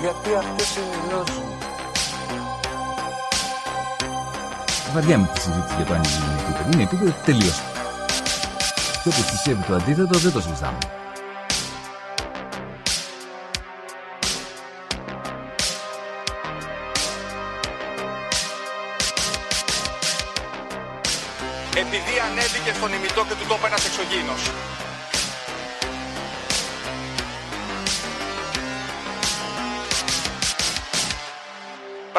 Γιατί αυτές είναι οι γνώσεις μου. Βαριά με τη συζήτηση για το αν η γη είναι επίπεδο. Είναι επίπεδο τελείω. Και όποιο πιστεύει το αντίθετο δεν το συζητάμε. επειδή ανέβηκε στον ημιτό και του τόπου ένας εξωγήινος.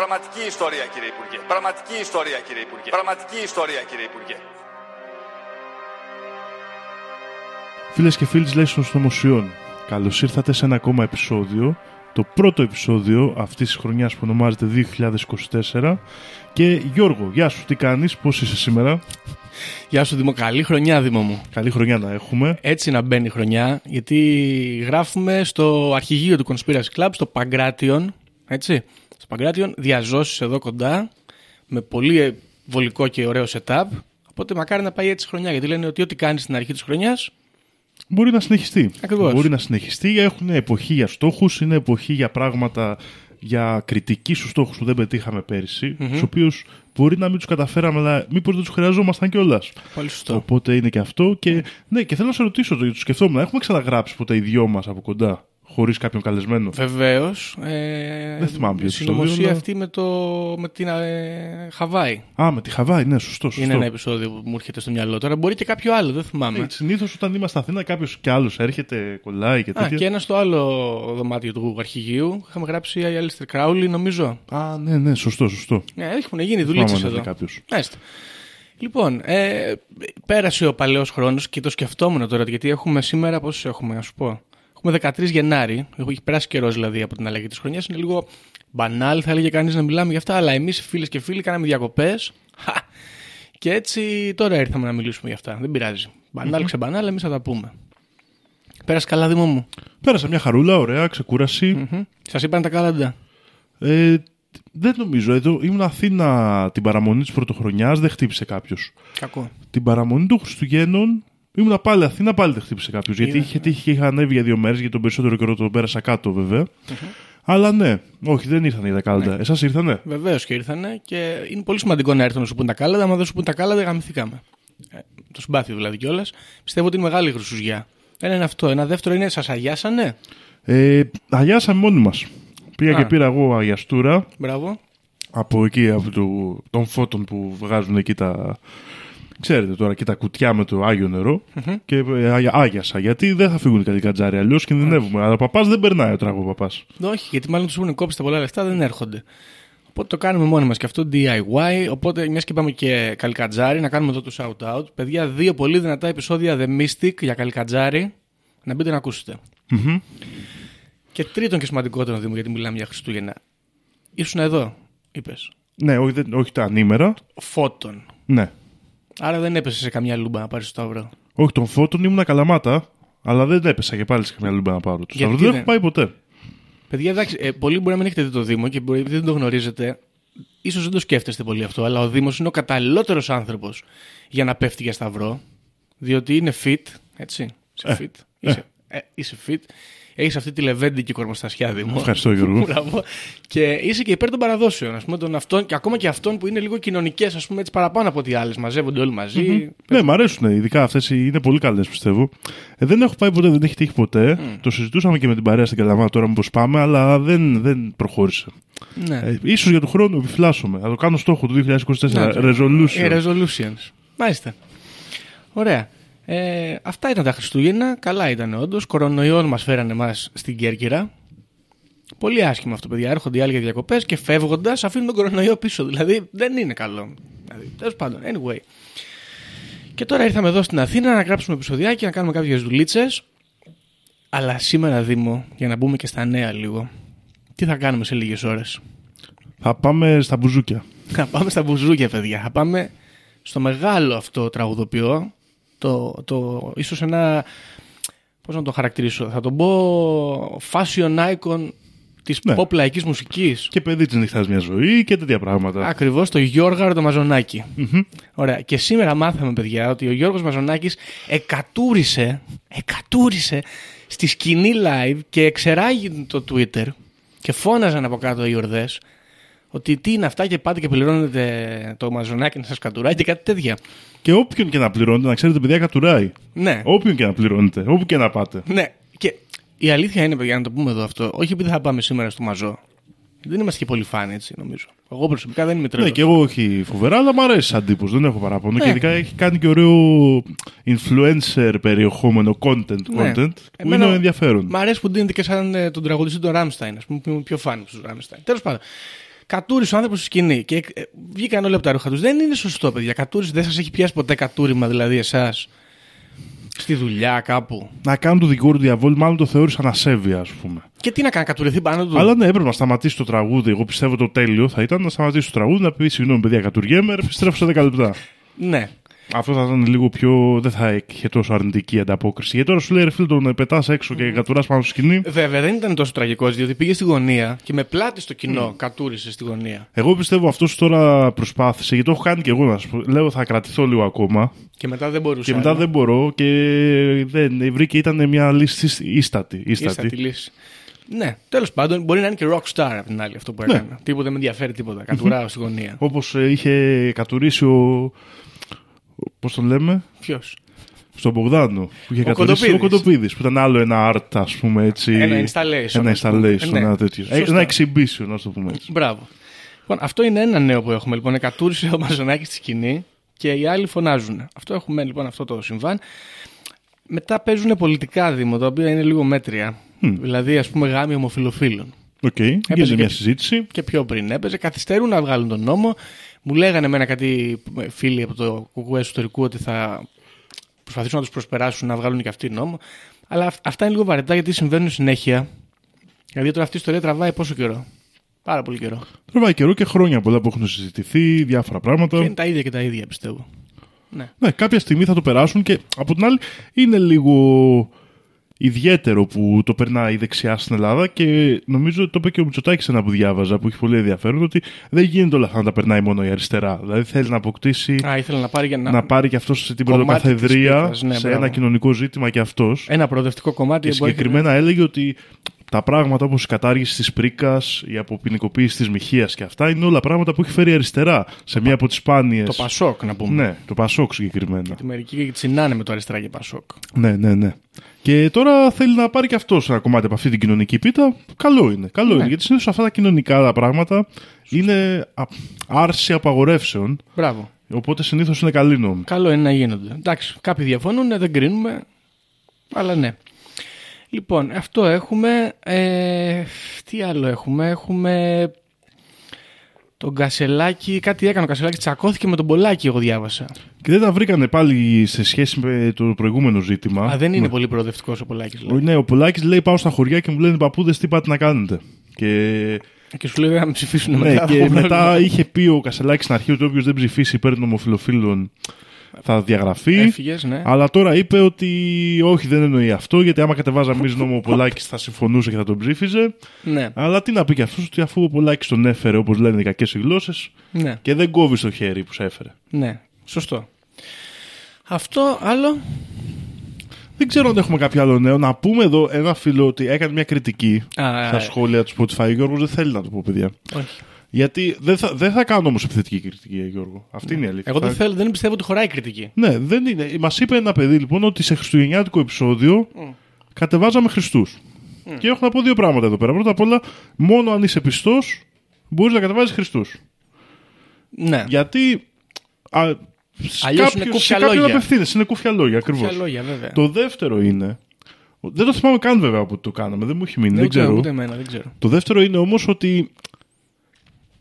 Πραγματική ιστορία κύριε Υπουργέ. Πραγματική ιστορία κύριε Υπουργέ. Πραγματική ιστορία κύριε Υπουργέ. Φίλες και φίλοι της Λέξης των Συνωμοσιών, καλώς ήρθατε σε ένα ακόμα επεισόδιο, το πρώτο επεισόδιο αυτής της χρονιάς που ονομάζεται 2024 και Γιώργο, γεια σου, τι κάνεις, πώς είσαι σήμερα, Γεια σου Δήμο, καλή χρονιά Δήμο μου. καλή χρονιά να έχουμε. Έτσι να μπαίνει η χρονιά, γιατί γράφουμε στο αρχηγείο του Conspiracy Club, στο Παγκράτιον, έτσι, στο Παγκράτιον, διαζώσεις εδώ κοντά, με πολύ βολικό και ωραίο setup, οπότε μακάρι να πάει έτσι η χρονιά, γιατί λένε ότι ό,τι κάνεις στην αρχή της χρονιάς, Μπορεί να συνεχιστεί. Ακριβώς. Μπορεί να συνεχιστεί. Έχουν εποχή για στόχους, είναι εποχή για πράγματα, για κριτική στους στόχους που δεν πετύχαμε πέρυσι, στους οποίους μπορεί να μην τους καταφέραμε, αλλά μήπως δεν τους χρειαζόμασταν κιόλας. πολύ σωστό. Οπότε είναι και αυτό. Και, ναι, και θέλω να σε ρωτήσω, το, το σκεφτόμουν, έχουμε ξαναγράψει ποτέ οι δυο μας από κοντά, χωρίς κάποιον καλεσμένο. Βεβαίως. Ε, Δεν θυμάμαι ποιο η συνωμοσία επεισόδιο, αλλά- αυτή με, το, με την ε, Χαβάη. Α, με τη Χαβάη, ναι, σωστό. σωστό. Είναι ένα επεισόδιο που μου έρχεται στο μυαλό τώρα. Μπορεί και κάποιο άλλο, δεν θυμάμαι. Συνήθως όταν είμαστε Αθήνα, κάποιος κι άλλος έρχεται, κολλάει και Α, τέτοια. και ένα στο άλλο δωμάτιο του αρχηγείου. Είχαμε γράψει η Alistair Crowley, νομίζω. Α, ναι, ναι, σωστό, σωστό. Ναι, έχουν γίνει Θυμάμαι δουλίτσε αν εδώ. έρθει κάποιος. Μάλιστα. Λοιπόν, ε, πέρασε ο παλαιός χρόνος και το σκεφτόμουν τώρα, γιατί έχουμε σήμερα, πώς έχουμε, να σου πω. Έχουμε 13 Γενάρη, έχει περάσει καιρός δηλαδή από την αλλαγή της χρονιάς. Είναι λίγο μπανάλ, θα έλεγε κανείς να μιλάμε γι' αυτά, αλλά εμείς φίλες και φίλοι κάναμε διακοπές. Και έτσι τώρα ήρθαμε να μιλήσουμε γι' αυτά. Δεν πειράζει. Μπανάλ, ξεμπανάλ, εμείς θα τα πούμε. Πέρασε καλά, Δήμο μου; Πέρασα μια χαρούλα, ωραία, ξεκούραση. Σας είπαν τα κάλαντα. Ε, δεν νομίζω. Εδώ ήμουν Αθήνα την παραμονή της Πρωτοχρονιάς, δεν χτύπησε κάποιος. Κακό. Την παραμονή των Χριστουγέννων ήμουν πάλι Αθήνα, πάλι δεν χτύπησε κάποιος. Γιατί Είδα, είχε τύχει και είχα ανέβει για δύο μέρες, γιατί τον περισσότερο καιρό τον πέρασα κάτω βέβαια. Αλλά ναι, όχι, δεν ήρθαν για τα κάλαντα. Ναι. Εσάς ήρθανε; Βεβαίως και ήρθανε και είναι πολύ σημαντικό να έρθουν να σου πούν τα κάλαντα. Αν δεν σου πούν τα κάλαντα, γαμηθήκαμε. Ε, το συμπάθειο δηλαδή κιόλας. Πιστεύω ότι είναι μεγάλη χρυσουζιά. Ένα είναι αυτό. Ένα δεύτερο είναι, σας αγιάσανε; Ε, αγιάσαμε μόνοι μας. Πήγα Α. και πήρα εγώ αγιαστούρα. Μπράβο. από εκεί, από το, των φώτων που βγάζουν εκεί τα. Ξέρετε τώρα και τα κουτιά με το άγιο νερό και ε, άγια- άγιασα. Γιατί δεν θα φύγουν κάτι κατζάρι, αλλιώς κινδυνεύουμε. Αλλά ο παπάς δεν περνάει ο τράγο παπάς. Όχι, γιατί μάλλον τους έχουν κόψει τα πολλά λεφτά, δεν έρχονται. Οπότε το κάνουμε μόνοι μας και αυτό DIY. Οπότε, μιας και πάμε και καλικατζάρι, να κάνουμε εδώ το shout out. Παιδιά, δύο πολύ δυνατά επεισόδια The Mystic για καλικατζάρι. Να μπείτε να ακούσετε. Και τρίτον και σημαντικότερο, Δήμο, γιατί μιλάμε για Χριστούγεννα. Ήσουν εδώ, είπες. Ναι, όχι, δεν, όχι τα ανήμερα. Φώτων. Ναι. Άρα δεν έπεσε σε καμιά λούμπα να πάρει το σταυρό. Όχι των φώτων ήμουν καλαμάτα, αλλά δεν έπεσα και πάλι σε καμιά λούμπα να πάρω. Το Γιατί σταυρό δεν δεν- έχω πάει ποτέ. Παιδιά, εντάξει, ε, πολλοί μπορεί να μην έχετε δει το Δήμο και μπορεί, επειδή δεν το γνωρίζετε, ίσως δεν το σκέφτεστε πολύ αυτό, αλλά ο Δήμος είναι ο καταλληλότερος άνθρωπος για να πέφτει για σταυρό, διότι είναι fit, έτσι. Είσαι fit. Είσαι, ε, είσαι fit. Έχεις αυτή τη λεβέντικη κορμοστασιά, Δήμο. Ευχαριστώ, Γιώργο. Μπράβο. και είσαι και υπέρ των παραδόσεων, ας πούμε, των αυτών, και ακόμα και αυτών που είναι λίγο κοινωνικές, ας πούμε, έτσι παραπάνω από ό,τι άλλες. Μαζεύονται όλοι μαζί. Ναι, μ' αρέσουν. Ειδικά αυτές είναι πολύ καλές, πιστεύω. Ε, δεν έχω πάει ποτέ, δεν έχει τύχει ποτέ. Το συζητούσαμε και με την παρέα στην Καλαμάτα τώρα μήπως πάμε, αλλά δεν, δεν προχώρησε. Ναι. Ε, ίσως για τον χρόνο επιφυλάσσομαι. Θα το κάνω στόχο του 2024. Να το. Resolution. Ε, resolutions. Μάλιστα. Ωραία. Ε, αυτά ήταν τα Χριστούγεννα. Καλά ήταν όντως. Κορονοϊό μας φέρανε εμάς στην Κέρκυρα. Πολύ άσχημα αυτό, παιδιά. Έρχονται οι άλλοι για διακοπές και φεύγοντας αφήνουν τον κορονοϊό πίσω. Δηλαδή δεν είναι καλό. Δηλαδή, Τέλος πάντων, anyway. Και τώρα ήρθαμε εδώ στην Αθήνα να γράψουμε επεισοδιάκι, να κάνουμε κάποιες δουλίτσες. Αλλά σήμερα, Δήμο, για να μπούμε και στα νέα λίγο, τι θα κάνουμε σε λίγες ώρες; Θα πάμε στα μπουζούκια. Θα πάμε στα μπουζούκια, παιδιά. Θα πάμε στο μεγάλο αυτό τραγουδοποιό, το, το, ίσως ένα, πώς να το χαρακτηρίσω, θα τον πω fashion icon της Ναι. pop λαϊκής μουσικής. Και παιδί της νυχτάς μια ζωή και τέτοια πράγματα. Ακριβώς το Γιώργαρο το μαζονακι Ωραία. Και σήμερα μάθαμε, παιδιά, ότι ο Γιώργος Μαζονάκης εκατούρισε, εκατούρισε στη σκηνή live και εξεράγει το Twitter και φώναζαν από κάτω οι ορδές ότι τι είναι αυτά και πάτε και πληρώνετε το Μαζονάκη να σας κατουράει και κάτι τέτοια. Και όποιον και να πληρώνετε, να ξέρετε, παιδιά κατουράει. Ναι. Όποιον και να πληρώνετε, όπου και να πάτε. Ναι. Και η αλήθεια είναι, παιδιά, να το πούμε εδώ αυτό, όχι επειδή θα πάμε σήμερα στο Μαζό. Δεν είμαστε και πολύ φαν, έτσι, νομίζω. Εγώ προσωπικά δεν είμαι τρελός. Ναι, και εγώ όχι φοβερά, αλλά μου αρέσει σαν τύπος, δεν έχω παράπονο. Ναι. Και ειδικά έχει κάνει και ωραίο influencer περιεχόμενο, content, Ναι. content, που Εμένα είναι ενδιαφέρον. Μ' αρέσει που δίνεται και σαν ε, τον τραγουδιστή του Ράμσταϊν, ας πούμε, που είμαι πιο φαν τους Ράμσταϊν. Τέλος πάντων. Κατούρισε ο άνθρωπος στη σκηνή και ε, βγήκαν όλοι από τα ρούχα τους. Δεν είναι σωστό, παιδιά. Κατούρισε, δεν σας έχει πιάσει ποτέ κατούριμα, δηλαδή εσάς. Στη δουλειά, κάπου. Να κάνουν το δικό του διαβόλου, μάλλον το θεώρησαν ασέβεια, ας πούμε. Και τι να κάνει, κατουριθεί πάνω του; Αλλά ναι, έπρεπε να σταματήσει το τραγούδι. Εγώ πιστεύω το τέλειο θα ήταν να σταματήσει το τραγούδι, να πει συγγνώμη, παιδιά, κατουργέμαι, επιστρέφω σε 10 λεπτά. Ναι. Αυτό θα ήταν λίγο πιο. δεν θα είχε τόσο αρνητική ανταπόκριση. Γιατί τώρα σου λέει ρε φίλε, τον πετάς έξω και κατουράς πάνω στη σκηνή. Βέβαια, δεν ήταν τόσο τραγικός, διότι πήγε στη γωνία και με πλάτη στο κοινό κατούρισε στη γωνία. Εγώ πιστεύω αυτός τώρα προσπάθησε, γιατί το έχω κάνει και εγώ να σου πω. Λέω θα κρατηθώ λίγο ακόμα. Και μετά δεν μπορούσε. Και μετά άλλο. δεν μπορώ και δεν βρήκε, ήταν μια λύση ίστατη. ίστατη. Ήρθε τη λύση. Ναι, τέλος πάντων, μπορεί να είναι και rockstar απ' την άλλη αυτό που Ναι. έκανε. Τίποτα δεν με ενδιαφέρει τίποτα. Κατουράω στη γωνία. Όπως είχε κατουρίσει ο. Πώς τον λέμε, Ποιος; στον Μπογδάνο. Που είχε Ο κατουρίσει ο Κοντοπίδης. Κοντοπίδης. Που ήταν άλλο ένα art, ας πούμε έτσι. Ένα installation, Ένα ας πούμε. installation, Ναι, ένα τέτοιο. σωστά. Ένα exhibition, ας το πούμε έτσι. Μπράβο. Λοιπόν, αυτό είναι ένα νέο που έχουμε. Λοιπόν, εκατούρισε ο Μαζονάκης στη σκηνή και οι άλλοι φωνάζουν. Αυτό έχουμε λοιπόν αυτό το συμβάν. Μετά παίζουν πολιτικά δρώμενα, τα οποία είναι λίγο μέτρια. Δηλαδή, ας πούμε, γάμοι ομοφιλοφίλων. Οκ, γίνεται και- μια συζήτηση. Και πιο πριν έπαιζε. Καθυστερούν να βγάλουν τον νόμο. Μου λέγανε εμένα κάτι φίλοι από το κουκουέ εσωτερικού ότι θα προσπαθήσουν να τους προσπεράσουν να βγάλουν και αυτοί νόμο. Αλλά αυ- αυτά είναι λίγο βαρετά γιατί συμβαίνουν συνέχεια. Δηλαδή τώρα αυτή η ιστορία τραβάει πόσο καιρό; Πάρα πολύ καιρό. Τραβάει καιρό και χρόνια πολλά που έχουν συζητηθεί, διάφορα πράγματα. Και είναι τα ίδια και τα ίδια πιστεύω. Ναι. Ναι, κάποια στιγμή θα το περάσουν και από την άλλη είναι λίγο ιδιαίτερο που το περνάει η δεξιά στην Ελλάδα και νομίζω ότι το είπε και ο Μητσοτάκης ένα που διάβαζα που έχει πολύ ενδιαφέρον ότι δεν γίνεται όλα αυτά να τα περνάει μόνο η αριστερά. Δηλαδή θέλει να αποκτήσει, Α, ήθελα να πάρει για να. να πάρει και αυτός σε την Κομμάτι πρωτοκαθεδρία, της πίθας, ναι, σε μπράβο. ένα κοινωνικό ζήτημα και αυτός. Ένα προοδευτικό κομμάτι. Και που έχει- συγκεκριμένα έλεγε ότι τα πράγματα όπως η κατάργηση της πρίκας, η αποποινικοποίηση της μοιχείας και αυτά είναι όλα πράγματα που έχει φέρει η αριστερά σε μία από τις σπάνιες... Το Πασόκ, να πούμε. Ναι, το Πασόκ συγκεκριμένα. Τη μερική τσινάνε με το αριστερά και Πασόκ. Ναι, ναι, ναι. Και τώρα θέλει να πάρει και αυτός ένα κομμάτι από αυτή την κοινωνική πίτα. Καλό είναι. Καλό Ναι. είναι. Γιατί συνήθως αυτά τα κοινωνικά τα πράγματα είναι α- άρση απαγορεύσεων. Μπράβο. Οπότε συνήθως είναι καλή νόμη. Καλό είναι να γίνονται. Εντάξει, κάποιοι διαφωνούν, δεν κρίνουμε. Αλλά ναι. Λοιπόν, αυτό έχουμε. Ε, τι άλλο έχουμε; Έχουμε τον Κασελάκη. Κάτι έκανε ο Κασελάκη. Τσακώθηκε με τον Πολάκη, εγώ διάβασα. Και δεν τα βρήκανε πάλι σε σχέση με το προηγούμενο ζήτημα. Α, δεν είναι Ναι. πολύ προοδευτικός ο Πολάκης. Ο- Ναι, ο Πολάκης λέει: Πάω στα χωριά και μου λένε οι παππούδες τι πάτε να κάνετε. Και, Και σου λέει να με ψηφίσουν ναι, μετά. και έχω πρόβλημα. μετά είχε πει ο Κασελάκης στην αρχή ότι όποιος δεν ψηφίσει υπέρ των ομοφυλοφίλων θα διαγραφεί. Έφυγες, ναι. Αλλά τώρα είπε ότι όχι, δεν εννοεί αυτό, γιατί άμα κατεβάζαμε εμείς νόμο ο Πολάκης θα συμφωνούσε και θα τον ψήφιζε. ναι. Αλλά τι να πει και αυτός, ότι αφού ο Πολάκης τον έφερε, όπως λένε οι κακές γλώσσες, ναι. και δεν κόβει το χέρι που σε έφερε. Ναι. Σωστό. Αυτό άλλο; Δεν ξέρω αν έχουμε κάποιο άλλο νέο. Να πούμε εδώ ένα φίλο ότι έκανε μια κριτική Α, στα ε, σχόλια του Spotify. Ο Γιώργος δεν θέλει να το πω, παιδιά. όχι. Γιατί δεν θα, δεν θα κάνω όμως επιθετική κριτική, ε, Γιώργο. Αυτή είναι η αλήθεια. Εγώ δεν, Θα- θέλω, δεν πιστεύω ότι χωράει κριτική. Ναι, δεν είναι. Μας είπε ένα παιδί λοιπόν ότι σε χριστουγεννιάτικο επεισόδιο κατεβάζαμε Χριστούς. Και έχω να πω δύο πράγματα εδώ πέρα. Πρώτα απ' όλα, μόνο αν είσαι πιστός μπορείς να κατεβάζεις Χριστούς. Ναι. Γιατί. Α, σε Αλλιώς κάποιους- είναι κούφια σε κάποιον λόγια. απευθύνεσαι, είναι κούφια λόγια ακριβώς. Ποια λόγια, βέβαια. Το δεύτερο είναι. Δεν το θυμάμαι καν βέβαια που το κάναμε, δεν μου έχει μείνει, δεν, δεν ξέρω. Ούτε εμένα, δεν ξέρω. Το δεύτερο είναι όμως ότι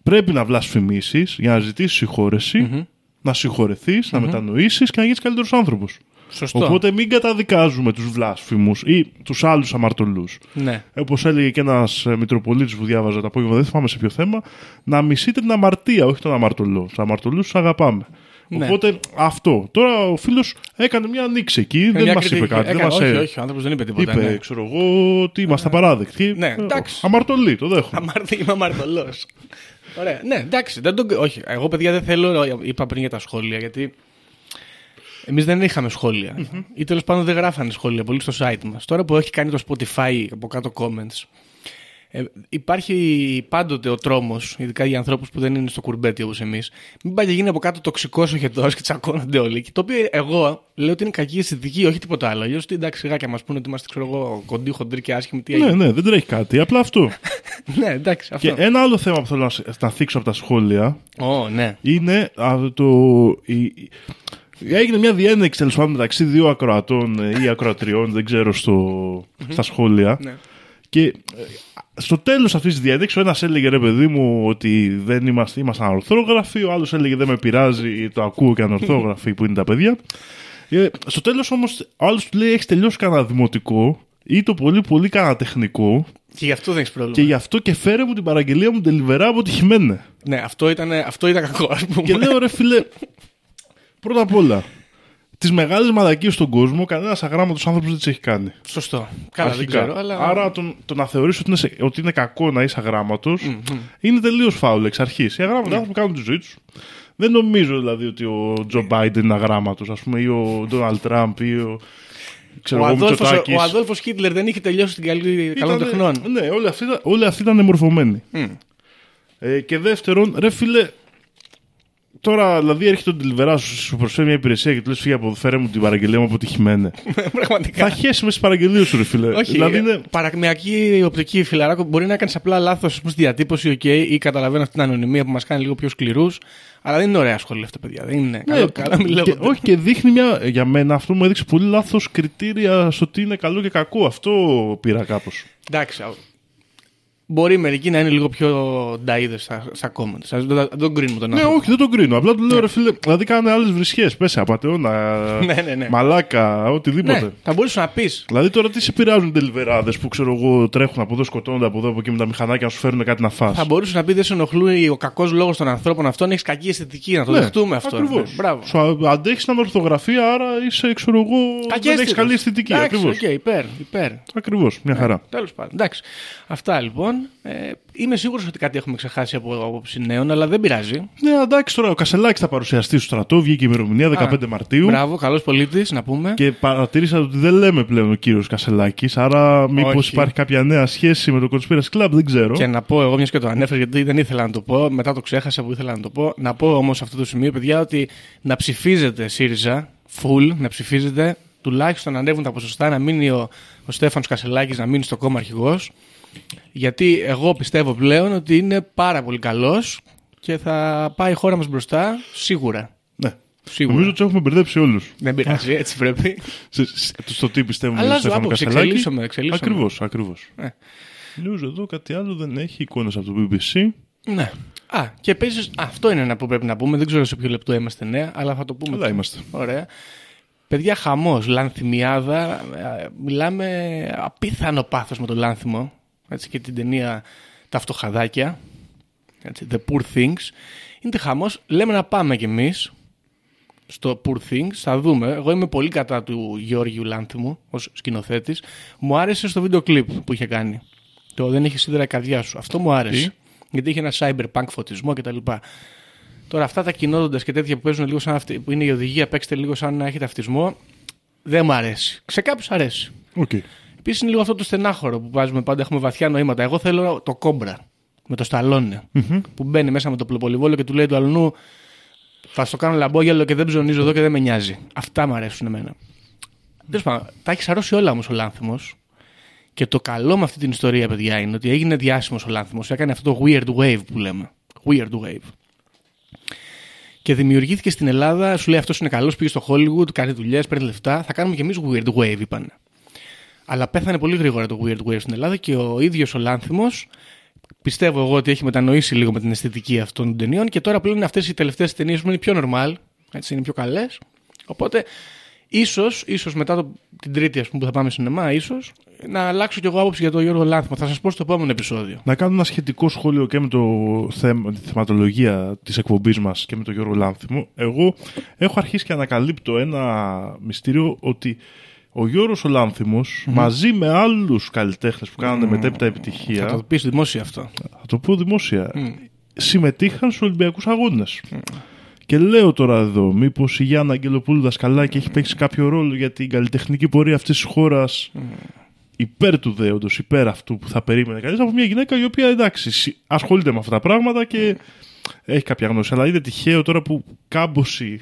πρέπει να βλασφημίσεις για να ζητήσεις συγχώρεση, να συγχωρεθείς, να μετανοήσεις και να γίνεις καλύτερος άνθρωπος. Σωστό. Οπότε μην καταδικάζουμε τους βλάσφημους ή τους άλλους αμαρτωλούς. Ναι. Όπως έλεγε και ένας Μητροπολίτης που διάβαζα το απόγευμα, δεν θυμάμαι σε ποιο θέμα, να μισείτε την αμαρτία, όχι τον αμαρτωλό. Τους αμαρτωλούς τους αγαπάμε. Ναι. Οπότε αυτό. Τώρα ο φίλος έκανε μια ανοίξη εκεί, δεν Μια μας κριτική. είπε κάτι. Έκανε- δεν μας όχι, ε- όχι, ο άνθρωπος δεν είπε τίποτα. Είπε, ναι. ξέρω εγώ, ότι είμαστε απαράδεκτοι. Ναι, Ε, εντάξει. Αμαρτωλοί, το δέχομαι. Αμάρτη, είμαι αμαρτωλός. Ωραία. Ναι, εντάξει. Δεν τον... Όχι, εγώ παιδιά δεν θέλω. Είπα πριν για τα σχόλια γιατί. Εμείς δεν είχαμε σχόλια. Ή τέλος πάντων δεν γράφανε σχόλια πολύ στο site μας. Τώρα που έχει κάνει το Spotify από κάτω comments. Ε, υπάρχει πάντοτε ο τρόμος, ειδικά για ανθρώπους που δεν είναι στο κουρμπέτι όπως εμείς, μην πάει και γίνει από κάτω τοξικός ο χετό και τσακώνονται όλοι. Και το οποίο εγώ λέω ότι είναι κακή αισθητική, όχι τίποτα άλλο. Αλλιώς τι εντάξει, σιγά και μας πούνε ότι είμαστε ξέρω εγώ, κοντοί, χοντροί και άσχημοι. Τι Ναι, έγινε. ναι, δεν τρέχει κάτι. Απλά αυτό. ναι, εντάξει, αυτό. και ένα άλλο θέμα που θέλω να, σ- να θίξω από τα σχόλια Ω, ναι. είναι α, το. η- η- Έγινε μια διένεξη τέλος πάντων μεταξύ δύο ακροατών ε, ή ακροατριών, δεν ξέρω, στο, στα σχόλια. Ναι. Και ε, στο τέλος αυτής της διένεξη, ο ένας έλεγε ρε παιδί μου ότι δεν είμαστε, είμαστε ανορθόγραφοι, ο άλλος έλεγε δεν με πειράζει, το ακούω και ανορθόγραφοι που είναι τα παιδιά. Ε, στο τέλος όμως, ο άλλος του λέει: Έχεις τελειώσει κανένα δημοτικό ή το πολύ πολύ κανένα τεχνικό Και γι' αυτό δεν έχεις πρόβλημα. και γι' αυτό και φέρε μου την παραγγελία μου τελειβερά αποτυχημένη. Ναι, αυτό ήταν, αυτό ήταν κακό, ας πούμε. Και λέω ρε φίλε, πρώτα απ' όλα, τις μεγάλες μαλακίες στον κόσμο, κανένας αγράμματος άνθρωπος δεν τις έχει κάνει. Σωστό. Καλά, δεν Αρχικά. ξέρω, αλλά. Άρα τον, το να θεωρήσει ότι, είναι σε- ότι είναι κακό να είσαι αγράμματος, είναι τελείως φάουλ εξ αρχής. Οι αγράμματοι άνθρωποι κάνουν τη ζωή τους. Δεν νομίζω δηλαδή ότι ο Τζο Μπάιντεν είναι αγράμματος, ας πούμε, ή ο Ντόναλτ Τραμπ ή ο. Ξέρω ο, εγώ, Αδόλφος, Μητσοτάκης. ο Αδόλφος Χίτλερ δεν είχε τελειώσει την καλή καλών Ήτανε- τεχνών. Ναι, όλοι αυτοί, ήταν- όλοι αυτοί ήταν μορφωμένοι. Ε, και δεύτερον, ρε φίλε, τώρα δηλαδή έρχεται ο Ντιλιβερά σου, σου προσφέρει μια υπηρεσία και του λες: Φύγε από εδώ, φέρε μου την παραγγελία μου αποτυχημένη. Πραγματικά. θα χέσει με τι παραγγελίες σου, ρε φίλε. Όχι, δηλαδή είναι. παρακμιακή οπτική φιλαράκο. Μπορεί να κάνεις απλά λάθος στη διατύπωση, OK, ή καταλαβαίνω αυτή την ανωνυμία που μας κάνει λίγο πιο σκληρούς. Αλλά δεν είναι ωραία σχόλια αυτά, παιδιά. Δεν είναι. Ναι, Καλό, καλά μην και, λέγονται. όχι, και δείχνει μια. Για μένα αυτό μου έδειξε πολύ λάθος κριτήρια στο τι είναι καλό και κακό. Αυτό πήρα κάπως. Εντάξει. Α, Μπορεί μερικοί να είναι λίγο πιο νταίδε στα, στα comments. Ας Δεν, δεν τον κρίνουμε τον Ναι, άνθρωπο. όχι, δεν τον κρίνω. Απλά του λέω, ρε φίλε, δηλαδή κάνε άλλες βρισχές. Πέσε, απαταιώνα, Ναι, ναι, ναι. μαλάκα, οτιδήποτε. Ναι, θα μπορούσε να πεις. Δηλαδή τώρα τι σε πειράζουν ντελιβεράδες που ξέρω εγώ τρέχουν από εδώ, σκοτώνονται από εδώ από εκεί με τα μηχανάκια να σου φέρουν κάτι να φας; Θα μπορούσε να πεις δεν σε ενοχλούει ο κακός λόγος των ανθρώπων αυτών, έχεις κακή αισθητική, να το Ναι, δεχτούμε αυτό. Ακριβώς. Ναι, Μπράβο. Σου αντέχεις την ορθογραφία, άρα είσαι, ξέρω εγώ, δεν έχεις αίσθητος. καλή αισθητική. Εντάξει, Ακριβώς. οκ, υπέρ, υπέρ. Ακριβώς, μια χαρά. Τέλος πάντων. Εντάξει. Αυτά λοιπόν. Ε, είμαι σίγουρος ότι κάτι έχουμε ξεχάσει από άποψη νέων, αλλά δεν πειράζει. Ναι, εντάξει τώρα, ο Κασελάκης θα παρουσιαστεί στο στρατό, βγήκε η ημερομηνία 15 Μαρτίου. Μπράβο, καλός πολίτης, να πούμε. Και παρατήρησα ότι δεν λέμε πλέον ο κύριος Κασελάκης, άρα μήπως Όχι. υπάρχει κάποια νέα σχέση με το Conspiracy Club, δεν ξέρω. Και να πω εγώ, μιας και το ανέφερες, γιατί δεν ήθελα να το πω, μετά το ξέχασα που ήθελα να το πω. Να πω όμως σε αυτό το σημείο, παιδιά, ότι να ψηφίζετε ΣΥΡΙΖΑ, full, να ψηφίζετε, τουλάχιστον να ανέβουν τα ποσοστά, να μείνει ο, ο Στέφανος Κασελάκης να μείνει στο κόμμα αρχηγός. Γιατί εγώ πιστεύω πλέον ότι είναι πάρα πολύ καλός και θα πάει η χώρα μας μπροστά σίγουρα. Ναι. Σίγουρα. Νομίζω ότι τους έχουμε μπερδέψει όλους. Δεν πειράζει, έτσι πρέπει. Στο τι πιστεύουμε Αλλάζω Στέφανο άποψη, Κασελάκη. εξελίσσομαι, εξελίσσομαι. Ακριβώς, ακριβώς. Ε. News εδώ κάτι άλλο δεν έχει εικόνες από το BBC. ναι. Α, και επίση, αυτό είναι ένα που πρέπει να πούμε. Δεν ξέρω σε ποιο λεπτό είμαστε νέα, αλλά θα το πούμε. Καλά τώρα. είμαστε. Ωραία. Παιδιά, χαμός, λανθιμιάδα. ε, Μιλάμε απίθανο πάθος με το λάνθιμο. Έτσι και την ταινία Τα φτωχαδάκια. Έτσι, The Poor Things. Είναι χαμός. Λέμε να πάμε κι εμείς στο Poor Things. Θα δούμε. Εγώ είμαι πολύ κατά του Γιώργιου Λάνθιμου ως σκηνοθέτης. Μου άρεσε στο βίντεο κλιπ που είχε κάνει. Το Δεν έχεις σίδερα η καρδιά σου. Αυτό μου άρεσε. Τι; Γιατί είχε ένα cyberpunk φωτισμό κτλ. Τώρα αυτά τα κοινώνοντα και τέτοια που παίζουν λίγο σαν αυτή, που είναι η οδηγία, παίξτε λίγο σαν να έχετε αυτισμό. Δεν μου αρέσει. Σε κάποιους αρέσει. Okay. Επίσης είναι λίγο αυτό το στενάχωρο που βάζουμε πάντα, έχουμε βαθιά νοήματα. Εγώ θέλω το κόμπρα με το σταλονε Που μπαίνει μέσα με το πλοπολιβόλο και του λέει του αλλού Θα στο κάνω λαμπόγιαλο και δεν ψωνίζω εδώ και δεν με νοιάζει. Αυτά μου αρέσουν εμένα. Τέλος πάντων, τα έχεις αρρώσει όλα όμως ο Λάνθιμος. Και το καλό με αυτή την ιστορία, παιδιά, είναι ότι έγινε διάσημος ο Λάνθιμος. Έκανε αυτό το weird wave που λέμε. Weird wave. Και δημιουργήθηκε στην Ελλάδα, σου λέει αυτός είναι καλός, πήγε στο Hollywood, κάνει δουλειές, παίρνει λεφτά. Θα κάνουμε κι εμείς weird wave, είπαν. Αλλά πέθανε πολύ γρήγορα το weird wave στην Ελλάδα και ο ίδιος ο Λάνθιμος πιστεύω εγώ ότι έχει μετανοήσει λίγο με την αισθητική αυτών των ταινιών και τώρα πλέον αυτές οι τελευταίες ταινίες που είναι πιο normal, έτσι είναι πιο καλές. Οπότε Ίσως, ίσως μετά το, την τρίτη ας πούμε, που θα πάμε σινεμά, ίσως να αλλάξω κι εγώ άποψη για τον Γιώργο Λάνθιμο. Θα σας πω στο επόμενο επεισόδιο. Να κάνω ένα σχετικό σχόλιο και με το θέμα, τη θεματολογία της εκπομπής μας και με τον Γιώργο Λάνθιμο. Εγώ έχω αρχίσει και ανακαλύπτω ένα μυστήριο ότι ο Γιώργος ο λανθιμος μαζί με άλλους καλλιτέχνες που κάνανε μετέπειτα επιτυχία Θα το πεις δημόσια αυτό. θα το πω δημόσια, συμμετείχαν στους Ολυμπιακούς Αγώνες. Και λέω τώρα εδώ, μήπως η Γιάννα Αγγελοπούλου δασκαλάκη έχει παίξει κάποιο ρόλο για την καλλιτεχνική πορεία αυτής της χώρας υπέρ του δέοντος, υπέρ αυτού που θα περίμενε κανείς από μια γυναίκα η οποία εντάξει συ- ασχολείται με αυτά τα πράγματα και έχει κάποια γνώση. Αλλά είναι τυχαίο τώρα που κάμποσοι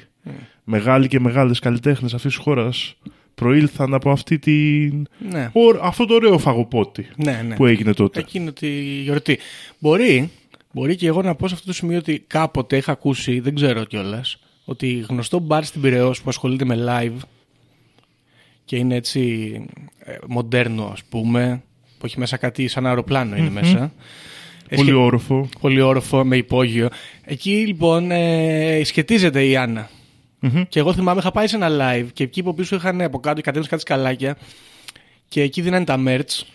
μεγάλοι και μεγάλες καλλιτέχνες αυτής της χώρας προήλθαν από αυτή την... Ναι. ω- αυτό το ωραίο φαγοπότη Ναι, ναι. που έγινε τότε. Εκείνη τη γιορτή. Μπορεί, μπορεί και εγώ να πω σε αυτό το σημείο ότι κάποτε είχα ακούσει, δεν ξέρω κιόλας, ότι γνωστό μπαρ στην Πυραιός που ασχολείται με live και είναι έτσι ε, μοντέρνο ας πούμε, που έχει μέσα κάτι σαν αεροπλάνο είναι μέσα. Πολύ Εσχε- όροφο. πολύ όροφο με υπόγειο. Εκεί λοιπόν ε, σχετίζεται η Άννα. Και εγώ θυμάμαι είχα πάει σε ένα live και εκεί από πίσω είχαν από κάτω κατέβαινε κάτι σκαλάκια και εκεί δίνανε τα merch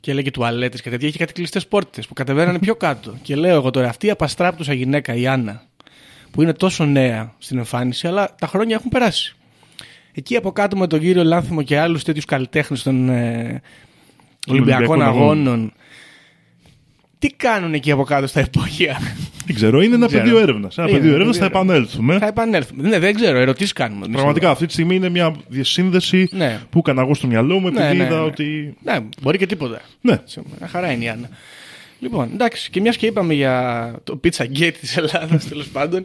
και έλεγε τουαλέτες και τέτοια. Είχε κάτι κλειστές πόρτες που κατεβαίνανε πιο κάτω. Και λέω εγώ τώρα, αυτή η απαστράπτουσα γυναίκα, η Άννα, που είναι τόσο νέα στην εμφάνιση, αλλά τα χρόνια έχουν περάσει. Εκεί από κάτω με τον κύριο Λάνθιμο και άλλους τέτοιους καλλιτέχνες των ε, Ολυμπιακών Ολυμπιακών Αγώνων. Αγώνων. Τι κάνουν εκεί από κάτω στα υπόγεια; Δεν ξέρω, είναι ένα ξέρω. πεδίο έρευνας. Ένα Είναι πεδίο ένα έρευνας θα πεδίο επανέλθουμε. Θα επανέλθουμε. Ναι, δεν ξέρω, ερωτήσεις κάνουμε. εμείς Πραγματικά αυτή τη στιγμή είναι μια διασύνδεση Ναι. που έκανα εγώ στο μυαλό μου Ναι, επειδή ναι, είδα ναι. ότι. Ναι, μπορεί και τίποτα. Ναι, Μια χαρά είναι η Άννα. Λοιπόν, εντάξει, και μιας και είπαμε για το pizza gate της Ελλάδας τέλος πάντων,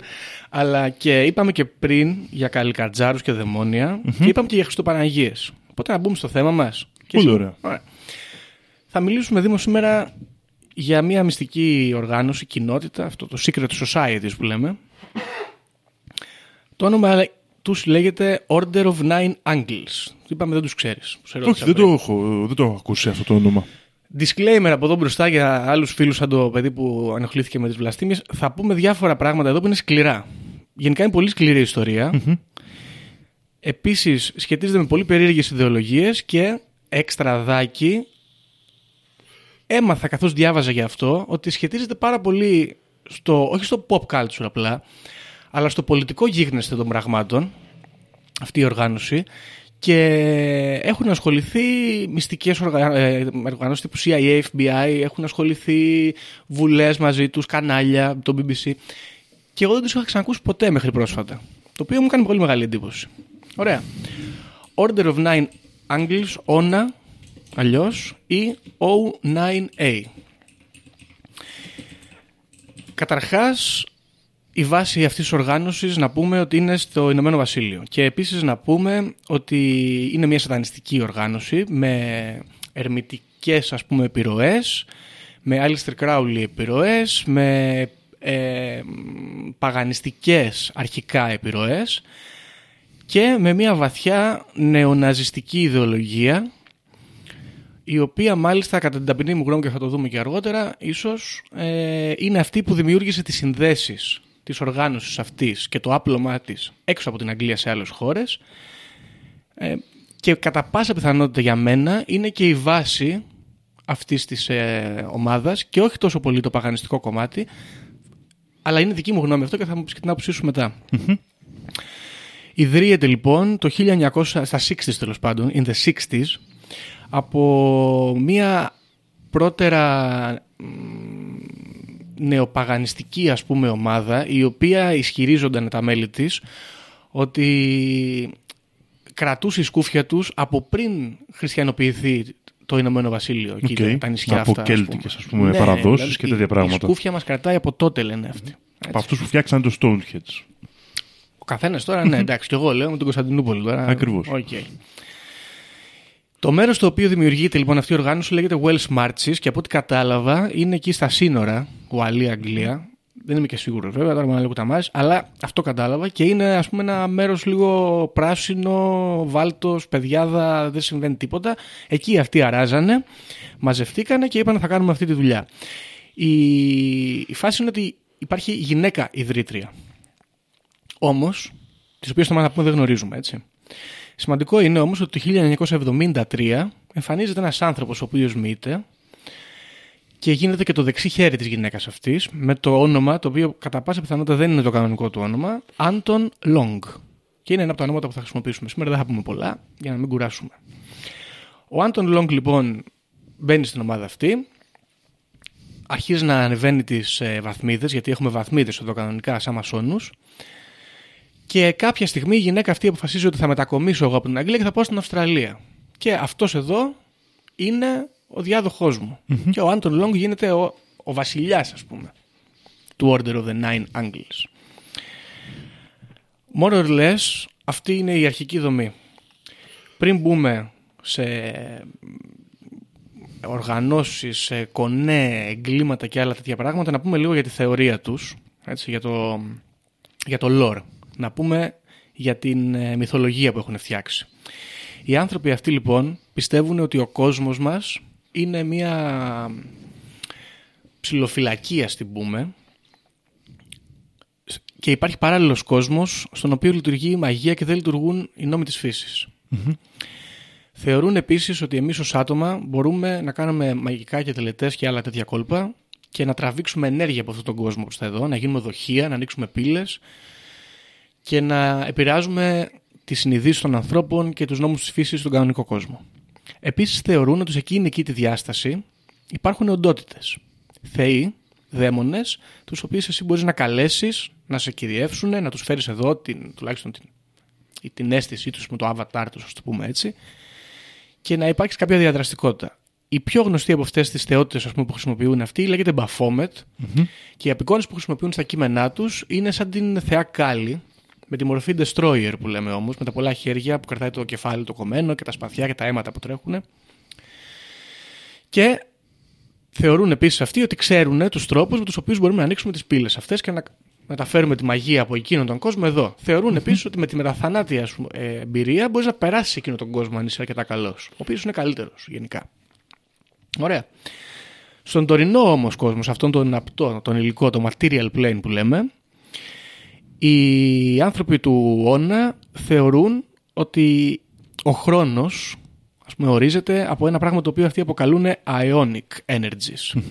αλλά και είπαμε και πριν για καλικατζάρου και δαιμόνια και είπαμε και για Χριστοπαναγίε. Οπότε να μπούμε στο θέμα μας. Πολύ ωραία. Θα μιλήσουμε Δήμο σήμερα για μια μυστική οργάνωση, κοινότητα, αυτό το Secret Society που λέμε. Το όνομα τους λέγεται Order of Nine Angles. Είπαμε δεν τους ξέρεις. Σε ρώτησα όχι, δεν πριν. το, έχω, δεν το έχω ακούσει αυτό το όνομα. Disclaimer από εδώ μπροστά για άλλους φίλους σαν το παιδί που ενοχλήθηκε με τις βλαστήμιες. Θα πούμε διάφορα πράγματα εδώ που είναι σκληρά. Γενικά είναι πολύ σκληρή η ιστορία. Επίσης σχετίζεται με πολύ περίεργες ιδεολογίες και έξτραδάκι. Έμαθα καθώς διάβαζα για αυτό ότι σχετίζεται πάρα πολύ στο, όχι στο pop culture απλά, αλλά στο πολιτικό γίγνεσθε των πραγμάτων αυτή η οργάνωση και έχουν ασχοληθεί μυστικές οργα... ε, οργανώσεις τύπου CIA, FBI, έχουν ασχοληθεί βουλές μαζί τους, κανάλια, το BBC και εγώ δεν τους είχα ξανακούσει ποτέ μέχρι πρόσφατα, το οποίο μου κάνει πολύ μεγάλη εντύπωση. Ωραία. Order of Nine Angles, ONA, αλλιώς, ή O9A. Καταρχάς, η βάση αυτής της οργάνωσης να πούμε ότι είναι στο Ηνωμένο Βασίλειο και επίσης να πούμε ότι είναι μια σατανιστική οργάνωση με ερμητικές ας πούμε επιρροές, με Alistair Crowley επιρροές, με ε, παγανιστικές αρχικά επιρροές και με μια βαθιά νεοναζιστική ιδεολογία η οποία μάλιστα κατά την ταπεινή μου γνώμη και θα το δούμε και αργότερα ίσως ε, είναι αυτή που δημιούργησε τις συνδέσεις της οργάνωσης αυτής και το άπλωμά της έξω από την Αγγλία σε άλλες χώρες ε, και κατά πάσα πιθανότητα για μένα είναι και η βάση αυτής της ε, ομάδας και όχι τόσο πολύ το παγανιστικό κομμάτι αλλά είναι δική μου γνώμη αυτό και θα μου πεις και την άποψή σου μετά. Ιδρύεται λοιπόν το 1900, στα 60s τέλος πάντων, in the 60s, από μία πρώτερα μ, νεοπαγανιστική ας πούμε ομάδα η οποία ισχυρίζονταν τα μέλη της ότι κρατούσε η σκούφια τους από πριν χριστιανοποιηθεί το Ηνωμένο Βασίλειο και Οκ. τα νησιά Από αυτά. ας κέλτικες, πούμε. ας πούμε, παραδόσεις δηλαδή, και τέτοια η- πράγματα. Η σκούφια μας κρατάει από τότε λένε αυτοί. Από αυτούς που φτιάξαν το Stonehenge. Ο καθένας τώρα, ναι, εντάξει, και εγώ λέω με τον Κωνσταντινούπολη τώρα. Ακριβώς. Οκ. Το μέρος στο οποίο δημιουργείται λοιπόν αυτή η οργάνωση λέγεται Welsh Marches και από ό,τι κατάλαβα είναι εκεί στα σύνορα, Ουαλία-Αγγλία. Δεν είμαι και σίγουρος βέβαια, τώρα με λέγω τα μάτια, αλλά αυτό κατάλαβα και είναι ας πούμε ένα μέρος λίγο πράσινο, βάλτος, παιδιάδα, δεν συμβαίνει τίποτα. Εκεί αυτοί αράζανε, μαζευτήκανε και είπαν θα κάνουμε αυτή τη δουλειά. Η, η φάση είναι ότι υπάρχει γυναίκα ιδρύτρια. Όμως, τις οποίες το να πούμε δεν γνωρίζουμε, έτσι. Σημαντικό είναι όμως ότι το 1973 εμφανίζεται ένας άνθρωπος ο οποίος μύεται και γίνεται και το δεξί χέρι της γυναίκας αυτής με το όνομα το οποίο κατά πάσα πιθανότητα δεν είναι το κανονικό του όνομα Anton Long. Και είναι ένα από τα ονόματα που θα χρησιμοποιήσουμε σήμερα, δεν θα πούμε πολλά για να μην κουράσουμε. Ο Anton Long λοιπόν μπαίνει στην ομάδα αυτή αρχίζει να ανεβαίνει τις ε, βαθμίδες γιατί έχουμε βαθμίδες εδώ κανονικά σαν μασόνους και κάποια στιγμή η γυναίκα αυτή αποφασίζει ότι θα μετακομίσω εγώ από την Αγγλία και θα πάω στην Αυστραλία. Και αυτός εδώ είναι ο διάδοχός μου. Και ο Άντων Λόγκ γίνεται ο, ο βασιλιάς ας πούμε του Order of the Nine Angles. More or less αυτή είναι η αρχική δομή. Πριν μπούμε σε οργανώσεις, σε κονέ, εγκλήματα και άλλα τέτοια πράγματα, να πούμε λίγο για τη θεωρία τους, έτσι, για, το, για το lore. Να πούμε για την ε, μυθολογία που έχουν φτιάξει. Οι άνθρωποι αυτοί λοιπόν πιστεύουν ότι ο κόσμος μας είναι μια ψηλοφυλακία, την πούμε, και υπάρχει παράλληλος κόσμος στον οποίο λειτουργεί η μαγεία και δεν λειτουργούν οι νόμοι της φυσης Θεωρούν επίσης ότι εμείς ως άτομα μπορούμε να κάνουμε μαγικά και τελετές και άλλα τέτοια κόλπα και να τραβήξουμε ενέργεια από αυτόν τον κόσμο προς τα εδώ, να γίνουμε δοχεία, να ανοίξουμε πύλες και να επηρεάζουμε τις συνειδήσεις των ανθρώπων και τους νόμους της φύσης στον κανονικό κόσμο. Επίσης θεωρούν ότι σε εκείνη εκεί τη διάσταση υπάρχουν οντότητες, θεοί, δαίμονες, τους οποίους εσύ μπορείς να καλέσεις, να σε κυριεύσουν, να τους φέρεις εδώ, την, τουλάχιστον την, την αίσθησή τους με το avatar τους, ας το πούμε έτσι, και να υπάρξει κάποια διαδραστικότητα. Η πιο γνωστή από αυτές τις θεότητες που χρησιμοποιούν αυτοί λέγεται Baphomet και οι απεικόνες που χρησιμοποιούν στα κείμενά τους είναι σαν την θεά Κάλλη, με τη μορφή destroyer που λέμε όμως, με τα πολλά χέρια που κρατάει το κεφάλι το κομμένο και τα σπαθιά και τα αίματα που τρέχουν. Και θεωρούν επίσης αυτοί ότι ξέρουν τους τρόπους με τους οποίους μπορούμε να ανοίξουμε τις πύλες αυτές και να μεταφέρουμε τη μαγεία από εκείνον τον κόσμο εδώ. Θεωρούν επίσης ότι με τη μεταθανάτια ε, εμπειρία μπορείς να περάσεις εκείνον τον κόσμο αν είσαι αρκετά καλός. Ο οποίος είναι καλύτερος γενικά. Ωραία. Στον τωρινό όμως κόσμος, σε αυτόν τον απτό, τον υλικό, το material plane που λέμε, οι άνθρωποι του Όνα θεωρούν ότι ο χρόνος ας πούμε, ορίζεται από ένα πράγμα το οποίο αυτοί αποκαλούν ionic energies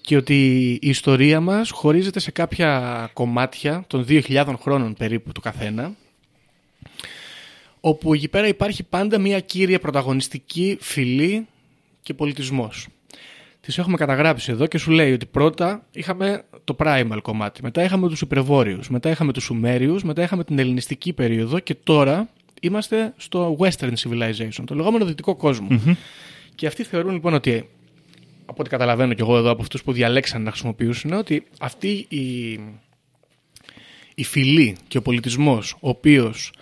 και ότι η ιστορία μας χωρίζεται σε κάποια κομμάτια των 2.000 χρόνων περίπου του καθένα όπου εκεί πέρα υπάρχει πάντα μια κύρια πρωταγωνιστική φυλή και πολιτισμός. Τις έχουμε καταγράψει εδώ και σου λέει ότι πρώτα είχαμε το primal κομμάτι, μετά είχαμε τους υπερβόρειους, μετά είχαμε τους Σουμέριους, μετά είχαμε την ελληνιστική περίοδο και τώρα είμαστε στο western civilization, το λεγόμενο δυτικό Και αυτοί θεωρούν λοιπόν ότι από ό,τι καταλαβαίνω και εγώ εδώ από αυτούς που διαλέξαν να χρησιμοποιήσουν, ότι αυτή η, η φυλή και ο πολιτισμός, ο οποίος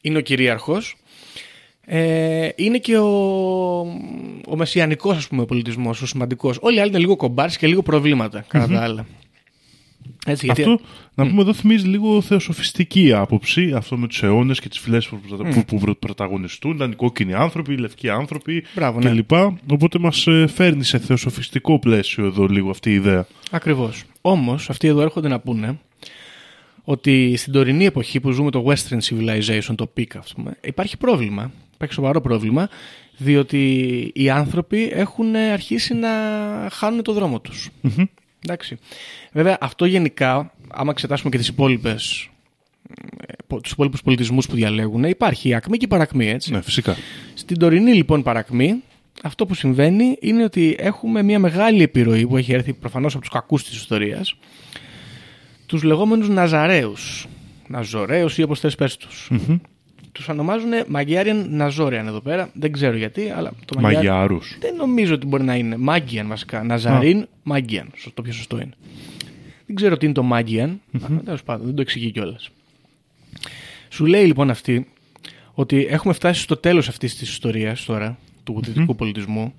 είναι ο κυρίαρχος, ε, είναι και ο, ο μεσιανικός ας πούμε, πολιτισμός, ο σημαντικός. Όλοι οι άλλοι είναι λίγο κομπάρς και λίγο προβλήματα, κατά τα άλλα. Έτσι, γιατί... Αυτό, να πούμε εδώ, θυμίζει λίγο θεοσοφιστική άποψη. Αυτό με τους αιώνες και τις φυλές που, mm. που, που, πρωταγωνιστούν. Ήταν οι κόκκινοι άνθρωποι, οι λευκοί άνθρωποι κλπ. Ναι. Οπότε μας ε, φέρνει σε θεοσοφιστικό πλαίσιο εδώ λίγο αυτή η ιδέα. Ακριβώς. Όμως, αυτοί εδώ έρχονται να πούνε ότι στην τωρινή εποχή που ζούμε το Western Civilization, το peak, ας πούμε, υπάρχει πρόβλημα. Υπάρχει σοβαρό πρόβλημα, διότι οι άνθρωποι έχουν αρχίσει να χάνουν το δρόμο τους. Mm-hmm. Εντάξει. Βέβαια, αυτό γενικά, άμα εξετάσουμε και τις υπόλοιπες τους υπόλοιπους πολιτισμούς που διαλέγουν, υπάρχει η ακμή και η παρακμή, έτσι. Ναι, φυσικά. Στην τωρινή λοιπόν παρακμή, αυτό που συμβαίνει είναι ότι έχουμε μια μεγάλη επιρροή που έχει έρθει προφανώς από τους κακούς της ιστορίας, τους λεγόμενους Ναζαρέου. Ναζωρέου ή όπως θες πες τους. Mm-hmm. Τους ονομάζουν Μαγιάριαν Ναζόριαν εδώ πέρα. Δεν ξέρω γιατί, αλλά το Μαγιάρου. Δεν νομίζω ότι μπορεί να είναι. Μάγκιαν βασικά. Ναζαρίν, Μάγκιαν. Το πιο σωστό είναι. Δεν ξέρω τι είναι το Μάγκιαν. Τέλος πάντων, δεν το εξηγεί κιόλας. Σου λέει λοιπόν αυτή ότι έχουμε φτάσει στο τέλος αυτής της ιστορίας τώρα του δυτικού πολιτισμού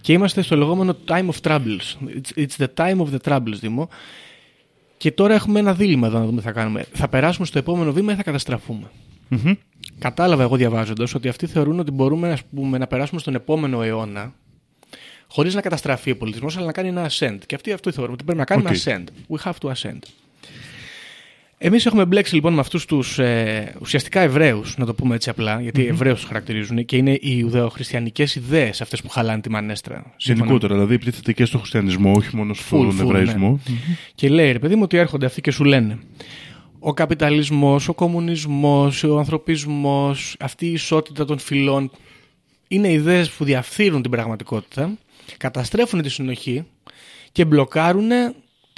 και είμαστε στο λεγόμενο time of troubles. It's, it's the time of the troubles, Δήμο. Και τώρα έχουμε ένα δίλημα εδώ να δούμε τι θα κάνουμε. Θα περάσουμε στο επόμενο βήμα ή θα καταστραφούμε; Mm-hmm. Κατάλαβα εγώ διαβάζοντας ότι αυτοί θεωρούν ότι μπορούμε ας πούμε, να περάσουμε στον επόμενο αιώνα χωρίς να καταστραφεί ο πολιτισμός, αλλά να κάνει ένα ascend. Και αυτοί αυτό θεωρούν ότι πρέπει να κάνουμε okay. ascend. We have to ascend. Εμείς έχουμε μπλέξει λοιπόν με αυτούς τους ε, ουσιαστικά Εβραίους, να το πούμε έτσι απλά, γιατί mm-hmm. Εβραίους τους χαρακτηρίζουν και είναι οι Ουδεοχριστιανικέ ιδέες αυτές που χαλάνε τη μανέστρα. Γενικότερα, δηλαδή επιτίθεται και στο χριστιανισμό, όχι μόνο στον Full, full, Εβραϊσμό. Και λέει, ρε παιδί μου, ότι έρχονται αυτοί και σου λένε ο καπιταλισμός, ο κομμουνισμός, ο ανθρωπισμός, αυτή η ισότητα των φυλών είναι ιδέες που διαφθείρουν την πραγματικότητα, καταστρέφουν τη συνοχή και μπλοκάρουν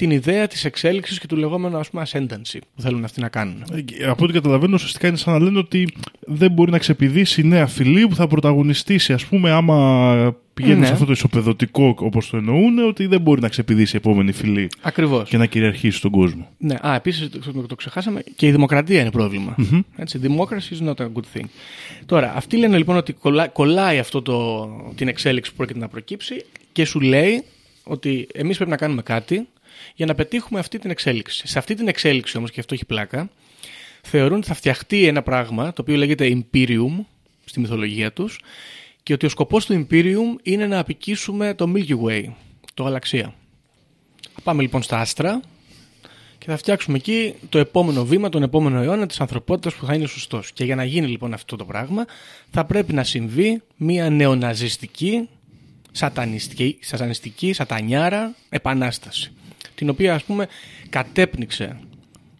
την ιδέα της εξέλιξης και του λεγόμενου ας πούμε ascendancy που θέλουν αυτοί να κάνουν. Ε, Από ό,τι καταλαβαίνω, ουσιαστικά είναι σαν να λένε ότι δεν μπορεί να ξεπηδήσει η νέα φυλή που θα πρωταγωνιστήσει, ας πούμε, άμα πηγαίνεις Ναι. σε αυτό το ισοπεδωτικό όπως το εννοούν, ότι δεν μπορεί να ξεπηδήσει η επόμενη φυλή Ακριβώς. και να κυριαρχήσει στον κόσμο. Ναι, α, επίσης το, το, το ξεχάσαμε και η δημοκρατία είναι πρόβλημα. Έτσι, democracy is not a good thing. Τώρα, αυτοί λένε λοιπόν ότι κολλά, κολλάει αυτό το, την εξέλιξη που πρόκειται να προκύψει και σου λέει ότι εμείς πρέπει να κάνουμε κάτι για να πετύχουμε αυτή την εξέλιξη. Σε αυτή την εξέλιξη όμως, και αυτό έχει πλάκα, θεωρούν ότι θα φτιαχτεί ένα πράγμα το οποίο λέγεται Imperium στη μυθολογία τους και ότι ο σκοπός του Imperium είναι να απικήσουμε το Milky Way, το γαλαξία. Θα πάμε λοιπόν στα άστρα και θα φτιάξουμε εκεί το επόμενο βήμα, τον επόμενο αιώνα της ανθρωπότητας που θα είναι σωστός. Και για να γίνει λοιπόν αυτό το πράγμα θα πρέπει να συμβεί μια νεοναζιστική, σατανιστική, σατανιστική, σατανιάρα επανάσταση. Την οποία ας πούμε κατέπνιξε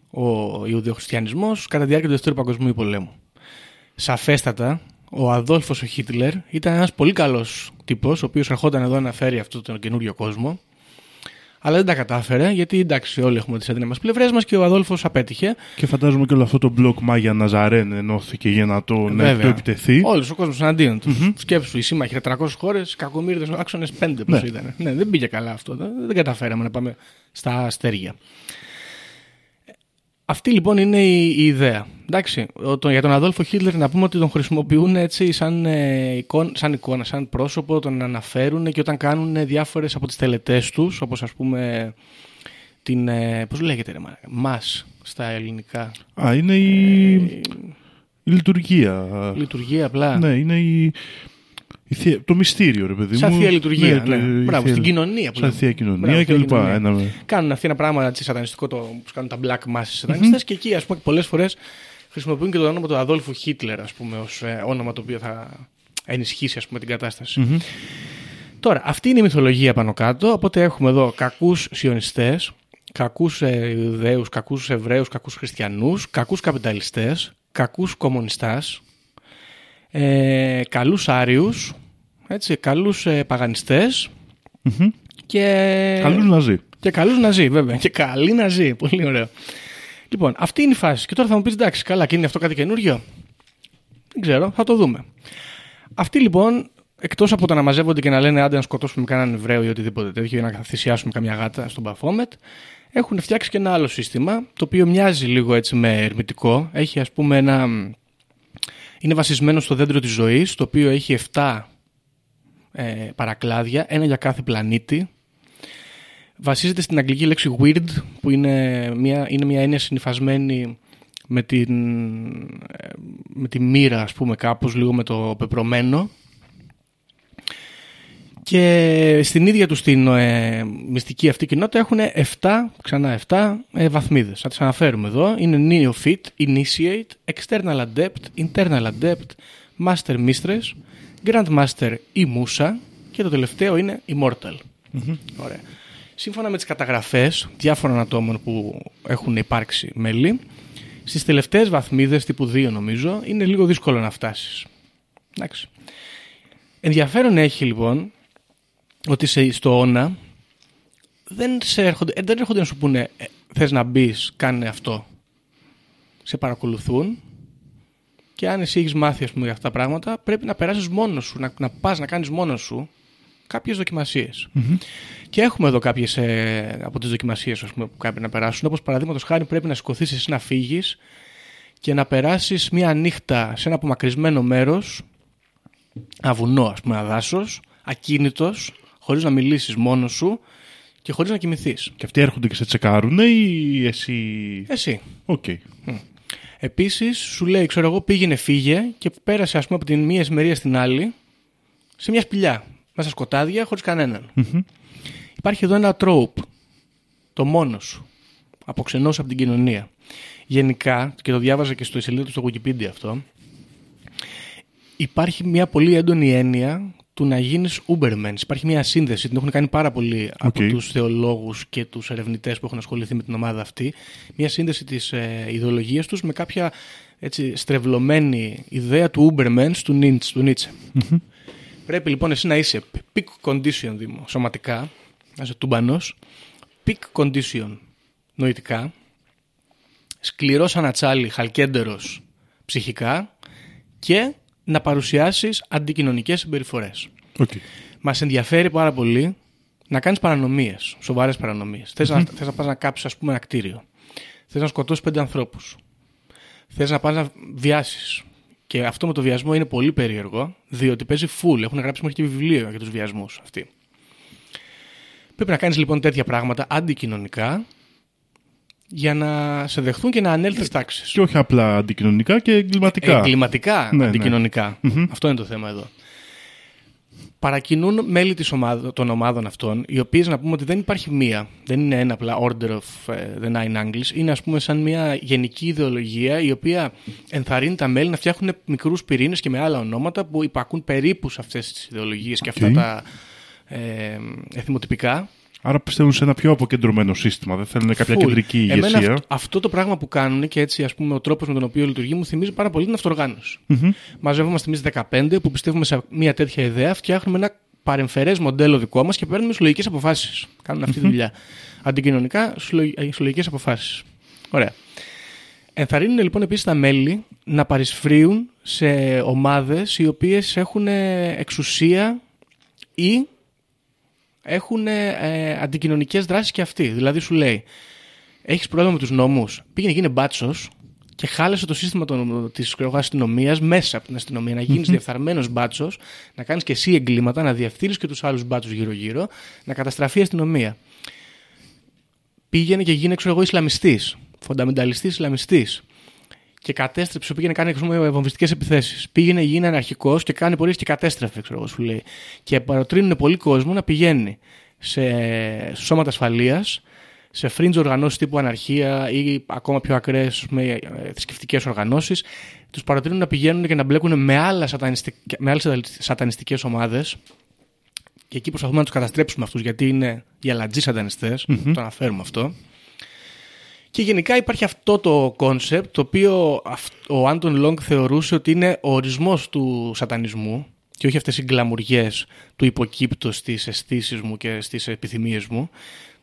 ο Ιουδαιοχριστιανισμός κατά τη διάρκεια του Δεύτερου Παγκοσμίου Πολέμου. Σαφέστατα, ο Αδόλφος ο Χίτλερ ήταν ένας πολύ καλός τύπος, ο οποίος ερχόταν εδώ να φέρει αυτό τον καινούριο κόσμο, αλλά δεν τα κατάφερε, γιατί εντάξει, όλοι έχουμε τις αδύναμες πλευρές μας και ο Αδόλφος απέτυχε. Και φαντάζομαι και όλο αυτό το μπλοκ Μάγια Ναζαρέν ενώθηκε για να το, να Βέβαια. το επιτεθεί. Όλος ο κόσμος εναντίον τους. Σκέψου, οι σύμμαχοι 400 χώρες, κακομίριδε άξονες 5 πώ Ναι. ήταν. Ναι, δεν πήγε καλά αυτό. Δεν, δεν καταφέραμε να πάμε στα αστέρια. Αυτή λοιπόν είναι η, η ιδέα. Εντάξει, ο- το- για τον Αδόλφο Χίτλερ να πούμε ότι τον χρησιμοποιούν έτσι σαν, ε, εικόνα, σαν εικόνα, σαν πρόσωπο, τον αναφέρουν και όταν κάνουν διάφορες από τις τελετές τους, όπως ας πούμε την, ε, πώς λέγεται ρε μάνα, μας στα ελληνικά, Α, είναι η, η λειτουργία. λειτουργία απλά. Ναι, είναι η, η θεία- το μυστήριο, ρε παιδί Σαν μου. θεία λειτουργία. το- Ναι, η Μπράβο, θεία- στην κοινωνία που Σαν λέμε. θεία κοινωνία Μπράβο, και θεία λοιπά. κοινωνία. Ένα- Κάνουν αυτή ένα πράγμα έτσι, σατανιστικό το, που κάνουν τα black masses σατανιστές και εκεί ας πούμε πολλές φορές χρησιμοποιούν και το όνομα του Αδόλφου Χίτλερ ας πούμε ως ε, όνομα το οποίο θα ενισχύσει ας πούμε την κατάσταση. Τώρα, αυτή είναι η μυθολογία πάνω κάτω, οπότε έχουμε εδώ κακούς σιωνιστές, κακούς ε, Ιουδαίους, κακούς Εβραίους, κακούς Χριστιανούς, κακούς καπιταλιστές, κακούς κομμουνιστάς, ε, καλούς Άριους, έτσι, καλούς ε, παγανιστές και... Καλούς Ναζί. Και καλούς Ναζί, βέβαια. Και καλή Ναζί. Πολύ ωραίο. Λοιπόν, αυτή είναι η φάση. Και τώρα θα μου πεις εντάξει, καλά, και είναι αυτό κάτι καινούριο; Δεν ξέρω, θα το δούμε. Αυτοί λοιπόν, εκτός από το να μαζεύονται και να λένε άντε να σκοτώσουμε κανέναν Εβραίο ή οτιδήποτε τέτοιο, ή να θυσιάσουμε καμιά γάτα στον Παφόμετ, έχουν φτιάξει και ένα άλλο σύστημα, το οποίο μοιάζει λίγο έτσι με ερμητικό. Έχει ας πούμε ένα. Είναι βασισμένο στο δέντρο της ζωής, το οποίο έχει 7 ε, παρακλάδια, ένα για κάθε πλανήτη, βασίζεται στην αγγλική λέξη weird που είναι μια, είναι μια έννοια συνυφασμένη με, την, ε, με τη μοίρα ας πούμε κάπως λίγο με το πεπρωμένο και στην ίδια τους την ε, μυστική αυτή κοινότητα έχουν 7, ξανά 7 ε, βαθμίδες. Θα τις αναφέρουμε εδώ. Είναι Neophyte, Initiate, External Adept, Internal Adept, Master Mistress, Grandmaster ή Musa και το τελευταίο είναι Immortal. Ωραία. Σύμφωνα με τις καταγραφές διάφορων ατόμων που έχουν υπάρξει μέλη, στις τελευταίες βαθμίδες τύπου 2 νομίζω είναι λίγο δύσκολο να φτάσεις. Εντάξει. Ενδιαφέρον έχει λοιπόν ότι σε, στο ΩΝΑ δεν, σε έρχονται, ε, δεν έρχονται να σου πούνε ε, θες να μπεις, κάνε αυτό. Σε παρακολουθούν και αν εσύ έχεις μάθει ας πούμε, για αυτά τα πράγματα πρέπει να περάσεις μόνος σου, να, να πας να κάνεις μόνος σου κάποιες δοκιμασίες. Και έχουμε εδώ κάποιες ε, από τις δοκιμασίες που πρέπει να περάσουν. Όπως παραδείγματος χάρη πρέπει να σηκωθείς εσύ να φύγεις και να περάσεις μία νύχτα σε ένα απομακρυσμένο μέρος, βουνό, ας πούμε, ένα δάσος, ακίνητος, χωρίς να μιλήσεις μόνος σου και χωρίς να κοιμηθείς. Και αυτοί έρχονται και σε τσεκάρουν ή εσύ. Εσύ. Οκ. Επίσης, σου λέει, ξέρω εγώ, πήγαινε, φύγε και πέρασε, ας πούμε, από την μία ισημερία στην άλλη σε μια σπηλιά. Μέσα σκοτάδια, χωρίς κανέναν. Υπάρχει εδώ ένα trope. Το μόνο σου. αποξενώσει από την κοινωνία. Γενικά, και το διάβαζα και στο σελίδα του στο Wikipedia αυτό, υπάρχει μια πολύ έντονη έννοια του να γίνεις Uberman. Υπάρχει μια σύνδεση, την έχουν κάνει πάρα πολλοί από Οκ. τους θεολόγους και τους ερευνητές που έχουν ασχοληθεί με την ομάδα αυτή. Μια σύνδεση της ε, ιδεολογίας τους με κάποια έτσι, στρεβλωμένη ιδέα του Uberman του Nietzsche. Του Nietzsche. Πρέπει λοιπόν εσύ να είσαι peak condition Δήμο, σωματικά, να είσαι τούμπανος, peak condition νοητικά, σκληρός σαν ατσάλι, χαλκέντερος ψυχικά και να παρουσιάσεις αντικοινωνικές συμπεριφορές. Οκ. Μας ενδιαφέρει πάρα πολύ να κάνεις παρανομίες, σοβαρές παρανομίες. Θες, να, θες να πας να κάψεις ας πούμε ένα κτίριο. Θες να σκοτώσεις πέντε ανθρώπους. Θες να πας να βιάσεις. Και αυτό με το βιασμό είναι πολύ περίεργο, διότι παίζει full. Έχουν γράψει μέχρι και βιβλίο για τους βιασμούς αυτοί. Πρέπει να κάνεις λοιπόν τέτοια πράγματα αντικοινωνικά για να σε δεχθούν και να ανέλθεις τάξεις. Και όχι απλά αντικοινωνικά και εγκληματικά. Εγκληματικά, Ναι, ναι. αντικοινωνικά. Αυτό είναι το θέμα εδώ. Παρακινούν μέλη της ομάδα, των ομάδων αυτών, οι οποίες να πούμε ότι δεν υπάρχει μία, δεν είναι ένα απλά order of ε, the nine angles, είναι ας πούμε σαν μια γενική ιδεολογία η οποία ενθαρρύνει τα μέλη να φτιάχνουν μικρούς πυρήνες και με άλλα ονόματα που υπακούν περίπου σε αυτές τις ιδεολογίες και αυτά Οκ. τα ε, εθιμοτυπικά. Άρα πιστεύουν σε ένα πιο αποκεντρωμένο σύστημα. Δεν θέλουν κάποια Full. κεντρική ηγεσία. Εμένα αυτό, αυτό το πράγμα που κάνουν και έτσι ας πούμε ο τρόπος με τον οποίο λειτουργεί μου θυμίζει πάρα πολύ την αυτοργάνωση. Μαζεύομαστε εμείς 15 που πιστεύουμε σε μια τέτοια ιδέα, φτιάχνουμε ένα παρεμφερές μοντέλο δικό μας και παίρνουμε συλλογικές αποφάσεις. Κάνουν αυτή τη δουλειά. Αντικοινωνικά συλλογ- συλλογικές αποφάσεις. Ωραία. Ενθαρρύνουν λοιπόν επίσης τα μέλη να παρισφρίουν σε ομάδες οι οποίες έχουν ε, εξουσία ή έχουν ε, αντικοινωνικές δράσεις και αυτοί. Δηλαδή σου λέει, έχεις πρόβλημα με τους νόμους, πήγαινε γίνε μπάτσος και χάλασε το σύστημα των, της αστυνομία μέσα από την αστυνομία. Να γίνεις διεφθαρμένος μπάτσος, να κάνεις και εσύ εγκλήματα, να διευθύνεις και τους άλλους μπάτσους γύρω-γύρω, να καταστραφεί η αστυνομία. Πήγαινε και γίνε, ξέρω εγώ, Ισλαμιστής, φονταμενταλιστής Ισλαμιστής και κατέστρεψε, πήγαινε να κάνει βομβιστικές επιθέσεις. Πήγαινε, γίνει αναρχικός και κάνει πορείε και κατέστρεφε, ξέρω εγώ, σου λέει. Και παροτρύνουν πολύ κόσμο να πηγαίνει σε σε σώματα ασφαλείας, σε fringe οργανώσεις τύπου αναρχία ή ακόμα πιο ακραίες με θρησκευτικές οργανώσεις. Τους παροτρύνουν να πηγαίνουν και να μπλέκουν με, άλλα σατανιστικ- με άλλες σατανιστικές ομάδες. Και εκεί προσπαθούμε να τους καταστρέψουμε αυτούς γιατί είναι οι αλατζοί σατανιστές, Το αναφέρουμε αυτό. Και γενικά υπάρχει αυτό το κόνσεπτ το οποίο αυ- ο Anton Long θεωρούσε ότι είναι ο ορισμός του σατανισμού και όχι αυτές οι γκλαμουριές του υποκύπτω στις αισθήσεις μου και στις επιθυμίες μου.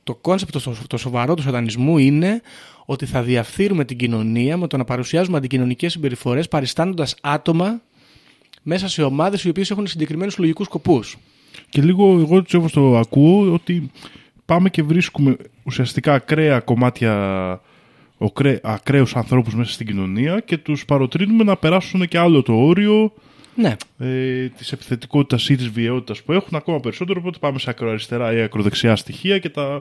Το κόνσεπτ το, το σοβαρό του σατανισμού είναι ότι θα διαφθείρουμε την κοινωνία με το να παρουσιάζουμε αντικοινωνικές συμπεριφορές παριστάνοντας άτομα μέσα σε ομάδες οι οποίες έχουν συγκεκριμένους λογικούς σκοπούς. Και λίγο εγώ έτσι όπως το ακούω ότι πάμε και βρίσκουμε ουσιαστικά ακραία κομμάτια οκρέ, ακραίους ανθρώπους μέσα στην κοινωνία και τους παροτρύνουμε να περάσουν και άλλο το όριο Ναι, ε, της επιθετικότητας ή της βιαιότητας που έχουν ακόμα περισσότερο οπότε πάμε σε ακροαριστερά ή ακροδεξιά στοιχεία και τα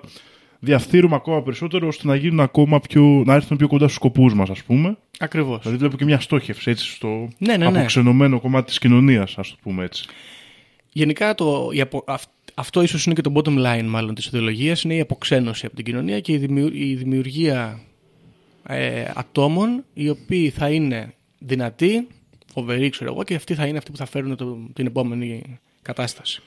διαφθείρουμε ακόμα περισσότερο ώστε να γίνουν ακόμα πιο, να έρθουν πιο κοντά στους σκοπούς μας ας πούμε. ακριβώς. Δηλαδή βλέπω και μια στόχευση έτσι στο Ναι, ναι, ναι. αποξενωμένο κομμάτι της κοινωνίας ας το πούμε έτσι. Γενικά το, η απο- αυ- αυτό ίσως είναι και το bottom line μάλλον της ιδεολογίας, είναι η αποξένωση από την κοινωνία και η, δημιου- η δημιουργία ε, ατόμων οι οποίοι θα είναι δυνατοί, φοβεροί ξέρω εγώ και αυτοί θα είναι αυτοί που θα φέρουν το, την επόμενη κατάσταση.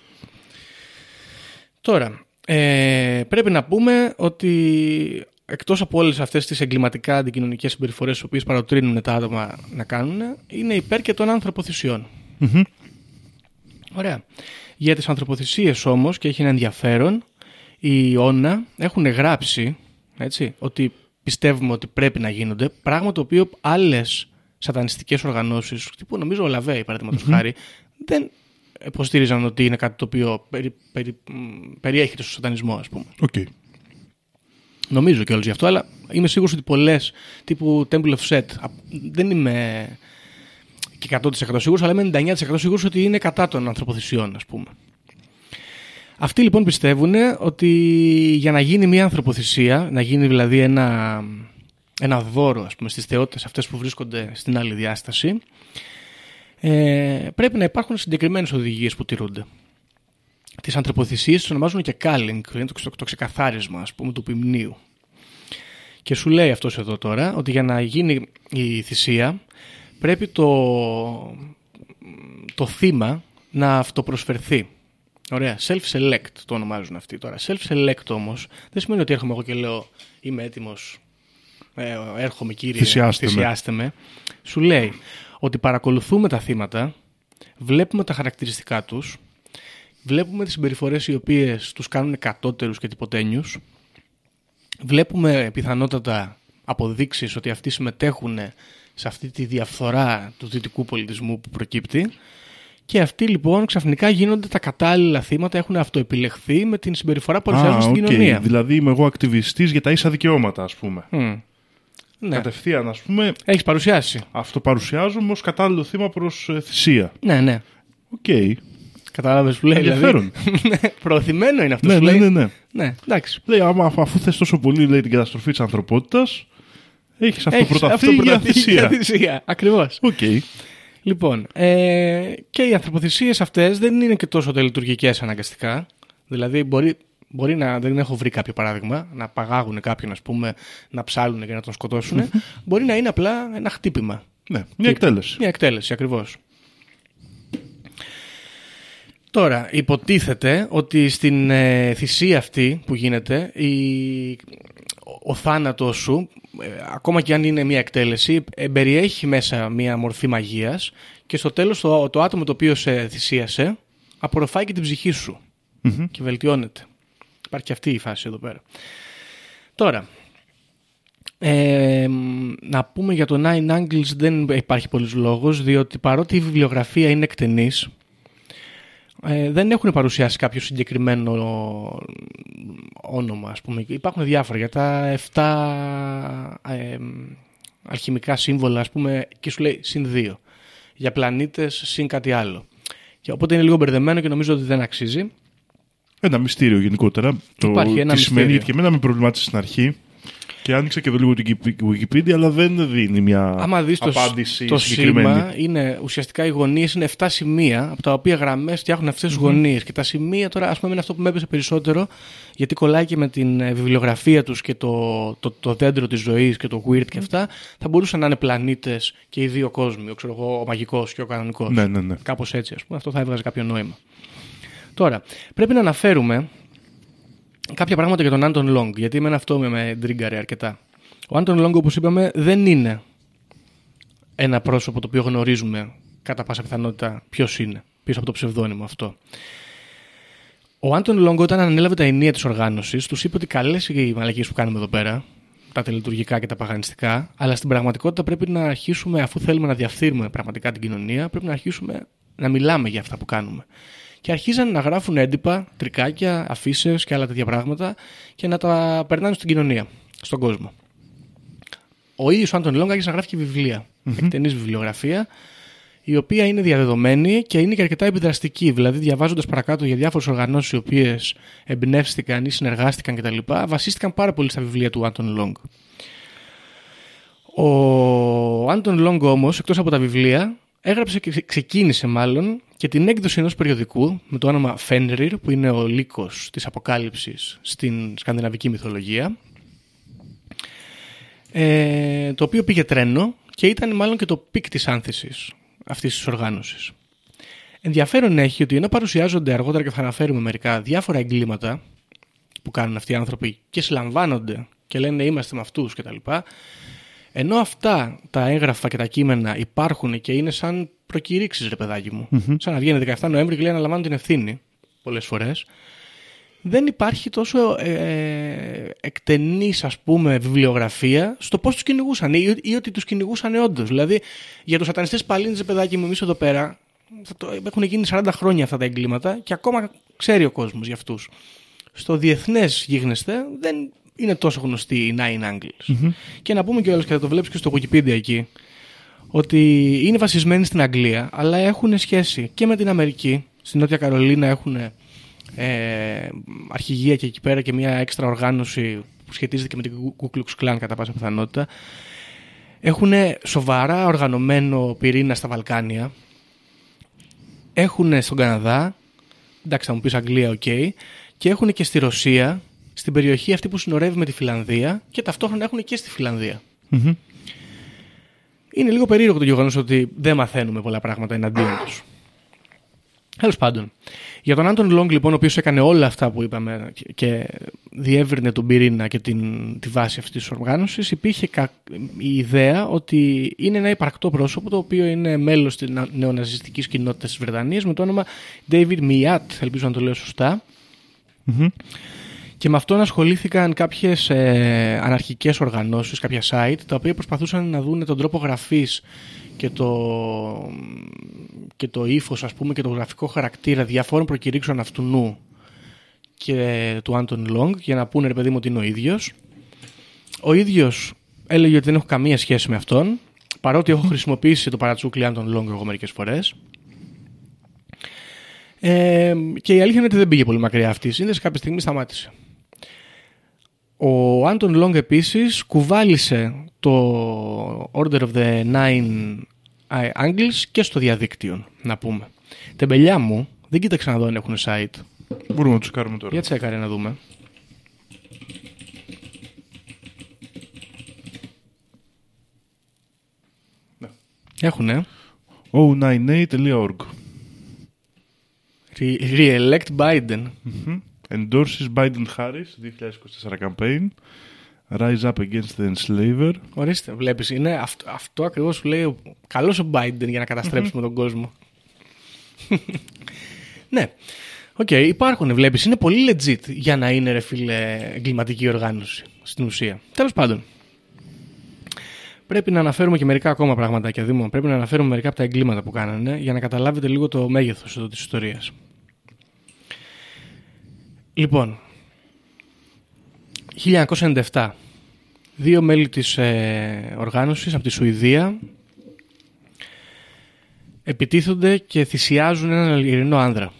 Τώρα, ε, πρέπει να πούμε ότι εκτός από όλες αυτές τις εγκληματικά αντικοινωνικές συμπεριφορές τις οποίες παροτρύνουν τα άτομα να κάνουν, είναι υπέρ και των ανθρωποθυσιών. Ωραία. Για τις ανθρωποθυσίες όμως, και έχει ένα ενδιαφέρον, οι Όνα έχουν γράψει έτσι, ότι πιστεύουμε ότι πρέπει να γίνονται, πράγμα το οποίο άλλες σατανιστικές οργανώσεις, τύπου νομίζω ο LaVey παραδείγματος χάρη, δεν υποστήριζαν ότι είναι κάτι το οποίο περι, περι, μ, περιέχεται στο σατανισμό ας πούμε. Οκ. Νομίζω και γι' αυτό, αλλά είμαι σίγουρος ότι πολλές τύπου Temple of Set α, δεν είμαι και 100% σίγουρος, αλλά είμαι 99% σίγουρος ότι είναι κατά των ανθρωποθυσιών, ας πούμε. Αυτοί λοιπόν πιστεύουν ότι για να γίνει μια ανθρωποθυσία, να γίνει δηλαδή ένα, ένα δώρο ας πούμε, στις θεότητες αυτές που βρίσκονται στην άλλη διάσταση, ε, πρέπει να υπάρχουν συγκεκριμένες οδηγίες που τηρούνται. Τις ανθρωποθυσίες τις ονομάζουν και calling, είναι το, το, το ξεκαθάρισμα ας πούμε, του ποιμνίου. Και σου λέει αυτός εδώ τώρα ότι για να γίνει η θυσία πρέπει το, το θύμα να αυτοπροσφερθεί. Ωραία. Self-select το ονομάζουν αυτοί τώρα. Self-select όμως δεν σημαίνει ότι έρχομαι εγώ και λέω είμαι έτοιμος, ε, έρχομαι κύριε, Θυσιάστε με. θυσιάστε με. Σου λέει ότι παρακολουθούμε τα θύματα, βλέπουμε τα χαρακτηριστικά τους, βλέπουμε τις συμπεριφορές οι οποίες τους κάνουν κατώτερους και τυποτένιους, βλέπουμε πιθανότατα αποδείξεις ότι αυτοί συμμετέχουν σε αυτή τη διαφθορά του δυτικού πολιτισμού που προκύπτει και αυτοί λοιπόν ξαφνικά γίνονται τα κατάλληλα θύματα, έχουν αυτοεπιλεχθεί με την συμπεριφορά που παρουσιάζουν στην οκ. κοινωνία. Δηλαδή είμαι εγώ ακτιβιστής για τα ίσα δικαιώματα, ας πούμε. Μμ. Ναι. Κατευθείαν, ας πούμε, Έχεις παρουσιάσει. αυτοπαρουσιάζομαι ως κατάλληλο θύμα προς ε, θυσία. Ναι, ναι. Οκ. Κατάλαβες που λέει. Ενδιαφέρον. Δηλαδή. Ναι, Προωθημένο είναι αυτό Ναι, που ναι, λέει. ναι, ναι. Ναι, εντάξει. Λέει, άμα, αφ- αφού θες τόσο πολύ λέει, την καταστροφή της ανθρωπότητας, έχεις Έχεις αυτοπροταθεί για αυτοπροταθεί θυσία. για θυσία. Ακριβώς. Οκ. Λοιπόν, ε, και οι ανθρωποθυσίες αυτές δεν είναι και τόσο τελετουργικές αναγκαστικά. Δηλαδή μπορεί, μπορεί να δεν έχω βρει κάποιο παράδειγμα, να απαγάγουν κάποιον ας πούμε, να ψάλουν και να τον σκοτώσουν. μπορεί να είναι απλά ένα χτύπημα. Ναι, μια εκτέλεση. Μια εκτέλεση ακριβώς. Τώρα, υποτίθεται ότι στην ε, θυσία αυτή που γίνεται, η, ο θάνατος σου, ε, ακόμα και αν είναι μια εκτέλεση, ε, περιέχει μέσα μια μορφή μαγείας και στο τέλος το, το άτομο το οποίο σε θυσίασε απορροφάει και την ψυχή σου και βελτιώνεται. Υπάρχει και αυτή η φάση εδώ πέρα. Τώρα, ε, να πούμε για το Nine Angles δεν υπάρχει πολλής λόγος διότι παρότι η βιβλιογραφία είναι εκτενής ε, δεν έχουν παρουσιάσει κάποιο συγκεκριμένο όνομα ας πούμε. Υπάρχουν διάφορα για τα 7 ε, αλχημικά σύμβολα ας πούμε και σου λέει συν 2 για πλανήτες συν κάτι άλλο. Και οπότε είναι λίγο μπερδεμένο και νομίζω ότι δεν αξίζει. Ένα μυστήριο γενικότερα. Υπάρχει το ένα τι σημαίνει, μυστήριο. γιατί και εμένα με προβλημάτισε στην αρχή. Και άνοιξα και εδώ λίγο την Wikipedia, αλλά δεν δίνει μια Άμα δεις το, απάντηση το συγκεκριμένη. σήμα, είναι, ουσιαστικά οι γωνίες είναι 7 σημεία, από τα οποία γραμμές φτιάχνουν αυτές τις γωνίες. Και τα σημεία τώρα, ας πούμε, είναι αυτό που με έπεσε περισσότερο, γιατί κολλάει και με την ε, βιβλιογραφία τους και το, το, το δέντρο της ζωής και το wyrd και αυτά, θα μπορούσαν να είναι πλανήτες και οι δύο κόσμοι, ο, ξέρω εγώ, ο μαγικός και ο κανονικός. Ναι, ναι, ναι. Κάπως έτσι, ας πούμε. Αυτό θα έβγαζε κάποιο νόημα. Τώρα, πρέπει να αναφέρουμε κάποια πράγματα για τον Άντον Λονγκ, γιατί εμένα αυτό με, με τρίγκαρε αρκετά. Ο Άντον Λονγκ, όπως είπαμε, δεν είναι ένα πρόσωπο το οποίο γνωρίζουμε κατά πάσα πιθανότητα ποιος είναι, πίσω από το ψευδόνυμο αυτό. Ο Άντον Λονγκ, όταν ανέλαβε τα ηνία της οργάνωσης, τους είπε ότι καλές οι μαλακίες που κάνουμε εδώ πέρα, τα τελετουργικά και τα παγανιστικά, αλλά στην πραγματικότητα πρέπει να αρχίσουμε, αφού θέλουμε να διαφθείρουμε πραγματικά την κοινωνία, πρέπει να αρχίσουμε να μιλάμε για αυτά που κάνουμε. Και αρχίζαν να γράφουν έντυπα, τρικάκια, αφίσες και άλλα τέτοια πράγματα και να τα περνάνε στην κοινωνία, στον κόσμο. Ο ίδιος ο Άντον Λονγκ άρχισε να γράφει και βιβλία, εκτενής βιβλιογραφία, η οποία είναι διαδεδομένη και είναι και αρκετά επιδραστική. Δηλαδή, διαβάζοντας παρακάτω για διάφορες οργανώσεις οι οποίες εμπνεύστηκαν ή συνεργάστηκαν κτλ., βασίστηκαν πάρα πολύ στα βιβλία του Άντον Λονγκ. Ο Άντον Λονγκ όμως, εκτός από τα βιβλία, έγραψε και ξεκίνησε μάλλον και την έκδοση ενός περιοδικού με το όνομα Fenrir, που είναι ο λύκος της αποκάλυψης στην σκανδιναβική μυθολογία, ε, το οποίο πήγε τρένο και ήταν μάλλον και το peak της άνθησης αυτής της οργάνωσης. Ενδιαφέρον έχει ότι ενώ παρουσιάζονται αργότερα και θα αναφέρουμε μερικά διάφορα εγκλήματα που κάνουν αυτοί οι άνθρωποι και συλλαμβάνονται και λένε είμαστε με αυτούς κτλ. Ενώ αυτά τα έγγραφα και τα κείμενα υπάρχουν και είναι σαν προκηρύξεις ρε παιδάκι μου. Σαν να βγαίνει 17 Νοέμβρη και λέει αναλαμβάνω την ευθύνη πολλές φορές. Δεν υπάρχει τόσο ε, εκτενής ας πούμε βιβλιογραφία στο πώς τους κυνηγούσαν ή, ή ότι τους κυνηγούσαν όντως. Δηλαδή για τους σατανιστές παλίνες παιδάκι μου εμείς εδώ πέρα θα το, έχουν γίνει 40 χρόνια αυτά τα εγκλήματα και ακόμα ξέρει ο κόσμος για αυτούς. Στο διεθνές γίγνεσθε δεν είναι τόσο γνωστοί οι Nine Angles. Και να πούμε κιόλας και θα το βλέπεις και στο Wikipedia εκεί ότι είναι βασισμένοι στην Αγγλία αλλά έχουν σχέση και με την Αμερική. Στην Νότια Καρολίνα έχουν ε, αρχηγία και εκεί πέρα και μια έξτρα οργάνωση που σχετίζεται και με την Ku Klux Klan κατά πάσα πιθανότητα. Έχουν σοβαρά οργανωμένο πυρήνα στα Βαλκάνια. Έχουν στον Καναδά, εντάξει θα μου πεις Αγγλία, οκ. Και έχουν και στη Ρωσία, στην περιοχή αυτή που συνορεύει με τη Φινλανδία και ταυτόχρονα έχουν και στη Φινλανδία Είναι λίγο περίεργο το γεγονός ότι δεν μαθαίνουμε πολλά πράγματα εναντίον τους. Τέλος πάντων. Για τον Άντων Λόγκ, λοιπόν, ο οποίος έκανε όλα αυτά που είπαμε και διεύρυνε τον πυρήνα και την, τη βάση αυτής της οργάνωσης, υπήρχε η ιδέα ότι είναι ένα υπαρκτό πρόσωπο το οποίο είναι μέλος της νεοναζιστικής κοινότητας της Βρετανίας με το όνομα David Miat, ελπίζω να το λέω Και με αυτόν ασχολήθηκαν κάποιες ε, αναρχικές οργανώσεις, κάποια site, τα οποία προσπαθούσαν να δουν τον τρόπο γραφής και το, και το ύφος, ας πούμε, και το γραφικό χαρακτήρα διαφόρων προκηρύξεων αυτουνού και του Άντον Λονγκ για να πούνε ρε παιδί μου ότι είναι ο ίδιος. Ο ίδιος έλεγε ότι δεν έχω καμία σχέση με αυτόν, παρότι έχω χρησιμοποιήσει το παρατσούκλι Άντον Λονγκ εγώ μερικές φορές. Ε, και η αλήθεια είναι ότι δεν πήγε πολύ μακριά αυτή η σύνδεση, κάποια στιγμή σταμάτησε. Ο Άντον Λονγκ επίσης κουβάλησε το Order of the Nine Angles και στο διαδίκτυο, να πούμε. Τεμπελιά μου, δεν κοίταξα να δω αν έχουν site. Μπορούμε να τους κάνουμε τώρα. Για τσέκαρε να δούμε. Ναι. Έχουνε. o98.org Re-elect Biden. Mm-hmm. Endorses Biden-Harris 2024 campaign. Rise up against the enslaver. Ορίστε, βλέπεις, είναι αυτό, αυτό ακριβώς που λέει καλός ο Biden για να καταστρέψουμε τον κόσμο. ναι. Ok, okay, υπάρχουν, βλέπεις, είναι πολύ legit για να είναι, ρε φίλε, εγκληματική οργάνωση, στην ουσία. Τέλος πάντων. Πρέπει να αναφέρουμε και μερικά ακόμα πράγματα και Δήμο. Πρέπει να αναφέρουμε μερικά από τα εγκλήματα που κάνανε για να καταλάβετε λίγο το μέγεθος εδώ της ιστορίας. Λοιπόν, 1997. Δύο μέλη της ε, οργάνωσης από τη Σουηδία επιτίθονται και θυσιάζουν έναν ειρηνό άνδρα.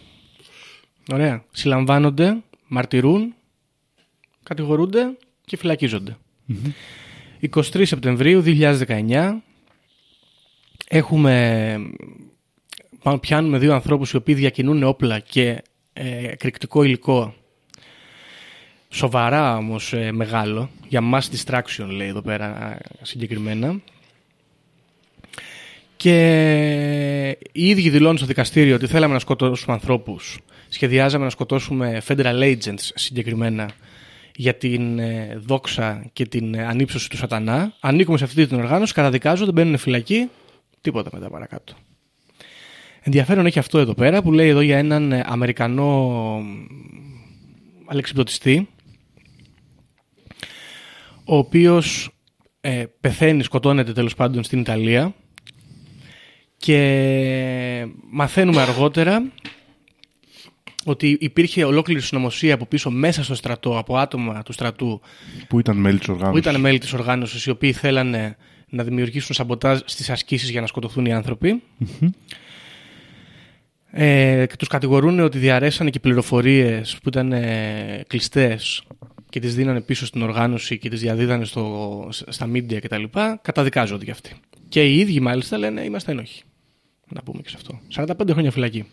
Ωραία. Συλλαμβάνονται, μαρτυρούν, κατηγορούνται και φυλακίζονται. 23 Σεπτεμβρίου 2019 έχουμε πιάνουμε δύο ανθρώπους οι οποίοι διακινούν όπλα και ε, εκρηκτικό υλικό Σοβαρά όμως ε, μεγάλο. Για mass distraction λέει εδώ πέρα συγκεκριμένα. Και οι ίδιοι δηλώνουν στο δικαστήριο ότι θέλαμε να σκοτώσουμε ανθρώπους. Σχεδιάζαμε να σκοτώσουμε federal agents συγκεκριμένα για την ε, δόξα και την ε, ανύψωση του σατανά. Ανήκουμε σε αυτή την οργάνωση, καταδικάζονται, μπαίνουν φυλακή, τίποτα μετά παρακάτω. Ενδιαφέρον έχει αυτό εδώ πέρα που λέει εδώ για έναν Αμερικανό αλεξιπτωτιστή ο οποίος ε, πεθαίνει, σκοτώνεται τέλος πάντων στην Ιταλία και μαθαίνουμε αργότερα ότι υπήρχε ολόκληρη συνωμοσία από πίσω μέσα στο στρατό από άτομα του στρατού που ήταν μέλη της οργάνωσης, που ήταν μέλη της οργάνωσης οι οποίοι θέλανε να δημιουργήσουν σαμποτάζ στις ασκήσεις για να σκοτωθούν οι άνθρωποι. Ε, και τους κατηγορούν ότι διαρρέσανε και πληροφορίες που ήταν ε, κλειστές και τις δίνανε πίσω στην οργάνωση και τις διαδίδανε στο, στα media κτλ. Καταδικάζονται κι αυτοί. Και οι ίδιοι μάλιστα λένε είμαστε ενόχοι. Να πούμε και σε αυτό. 45 χρόνια φυλακή.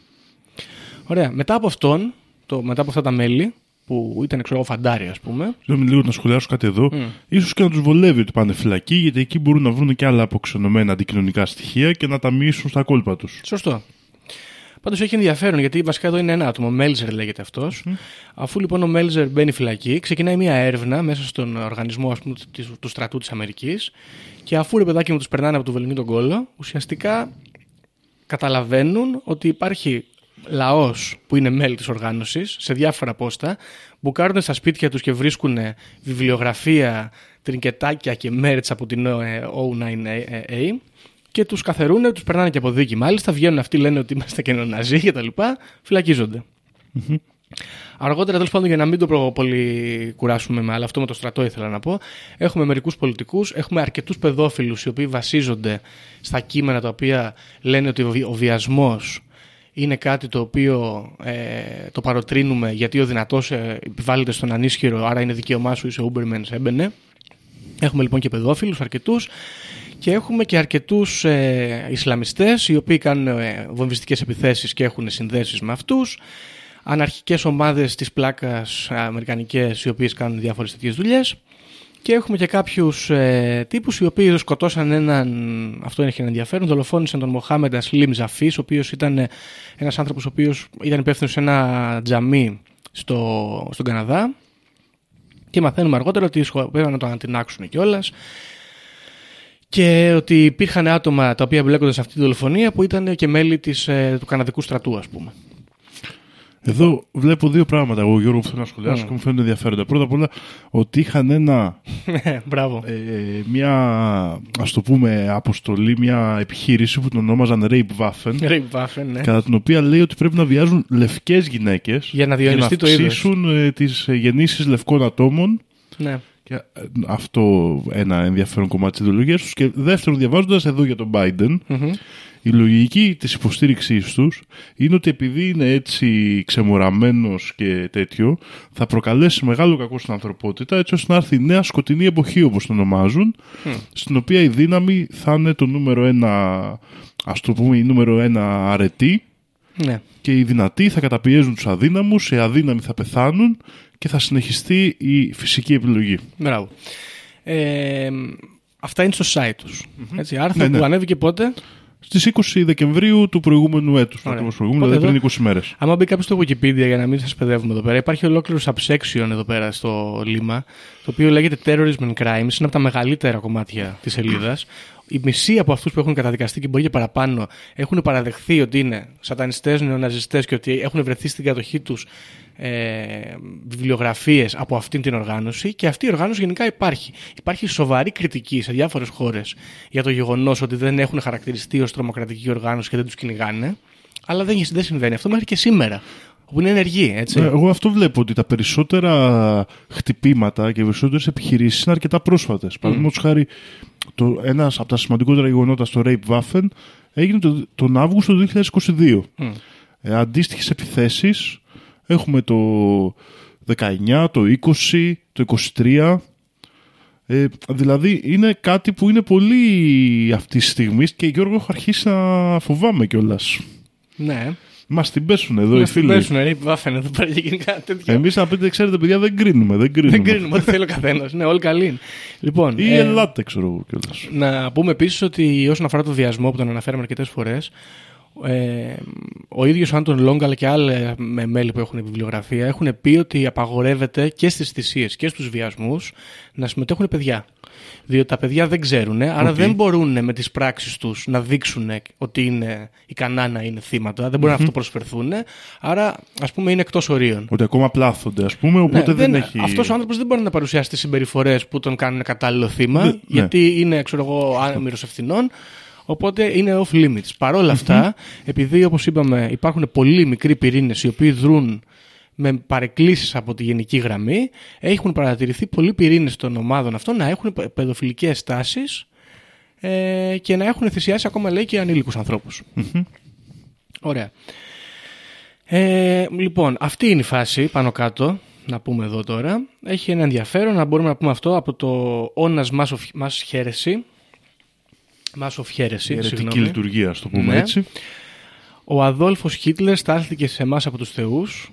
Ωραία. Μετά από αυτόν, το, μετά από αυτά τα μέλη, που ήταν ξέρω φαντάρι, ας πούμε. Θέλω λίγο να σχολιάσω κάτι εδώ. Mm. Ίσως και να τους βολεύει ότι πάνε φυλακή, γιατί εκεί μπορούν να βρουν και άλλα αποξενωμένα αντικοινωνικά στοιχεία και να τα μοιήσουν στα κόλπα τους. Σωστό. Πάντως έχει ενδιαφέρον γιατί βασικά εδώ είναι ένα άτομο. Ο Μέλζερ λέγεται αυτός. Αφού λοιπόν ο Μέλζερ μπαίνει φυλακή, ξεκινάει μια έρευνα μέσα στον οργανισμό ας πούμε, του στρατού της Αμερικής και αφού ρε παιδάκι μου τους περνάνε από το βεληνί τον κόλλο, ουσιαστικά καταλαβαίνουν ότι υπάρχει λαός που είναι μέλη της οργάνωσης σε διάφορα πόστα, μπουκάρουν στα σπίτια τους και βρίσκουν βιβλιογραφία, τρινκετάκια και μέρτς από την O9A και τους καθερούν, τους περνάνε και από δίκη. Μάλιστα βγαίνουν αυτοί, λένε ότι είμαστε και ναζί και τα λοιπά, φυλακίζονται. Mm-hmm. Αργότερα, τέλος πάντων, για να μην το πολύ κουράσουμε με, αλλά αυτό με το στρατό ήθελα να πω, έχουμε μερικούς πολιτικούς, έχουμε αρκετούς παιδόφιλους οι οποίοι βασίζονται στα κείμενα τα οποία λένε ότι ο βιασμός είναι κάτι το οποίο ε, το παροτρύνουμε γιατί ο δυνατός ε, επιβάλλεται στον ανίσχυρο, άρα είναι δικαίωμά σου, είσαι Uberman, έμπαινε. Έχουμε λοιπόν και παιδόφιλους αρκετούς και έχουμε και αρκετούς ε, Ισλαμιστές οι οποίοι κάνουν ε, βομβιστικές επιθέσεις και έχουν συνδέσεις με αυτούς. αναρχικές ομάδες της πλάκας αμερικανικές οι οποίες κάνουν διάφορες τέτοιες δουλειές και έχουμε και κάποιους ε, τύπους οι οποίοι σκοτώσαν έναν, αυτό έχει ένα ενδιαφέρον, δολοφόνησαν τον Μοχάμεντα Ασλίμ Ζαφής ο οποίος ήταν ένας άνθρωπος ο οποίος ήταν υπεύθυνος σε ένα τζαμί στο, στον Καναδά και μαθαίνουμε αργότερα ότι σκοπεύαν να το ανατινάξουν κιόλας. Και ότι υπήρχαν άτομα τα οποία μπλέκονται σε αυτή τη δολοφονία που ήταν και μέλη της, ε, του Καναδικού στρατού, ας πούμε. Εδώ βλέπω δύο πράγματα εγώ Γιώργο που θέλω να σχολιάσω Mm. και μου φαίνονται ενδιαφέροντα. Πρώτα απ' όλα ότι είχαν ένα, Μπράβο. ε, μια ας το πούμε αποστολή, μια επιχείρηση που την ονόμαζαν Rape Waffen Ray Waffen, ναι. κατά την οποία λέει ότι πρέπει να βιάζουν λευκές γυναίκες Για να διονυστεί το είδος. αυξήσουν ε, τις ε, γεννήσεις λευκών ατόμων ναι. Και ε, αυτό ένα ενδιαφέρον κομμάτι της ιδεολογίας τους και δεύτερον διαβάζοντας εδώ για τον Biden Μμμ. η λογική της υποστήριξής τους είναι ότι επειδή είναι έτσι ξεμοραμένος και τέτοιο θα προκαλέσει μεγάλο κακό στην ανθρωπότητα έτσι ώστε να έρθει η νέα σκοτεινή εποχή όπως την ονομάζουν στην οποία η δύναμη θα είναι το νούμερο ένα ας το πούμε η νούμερο ένα αρετή ναι. και οι δυνατοί θα καταπιέζουν τους αδύναμους, οι αδύναμοι θα πεθάνουν και θα συνεχιστεί η φυσική επιλογή. Μπράβο. Ε, αυτά είναι στο site τους. Έτσι, άρθρο Ναι, ναι. που ανέβηκε πότε; Στις 20 Δεκεμβρίου του προηγούμενου έτους, Ωραία. ακριβώς προηγούμενου, Οπότε δηλαδή εδώ- πριν 20 μέρες. Άμα μπει κάποιος στο Wikipedia για να μην σας παιδεύουμε εδώ πέρα, υπάρχει ολόκληρο subsection εδώ πέρα στο Λίμα, το οποίο λέγεται Terrorism and Crimes. Είναι από τα μεγαλύτερα κομμάτια της σελίδας. Η μισή από αυτούς που έχουν καταδικαστεί και μπορεί και παραπάνω έχουν παραδεχθεί ότι είναι σατανιστές, νεοναζιστές και ότι έχουν βρεθεί στην κατοχή τους ε, βιβλιογραφίες από αυτήν την οργάνωση. Και αυτή η οργάνωση γενικά υπάρχει. Υπάρχει σοβαρή κριτική σε διάφορες χώρες για το γεγονός ότι δεν έχουν χαρακτηριστεί ως τρομοκρατική οργάνωση και δεν τους κυνηγάνε. Αλλά δεν, δεν συμβαίνει αυτό μέχρι και σήμερα. Όπου είναι ενεργοί, έτσι. Ε, Εγώ αυτό βλέπω ότι τα περισσότερα χτυπήματα και οι περισσότερες επιχειρήσεις είναι αρκετά πρόσφατες. Mm. Παραδείγματος χάρη, το, ένας από τα σημαντικότερα γεγονότα στο Rape Waffen έγινε το, τον Αύγουστο του 2022. Μμ. Ε, Αντίστοιχες επιθέσεις έχουμε το 19, το 20, το 23. Ε, δηλαδή είναι κάτι που είναι πολύ αυτή τη στιγμή και Γιώργο έχω αρχίσει να φοβάμαι κιόλας. Ναι. Μα την πέσουν εδώ οι Μας την φίλοι. πέσουν, ρε, βάφεν εδώ πέρα και γίνει κάτι τέτοιο. Εμείς να πείτε, ξέρετε, παιδιά, δεν κρίνουμε. Δεν κρίνουμε. Δεν κρίνουμε ό,τι θέλει ο καθένας. Ναι, όλοι καλοί είναι. Λοιπόν, Ή ε, ελάτε, ξέρω εγώ κιόλας. να πούμε επίσης ότι όσον αφορά το βιασμό που τον αναφέραμε αρκετές φορές, ε, ο ίδιος ο Άντων Λόγκ αλλά και άλλα με μέλη που έχουν βιβλιογραφία έχουν πει ότι απαγορεύεται και στις θυσίες και στους βιασμούς να συμμετέχουν παιδιά. Διότι τα παιδιά δεν ξέρουν, άρα δεν μπορούν με τις πράξεις τους να δείξουν ότι είναι ικανά να είναι θύματα, δεν μπορούν να αυτοπροσφερθούν, άρα ας πούμε είναι εκτός ορίων. Ότι ακόμα πλάθονται, ας πούμε, οπότε Ναι, δεν, έχει. Αυτός ο άνθρωπος δεν μπορεί να παρουσιάσει τις συμπεριφορές που τον κάνουν κατάλληλο θύμα, Δεν- ναι. γιατί είναι, ξέρω εγώ, άμυρο ευθυνών. Οπότε είναι off limits. Παρ' όλα αυτά, επειδή όπως είπαμε, υπάρχουν πολύ μικροί πυρήνες οι οποίοι δρούν με παρεκκλήσεις από τη γενική γραμμή, έχουν παρατηρηθεί πολλοί πυρήνες των ομάδων αυτών να έχουν παι- παιδοφιλικές τάσεις ε, και να έχουν θυσιάσει ακόμα λέει και ανήλικους ανθρώπους. Ωραία. Ε, λοιπόν, αυτή είναι η φάση πάνω κάτω, να πούμε εδώ τώρα. Έχει ένα ενδιαφέρον να μπορούμε να πούμε αυτό από το Όνας Mass of, Mass Heresy. Mass of Heresy, Η αιρετική συγγνώμη. λειτουργία, ας το πούμε Ναι. έτσι. Ο Αδόλφος Χίτλερ στάλθηκε σε εμάς από τους θεούς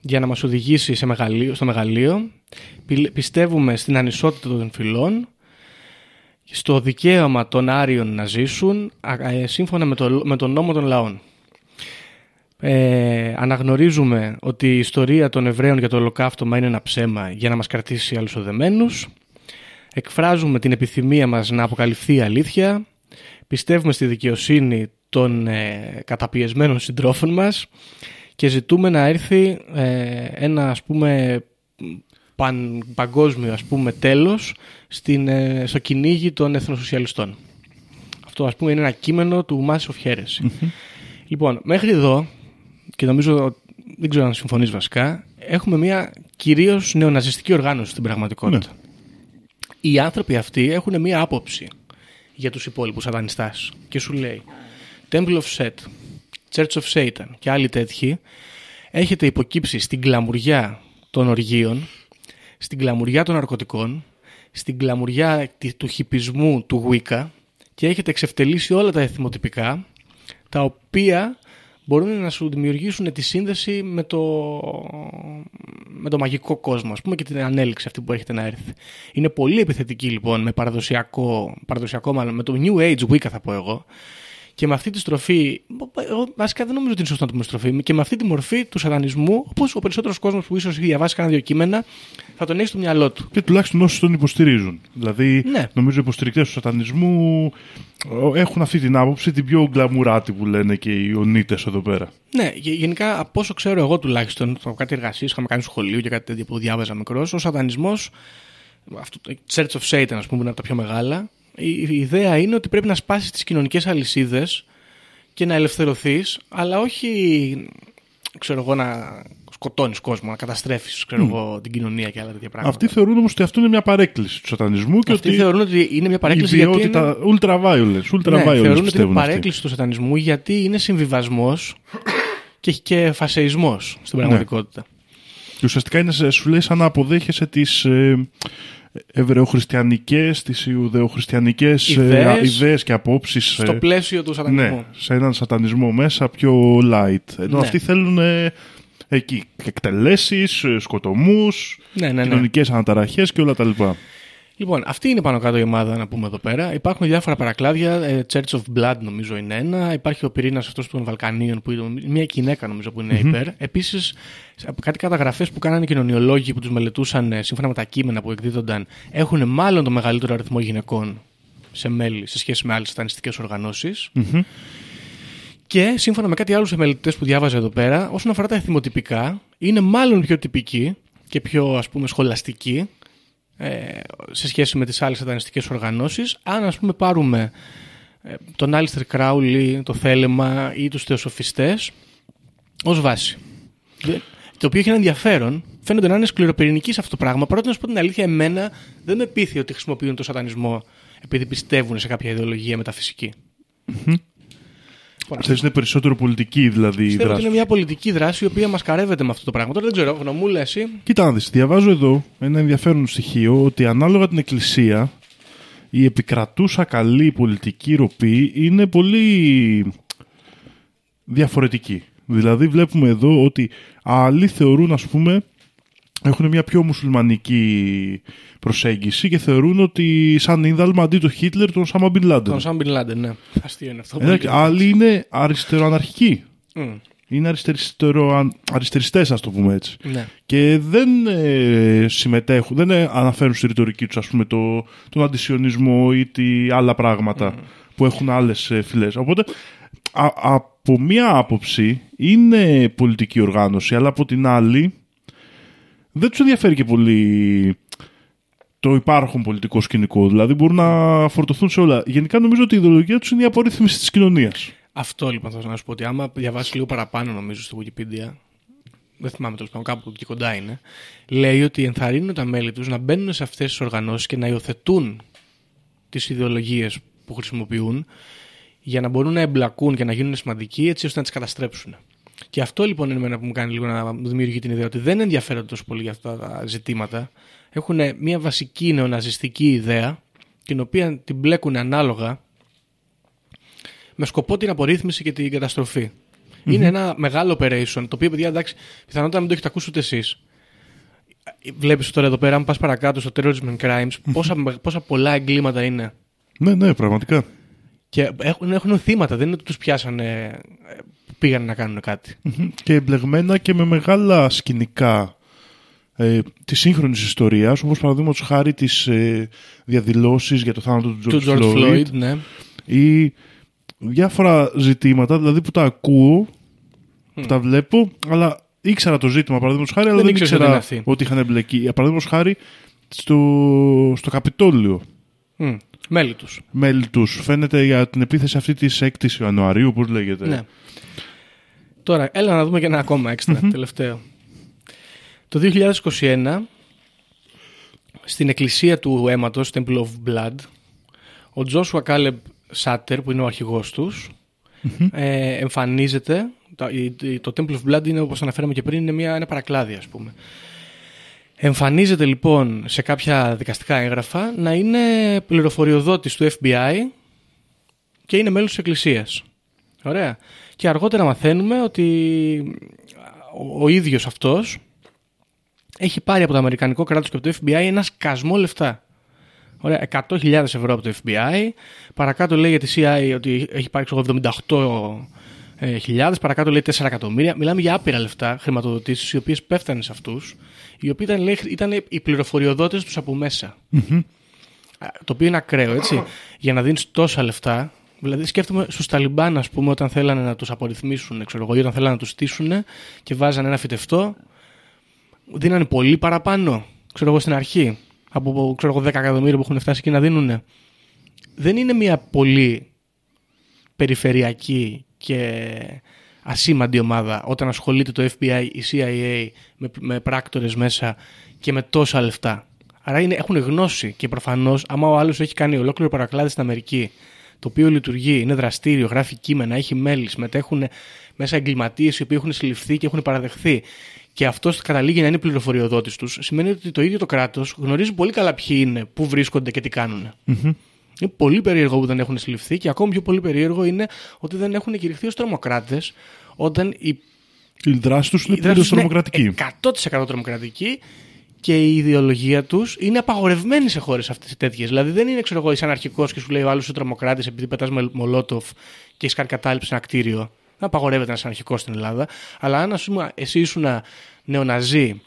για να μας οδηγήσει σε μεγαλείο, στο μεγαλείο. Πι- Πιστεύουμε στην ανισότητα των φυλών, στο δικαίωμα των Άριων να ζήσουν α- ε, σύμφωνα με, το, με τον νόμο των λαών. Ε, αναγνωρίζουμε ότι η ιστορία των Εβραίων για το ολοκαύτωμα είναι ένα ψέμα για να μας κρατήσει αλουσοδεμένους. Εκφράζουμε την επιθυμία μας να αποκαλυφθεί η αλήθεια. Πιστεύουμε στη δικαιοσύνη των ε, καταπιεσμένων συντρόφων μας και ζητούμε να έρθει ε, ένα ας πούμε παν, παγκόσμιο ας πούμε τέλος στην, ε, στο κυνήγι των εθνοσοσιαλιστών. Αυτό ας πούμε είναι ένα κείμενο του Mass of Heresy. Λοιπόν, μέχρι εδώ και νομίζω, δεν ξέρω αν συμφωνείς βασικά, έχουμε μια κυρίως νεοναζιστική οργάνωση στην πραγματικότητα. Οι άνθρωποι αυτοί έχουν μια άποψη για τους υπόλοιπους σατανιστάς και σου λέει Temple of Set, Church of Satan και άλλοι τέτοιοι έχετε υποκύψει στην κλαμουριά των οργείων, στην κλαμουριά των ναρκωτικών, στην κλαμουριά τη- του χιπισμού του Wicca και έχετε εξευτελίσει όλα τα εθιμοτυπικά τα οποία μπορούν να σου δημιουργήσουν τη σύνδεση με το, με το μαγικό κόσμο, ας πούμε, και την ανέλυξη αυτή που έρχεται να έρθει. Είναι πολύ επιθετική λοιπόν με παραδοσιακό, παραδοσιακό μάλλον, με το New Age Wicca θα πω εγώ, και με αυτή τη στροφή, εγώ βασικά δεν νομίζω ότι είναι σωστό να το πούμε στροφή, και με αυτή τη μορφή του σατανισμού, όπως ο περισσότερος κόσμος που ίσως έχει διαβάσει κανένα δύο κείμενα, θα τον έχεις στο μυαλό του. Και τουλάχιστον όσοι τον υποστηρίζουν. Δηλαδή, Ναι. νομίζω οι υποστηρικτές του σατανισμού ε, έχουν αυτή την άποψη, την πιο γκλαμουράτη που λένε και οι ονίτε εδώ πέρα. Ναι, γε- γενικά από όσο ξέρω εγώ τουλάχιστον, από κάτι εργασίες είχαμε κάνει στο σχολείο και κάτι τέτοιο που διάβαζα μικρός, ο σατανισμός, αυτό το Church of Satan, ας πούμε, είναι από τα πιο μεγάλα, η, η ιδέα είναι ότι πρέπει να σπάσεις τις κοινωνικές αλυσίδες και να ελευθερωθείς, αλλά όχι, ξέρω εγώ, να σκοτώνεις κόσμο, να καταστρέφεις την κοινωνία και άλλα τέτοια πράγματα. Αυτοί θεωρούν όμως ότι αυτό είναι μια παρέκληση του σατανισμού και Αυτοί ότι θεωρούν ότι είναι μια παρέκκληση η γιατί είναι... ιδιότητα ultra violence, ultra Ναι, violence θεωρούν ότι είναι πιστεύουν αυτοί. παρέκκληση του σατανισμού γιατί είναι συμβιβασμός και έχει και φασεισμό στην πραγματικότητα. Και ουσιαστικά είναι, σε- σου λέει σαν να αποδέχεσαι τις ε, εβραιοχριστιανικές, τις ιουδεοχριστιανικές ε, Ιδέες. ιδέες και απόψεις Στο ε, πλαίσιο του σατανισμού. ναι, σε έναν σατανισμό μέσα πιο light. Ενώ Ναι. αυτοί θέλουν ε, εκεί εκτελέσεις, ε, σκοτωμούς, Ναι, ναι, ναι. κοινωνικές αναταραχές και όλα τα λοιπά. Λοιπόν, αυτή είναι πάνω κάτω η ομάδα να πούμε εδώ πέρα. Υπάρχουν διάφορα παρακλάδια. ε, Church of Blood νομίζω είναι ένα. Υπάρχει ο πυρήνας αυτός των Βαλκανίων που είναι μια γυναίκα νομίζω που είναι υπέρ. Επίσης, κάτι καταγραφές που κάνανε οι κοινωνιολόγοι που τους μελετούσαν ε, σύμφωνα με τα κείμενα που εκδίδονταν έχουν μάλλον το μεγαλύτερο αριθμό γυναικών σε μέλη σε σχέση με άλλες σατανιστικέ οργανώσεις. Και σύμφωνα με κάτι άλλους μελετητές που διάβαζα εδώ πέρα, όσον αφορά τα εθιμοτυπικά, είναι μάλλον πιο τυπική και πιο ας πούμε σχολαστική ε, σε σχέση με τις άλλες σατανιστικές οργανώσεις. Αν ας πούμε πάρουμε ε, τον Άλιστερ Κράουλι, το Θέλεμα ή τους Θεοσοφιστές ως βάση. Δεν- Το οποίο έχει ένα ενδιαφέρον. Φαίνεται να είναι σκληροπυρηνική σε αυτό το πράγμα. Παρότι να σου πω την αλήθεια, εμένα δεν με πείθει ότι χρησιμοποιούν το σατανισμό επειδή πιστεύουν σε κάποια ιδεολογία μεταφυσική. Λοιπόν, Αυτές είναι περισσότερο πολιτική δηλαδή η Πιστεύω ότι δράση. είναι μια πολιτική δράση η οποία μακαρεύεται με αυτό το πράγμα. Τώρα δεν ξέρω, γνωμούλα εσύ. Κοίτα να δεις, διαβάζω εδώ ένα ενδιαφέρον στοιχείο ότι ανάλογα την εκκλησία η επικρατούσα καλή πολιτική ροπή είναι πολύ διαφορετική. Δηλαδή βλέπουμε εδώ ότι άλλοι θεωρούν ας πούμε έχουν μια πιο μουσουλμανική προσέγγιση και θεωρούν ότι σαν είδαλμα αντί το Χίτλερ τον Σάμα Μπιν Λάντεν. Τον Σαν Μπιν Λάντεν, ναι. Αστείο είναι αυτό. Εντάξει, άλλοι είναι αριστεροαναρχικοί. Μμ, Είναι αριστεριστερο, αριστεριστές ας το πούμε έτσι ναι. και δεν ε, συμμετέχουν, δεν ε, αναφέρουν στη ρητορική τους ας πούμε το, τον αντισιονισμό ή τι άλλα πράγματα που έχουν άλλες ε, φυλές. Οπότε α- από μία άποψη είναι πολιτική οργάνωση αλλά από την άλλη δεν τους ενδιαφέρει και πολύ το υπάρχον πολιτικό σκηνικό. Δηλαδή μπορούν να φορτωθούν σε όλα. Γενικά νομίζω ότι η ιδεολογία τους είναι η απορρίθμιση της κοινωνίας. Αυτό λοιπόν θα να σου πω ότι άμα διαβάσεις λίγο παραπάνω νομίζω στη Wikipedia, δεν θυμάμαι τέλος πάντων, κάπου εκεί κοντά είναι, λέει ότι ενθαρρύνουν τα μέλη τους να μπαίνουν σε αυτές τις οργανώσεις και να υιοθετούν τις ιδεολογίες που χρησιμοποιούν για να μπορούν να εμπλακούν και να γίνουν σημαντικοί έτσι ώστε να τις καταστρέψουν. Και αυτό λοιπόν είναι εμένα που μου κάνει λίγο να μου δημιουργεί την ιδέα ότι δεν ενδιαφέρονται τόσο πολύ για αυτά τα ζητήματα. Έχουν μια βασική νεοναζιστική ιδέα, την οποία την μπλέκουν ανάλογα με σκοπό την απορρίθμιση και την καταστροφη Είναι ένα μεγάλο operation, το οποίο, παιδιά, εντάξει, πιθανότατα μην το έχετε ακούσει ούτε εσείς. Βλέπεις τώρα εδώ πέρα, αν πας παρακάτω στο Terrorism and Crimes, πόσα, πόσα πολλά εγκλήματα είναι. Ναι, ναι, πραγματικά. Και έχουν, έχουν θύματα, δεν είναι ότι τους πιάσανε, ε, που πήγαν να κάνουν κάτι. και εμπλεγμένα και με μεγάλα σκηνικά ε, της σύγχρονης ιστορίας, όπως παραδείγματος χάρη τις ε, διαδηλώσεις για το θάνατο του Του George, George Floyd, Floyd, ναι. ή διάφορα ζητήματα, δηλαδή που τα ακούω, που τα βλέπω, αλλά ήξερα το ζήτημα παραδείγματος χάρη, αλλά Δεν δεν, ήξερες ήξερα ότι είναι αυτή. ότι είχαν εμπλεκεί. Ε, Παραδείγματος χάρη στο, στο Καπιτόλιο. Μμ, μέλη τους. Μέλη τους φαίνεται για την επίθεση αυτή της 6ης Ιανουαρίου, πώς λέγεται. Ναι. Τώρα, έλα να δούμε και ένα ακόμα έξτρα, τελευταίο. Το 2021, στην εκκλησία του αίματος, Temple of Blood, ο Joshua Caleb Sutter, που είναι ο αρχηγός τους, ε, εμφανίζεται, το, η- το Temple of Blood είναι, όπως αναφέραμε και πριν, είναι μια, ένα παρακλάδι, ας πούμε. Εμφανίζεται λοιπόν σε κάποια δικαστικά έγγραφα να είναι πληροφοριοδότης του FBI και είναι μέλος της εκκλησίας. Ωραία. Και αργότερα μαθαίνουμε ότι ο, ο ίδιος αυτός έχει πάρει από το Αμερικανικό κράτος και από το FBI ένα σκασμό λεφτά. Ωραία, 100.000 ευρώ από το FBI. Παρακάτω λέει για τη CIA ότι έχει πάρει ξέρω, 78.000. Παρακάτω λέει 4 εκατομμύρια. Μιλάμε για άπειρα λεφτά χρηματοδοτήσεις οι οποίες πέφτανε σε αυτούς. Οι οποίοι ήταν, λέει, ήταν οι πληροφοριοδότες τους από μέσα. Α, Το οποίο είναι ακραίο, έτσι. Για να δίνεις τόσα λεφτά. Δηλαδή, σκέφτομαι στους Ταλιμπάν, ας πούμε, όταν θέλανε να τους απορριθμίσουν, ξέρω εγώ, ή όταν θέλανε να τους στήσουν και βάζανε ένα φυτευτό, δίνανε πολύ παραπάνω, ξέρω εγώ, στην αρχή, από ξέρω εγώ, 10 εκατομμύρια που έχουν φτάσει εκεί να δίνουν. Δεν είναι μια πολύ περιφερειακή και ασήμαντη ομάδα όταν ασχολείται το FBI, η CIA με, με πράκτορες μέσα και με τόσα λεφτά. Άρα είναι, έχουν γνώση και προφανώς άμα ο άλλος έχει κάνει ολόκληρο παρακλάδι στην Αμερική το οποίο λειτουργεί, είναι δραστήριο, γράφει κείμενα, έχει μέλη, συμμετέχουν μέσα εγκληματίες οι οποίοι έχουν συλληφθεί και έχουν παραδεχθεί και αυτός καταλήγει να είναι πληροφοριοδότης τους, σημαίνει ότι το ίδιο το κράτος γνωρίζει πολύ καλά ποιοι είναι, πού βρίσκονται και τι κάνουν. Είναι πολύ περίεργο που δεν έχουν συλληφθεί και ακόμη πιο πολύ περίεργο είναι ότι δεν έχουν κηρυχθεί ως τρομοκράτες όταν η Η δράση τους είναι η δράση πλήρως τους είναι τρομοκρατική. 100% τρομοκρατική και η ιδεολογία τους είναι απαγορευμένη σε χώρες αυτές τέτοιες. Δηλαδή δεν είναι, ξέρω εγώ, είσαι αναρχικός και σου λέει ο άλλος είσαι τρομοκράτης επειδή πετάς με μολότοφ και έχεις κάνει κατάληψη σε ένα κτίριο. Δεν απαγορεύεται ένας αναρχικός στην Ελλάδα. Αλλά αν ας πούμε, εσύ ήσουν νεοναζί,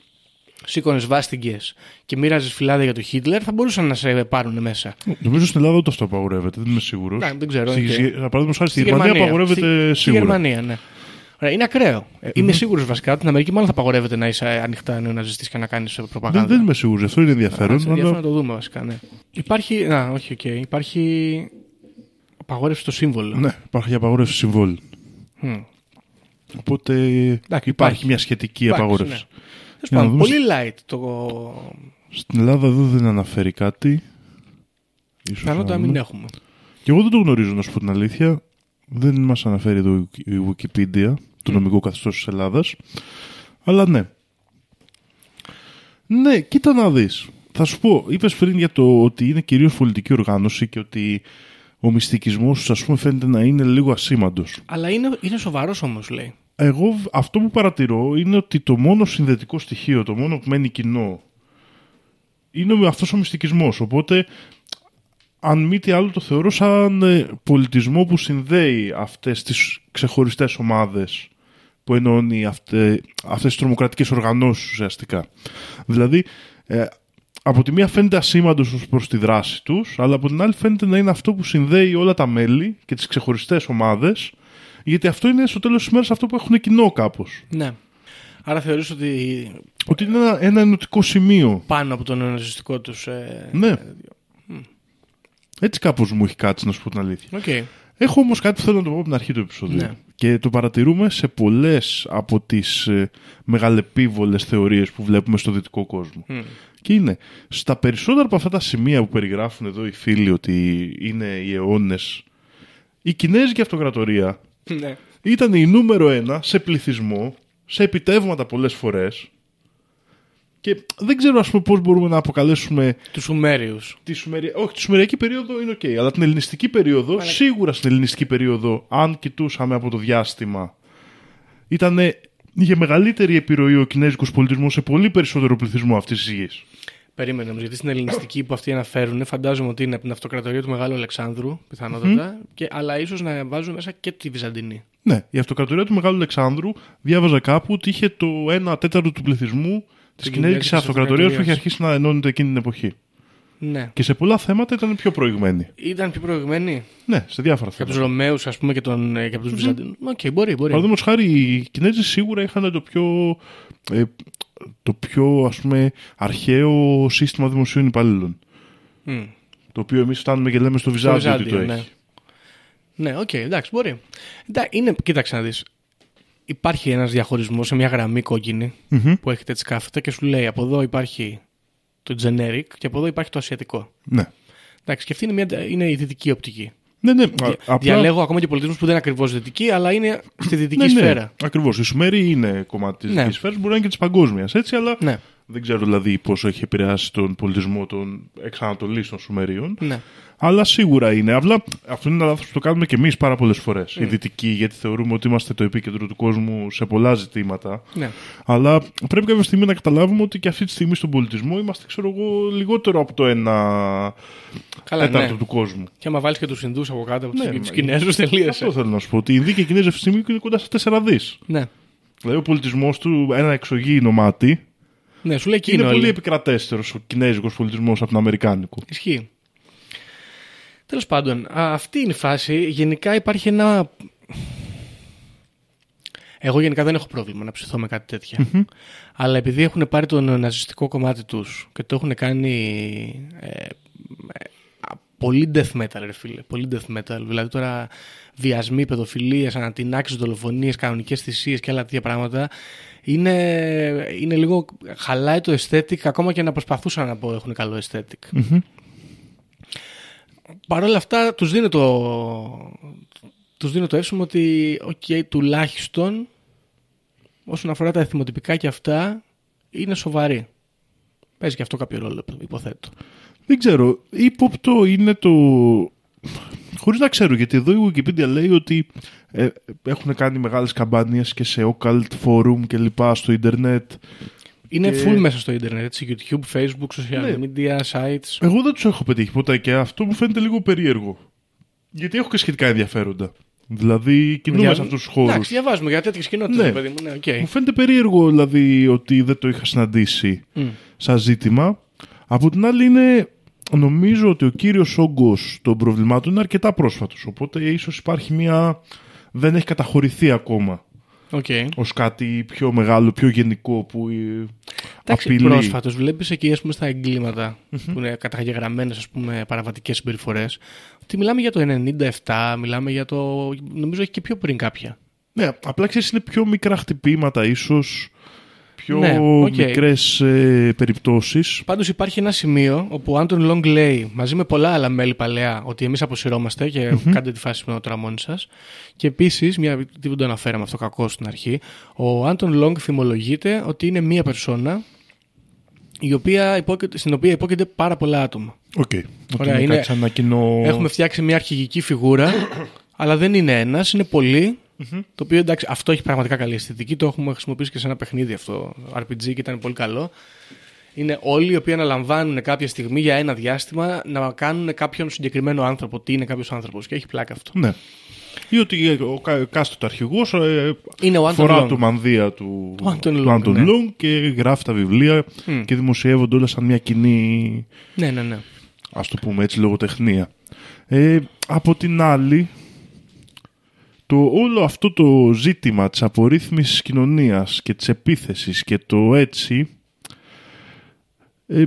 σήκωνες σβάστικες και μοίραζες φυλάδια για τον Χίτλερ, θα μπορούσαν να σε πάρουν μέσα. Νομίζω στην Ελλάδα ούτε αυτό απαγορεύεται, δεν είμαι σίγουρος. Ναι, δεν ξέρω, Στη, οκ. Παραδείγματος χάρη στη Γερμανία απαγορεύεται στη, Στη σίγουρα. Γερμανία, ναι. Ωραία, είναι ακραίο. Ε, Είμαι σίγουρος βασικά ότι στην Αμερική μάλλον θα απαγορεύεται να είσαι ανοιχτά νεοναζιστής και να κάνεις προπαγάνδα. Δεν, δεν είμαι σίγουρος, αυτό είναι ενδιαφέρον. Κάτσε, ενδιαφέρον αλλά- να το δούμε βασικά, ναι. Υπάρχει, να, όχι, οκ. Υπάρχει απαγόρευση στο σύμβολο. Ναι, υπάρχει απαγόρευση συμβόλου. Μμ. Οπότε υπάρχει, υπάρχει. μια σχετική Εντάξει, απαγόρευση. ναι. Τέλος Για να πάντων, δούμε πολύ light το. Στην Ελλάδα εδώ δεν αναφέρει κάτι. Ίσως Πιθανότατα να μην δούμε. έχουμε. Και εγώ δεν το γνωρίζω, να σου πω την αλήθεια. Δεν μας αναφέρει εδώ η Wikipedia, το νομικό καθεστώς της Ελλάδας. Αλλά ναι. Ναι, κοίτα να δεις. Θα σου πω, είπες πριν για το ότι είναι κυρίως πολιτική οργάνωση και ότι ο μυστικισμός τους, ας πούμε, φαίνεται να είναι λίγο ασήμαντος. Αλλά είναι, είναι σοβαρός όμως, λέει. Εγώ β- αυτό που παρατηρώ είναι ότι το μόνο συνδετικό στοιχείο, το μόνο που μένει κοινό, είναι με αυτός ο μυστικισμός. Οπότε, αν μη τι άλλο, το θεωρώ σαν ε, πολιτισμό που συνδέει αυτές τις ξεχωριστές ομάδες που ενώνει αυτέ, αυτές τις τρομοκρατικές οργανώσεις ουσιαστικά. Δηλαδή, ε, από τη μία φαίνεται ασήμαντο ως προς τη δράση τους, αλλά από την άλλη φαίνεται να είναι αυτό που συνδέει όλα τα μέλη και τις ξεχωριστές ομάδες, γιατί αυτό είναι στο τέλος της μέρας αυτό που έχουν κοινό κάπως. Ναι. Άρα θεωρείς ότι Ότι είναι ένα, ένα ενωτικό σημείο. πάνω από τον νεοναζιστικό τους. Ε... Ναι. Έτσι κάπως μου έχει κάτσει να σου πω την αλήθεια. Οκ. Έχω όμως κάτι που θέλω να το πω από την αρχή του επεισοδίου. Ναι. Και το παρατηρούμε σε πολλές από τις ε, μεγαλεπίβολες θεωρίες που βλέπουμε στο δυτικό κόσμο. Και είναι στα περισσότερα από αυτά τα σημεία που περιγράφουν εδώ οι φίλοι ότι είναι οι αιώνες η Κινέζικη Αυτοκρατορία ναι. ήταν η νούμερο ένα σε πληθυσμό, σε επιτεύγματα πολλές φορές και δεν ξέρω ας πούμε πώς μπορούμε να αποκαλέσουμε Τους Σουμέριου. τη Σουμερία... Όχι, τη Σουμεριακή περίοδο είναι οκ, αλλά την ελληνιστική περίοδο, σίγουρα στην ελληνιστική περίοδο, αν κοιτούσαμε από το διάστημα, ήταν είχε μεγαλύτερη επιρροή ο κινέζικος πολιτισμός σε πολύ περισσότερο πληθυσμό αυτής της γης. Περίμενε όμως, γιατί στην ελληνιστική που αυτοί αναφέρουν, φαντάζομαι ότι είναι από την αυτοκρατορία του Μεγάλου Αλεξάνδρου, πιθανότατα, και, αλλά ίσως να βάζουν μέσα και τη Βυζαντινή. Ναι, η αυτοκρατορία του Μεγάλου Αλεξάνδρου διάβαζα κάπου ότι είχε το 1 τέταρτο του πληθυσμού της Της Κινέζικης Κινέζικης Αυτοκρατορίας που είχε Αυτοκρατορίας. αρχίσει να ενώνεται εκείνη την εποχή. Ναι. Και σε πολλά θέματα ήταν πιο προηγμένη. Ήταν πιο προηγμένη Ναι, σε διάφορα και από θέματα. τους Ρωμαίους, ας πούμε, και, τον, ε, και από τους Βυζαντινούς. Οκ, μπορεί, μπορεί. Παραδείγματος χάρη, οι Κινέζοι σίγουρα είχαν το πιο, ε, το πιο ας πούμε, αρχαίο σύστημα δημοσίων υπαλλήλων. Μμ. Το οποίο εμείς φτάνουμε και λέμε στο Βυζάντιο ότι το Βυζάντιο, έχει. Ναι, οκ, εντάξει, μπορεί. Εντά, είναι, κοίταξε να δεις. Υπάρχει ένας διαχωρισμός σε μια γραμμή κόκκινη Μμμ. που έχετε έτσι κάθεται και σου λέει από εδώ υπάρχει το generic και από εδώ υπάρχει το ασιατικό. Ναι. Εντάξει, και αυτή είναι, μια, είναι η δυτική οπτική. Ναι, ναι. Δια- α- απλά- Διαλέγω ακόμα και πολιτισμούς που δεν είναι ακριβώς δυτικοί, αλλά είναι στη δυτική ναι, ναι, σφαίρα. Ακριβώς. Οι Σουμέροι είναι κομμάτι της Ναι. ναι. σφαίρας, μπορεί να είναι και της παγκόσμιας. Έτσι, αλλά Ναι. Δεν ξέρω δηλαδή πόσο έχει επηρεάσει τον πολιτισμό των εξανατολής των Σουμερίων. Ναι. Αλλά σίγουρα είναι. Απλά αυτό είναι ένα λάθος που το κάνουμε και εμείς πάρα πολλές φορές. Οι δυτικοί, γιατί θεωρούμε ότι είμαστε το επίκεντρο του κόσμου σε πολλά ζητήματα. ναι. Αλλά πρέπει κάποια στιγμή να καταλάβουμε ότι και αυτή τη στιγμή στον πολιτισμό είμαστε, ξέρω εγώ, λιγότερο από το ένα Καλά, τέταρτο ναι. του κόσμου. Και άμα βάλεις και τους Ινδούς από κάτω από Ναι, του μα- Κινέζους, τελείωσε. Αυτό θέλω να σου πω. Ότι οι Ινδοί και οι Κινέζοι αυτή τη στιγμή είναι κοντά στα 4 δις. Ναι. Δηλαδή ο πολιτισμός του, ένα εξωγήινο μάτι, ναι, σου λέει είναι εκείνο. πολύ όλοι. επικρατέστερος ο κινέζικος πολιτισμός από τον Αμερικάνικο. Ισχύει. Τέλος πάντων, α, αυτή είναι η φάση. Γενικά υπάρχει ένα. Εγώ γενικά δεν έχω πρόβλημα να ψηθώ με κάτι τέτοια. Αλλά επειδή έχουν πάρει το ναζιστικό κομμάτι τους και το έχουν κάνει. Ε, ε, α, πολύ death metal, ρε φίλε. Πολύ death metal. Δηλαδή τώρα βιασμοί, παιδοφιλίες, ανατινάξεις, δολοφονίες, κανονικές θυσίες και άλλα τέτοια πράγματα. Είναι, είναι λίγο. χαλάει το aesthetic, ακόμα και να προσπαθούσαν να πω έχουν καλό aesthetic. Παρ' όλα αυτά τους δίνω το, τους δίνω το εύσημο ότι οκ, τουλάχιστον όσον αφορά τα εθιμοτυπικά και αυτά είναι σοβαροί. Παίζει και αυτό κάποιο ρόλο, υποθέτω. Δεν ξέρω. Ύποπτο είναι το. Χωρίς να ξέρω, γιατί εδώ η Wikipedia λέει ότι ε, έχουν κάνει μεγάλες καμπάνιες και σε occult forum και λοιπά στο ίντερνετ. Είναι Και- full μέσα στο ίντερνετ, έτσι, YouTube, Facebook, social Ναι. media, sites. Εγώ δεν τους έχω πετύχει ποτέ και αυτό μου φαίνεται λίγο περίεργο. Γιατί έχω και σχετικά ενδιαφέροντα. Δηλαδή κινούμαι Για- σε αυτούς τους χώρους. Εντάξει, διαβάζουμε για τέτοιες κοινότητες, Ναι. παιδί μου. Ναι, οκ. Μου φαίνεται περίεργο δηλαδή ότι δεν το είχα συναντήσει Μμ. σαν ζήτημα. Από την άλλη είναι, νομίζω ότι ο κύριος όγκος των προβλημάτων είναι αρκετά πρόσφατος. Οπότε ίσως υπάρχει μια... δεν έχει καταχωρηθεί ακόμα Οκ. ως κάτι πιο μεγάλο, πιο γενικό που ε, Εντάξει, απειλεί. πρόσφατος βλέπεις εκεί ας πούμε, στα εγκλήματα που είναι καταγεγραμμένες ας πούμε, παραβατικές συμπεριφορές ότι μιλάμε για το 97, μιλάμε για το... νομίζω έχει και πιο πριν κάποια. Ναι, απλά ξέρεις είναι πιο μικρά χτυπήματα ίσως, πιο Ναι, οκ. μικρές ε, περιπτώσεις. Πάντως υπάρχει ένα σημείο όπου ο Άντον Λονγκ λέει μαζί με πολλά άλλα μέλη παλαιά ότι εμείς αποσυρόμαστε και κάντε τη φάση με τώρα μόνοι σας. Και επίσης, μια, τι δεν το αναφέραμε αυτό κακό στην αρχή, ο Άντον Λονγκ φημολογείται ότι είναι μία περσόνα η οποία υπόκειται, στην οποία υπόκειται πάρα πολλά άτομα. Οκ. Ωραία, είναι, είναι- κάτι σαν ένα κοινό... Έχουμε φτιάξει μια αρχηγική φιγούρα, αλλά δεν είναι ένας, είναι πολλοί. Το οποίο εντάξει, αυτό έχει πραγματικά καλή αισθητική. Το έχουμε χρησιμοποιήσει και σε ένα παιχνίδι αυτό, RPG και ήταν πολύ καλό. Είναι όλοι οι οποίοι αναλαμβάνουν κάποια στιγμή για ένα διάστημα να κάνουν κάποιον συγκεκριμένο άνθρωπο. Τι είναι κάποιος άνθρωπος. Και έχει πλάκα αυτό. Ναι. Ή ότι ο κα- εκάστοτε αρχηγός ε, Είναι ο Άντον φορά Λονγκ. το μανδύα του, Ο Άντον του Λονγκ, Άντον ναι. Λονγκ και γράφει τα βιβλία Μμ. και δημοσιεύονται όλα σαν μια κοινή, Ναι, ναι, ναι. ας το πούμε έτσι, λογοτεχνία. Ε, από την άλλη, το όλο αυτό το ζήτημα της απορρίθμισης κοινωνίας και της επίθεσης και το έτσι ε,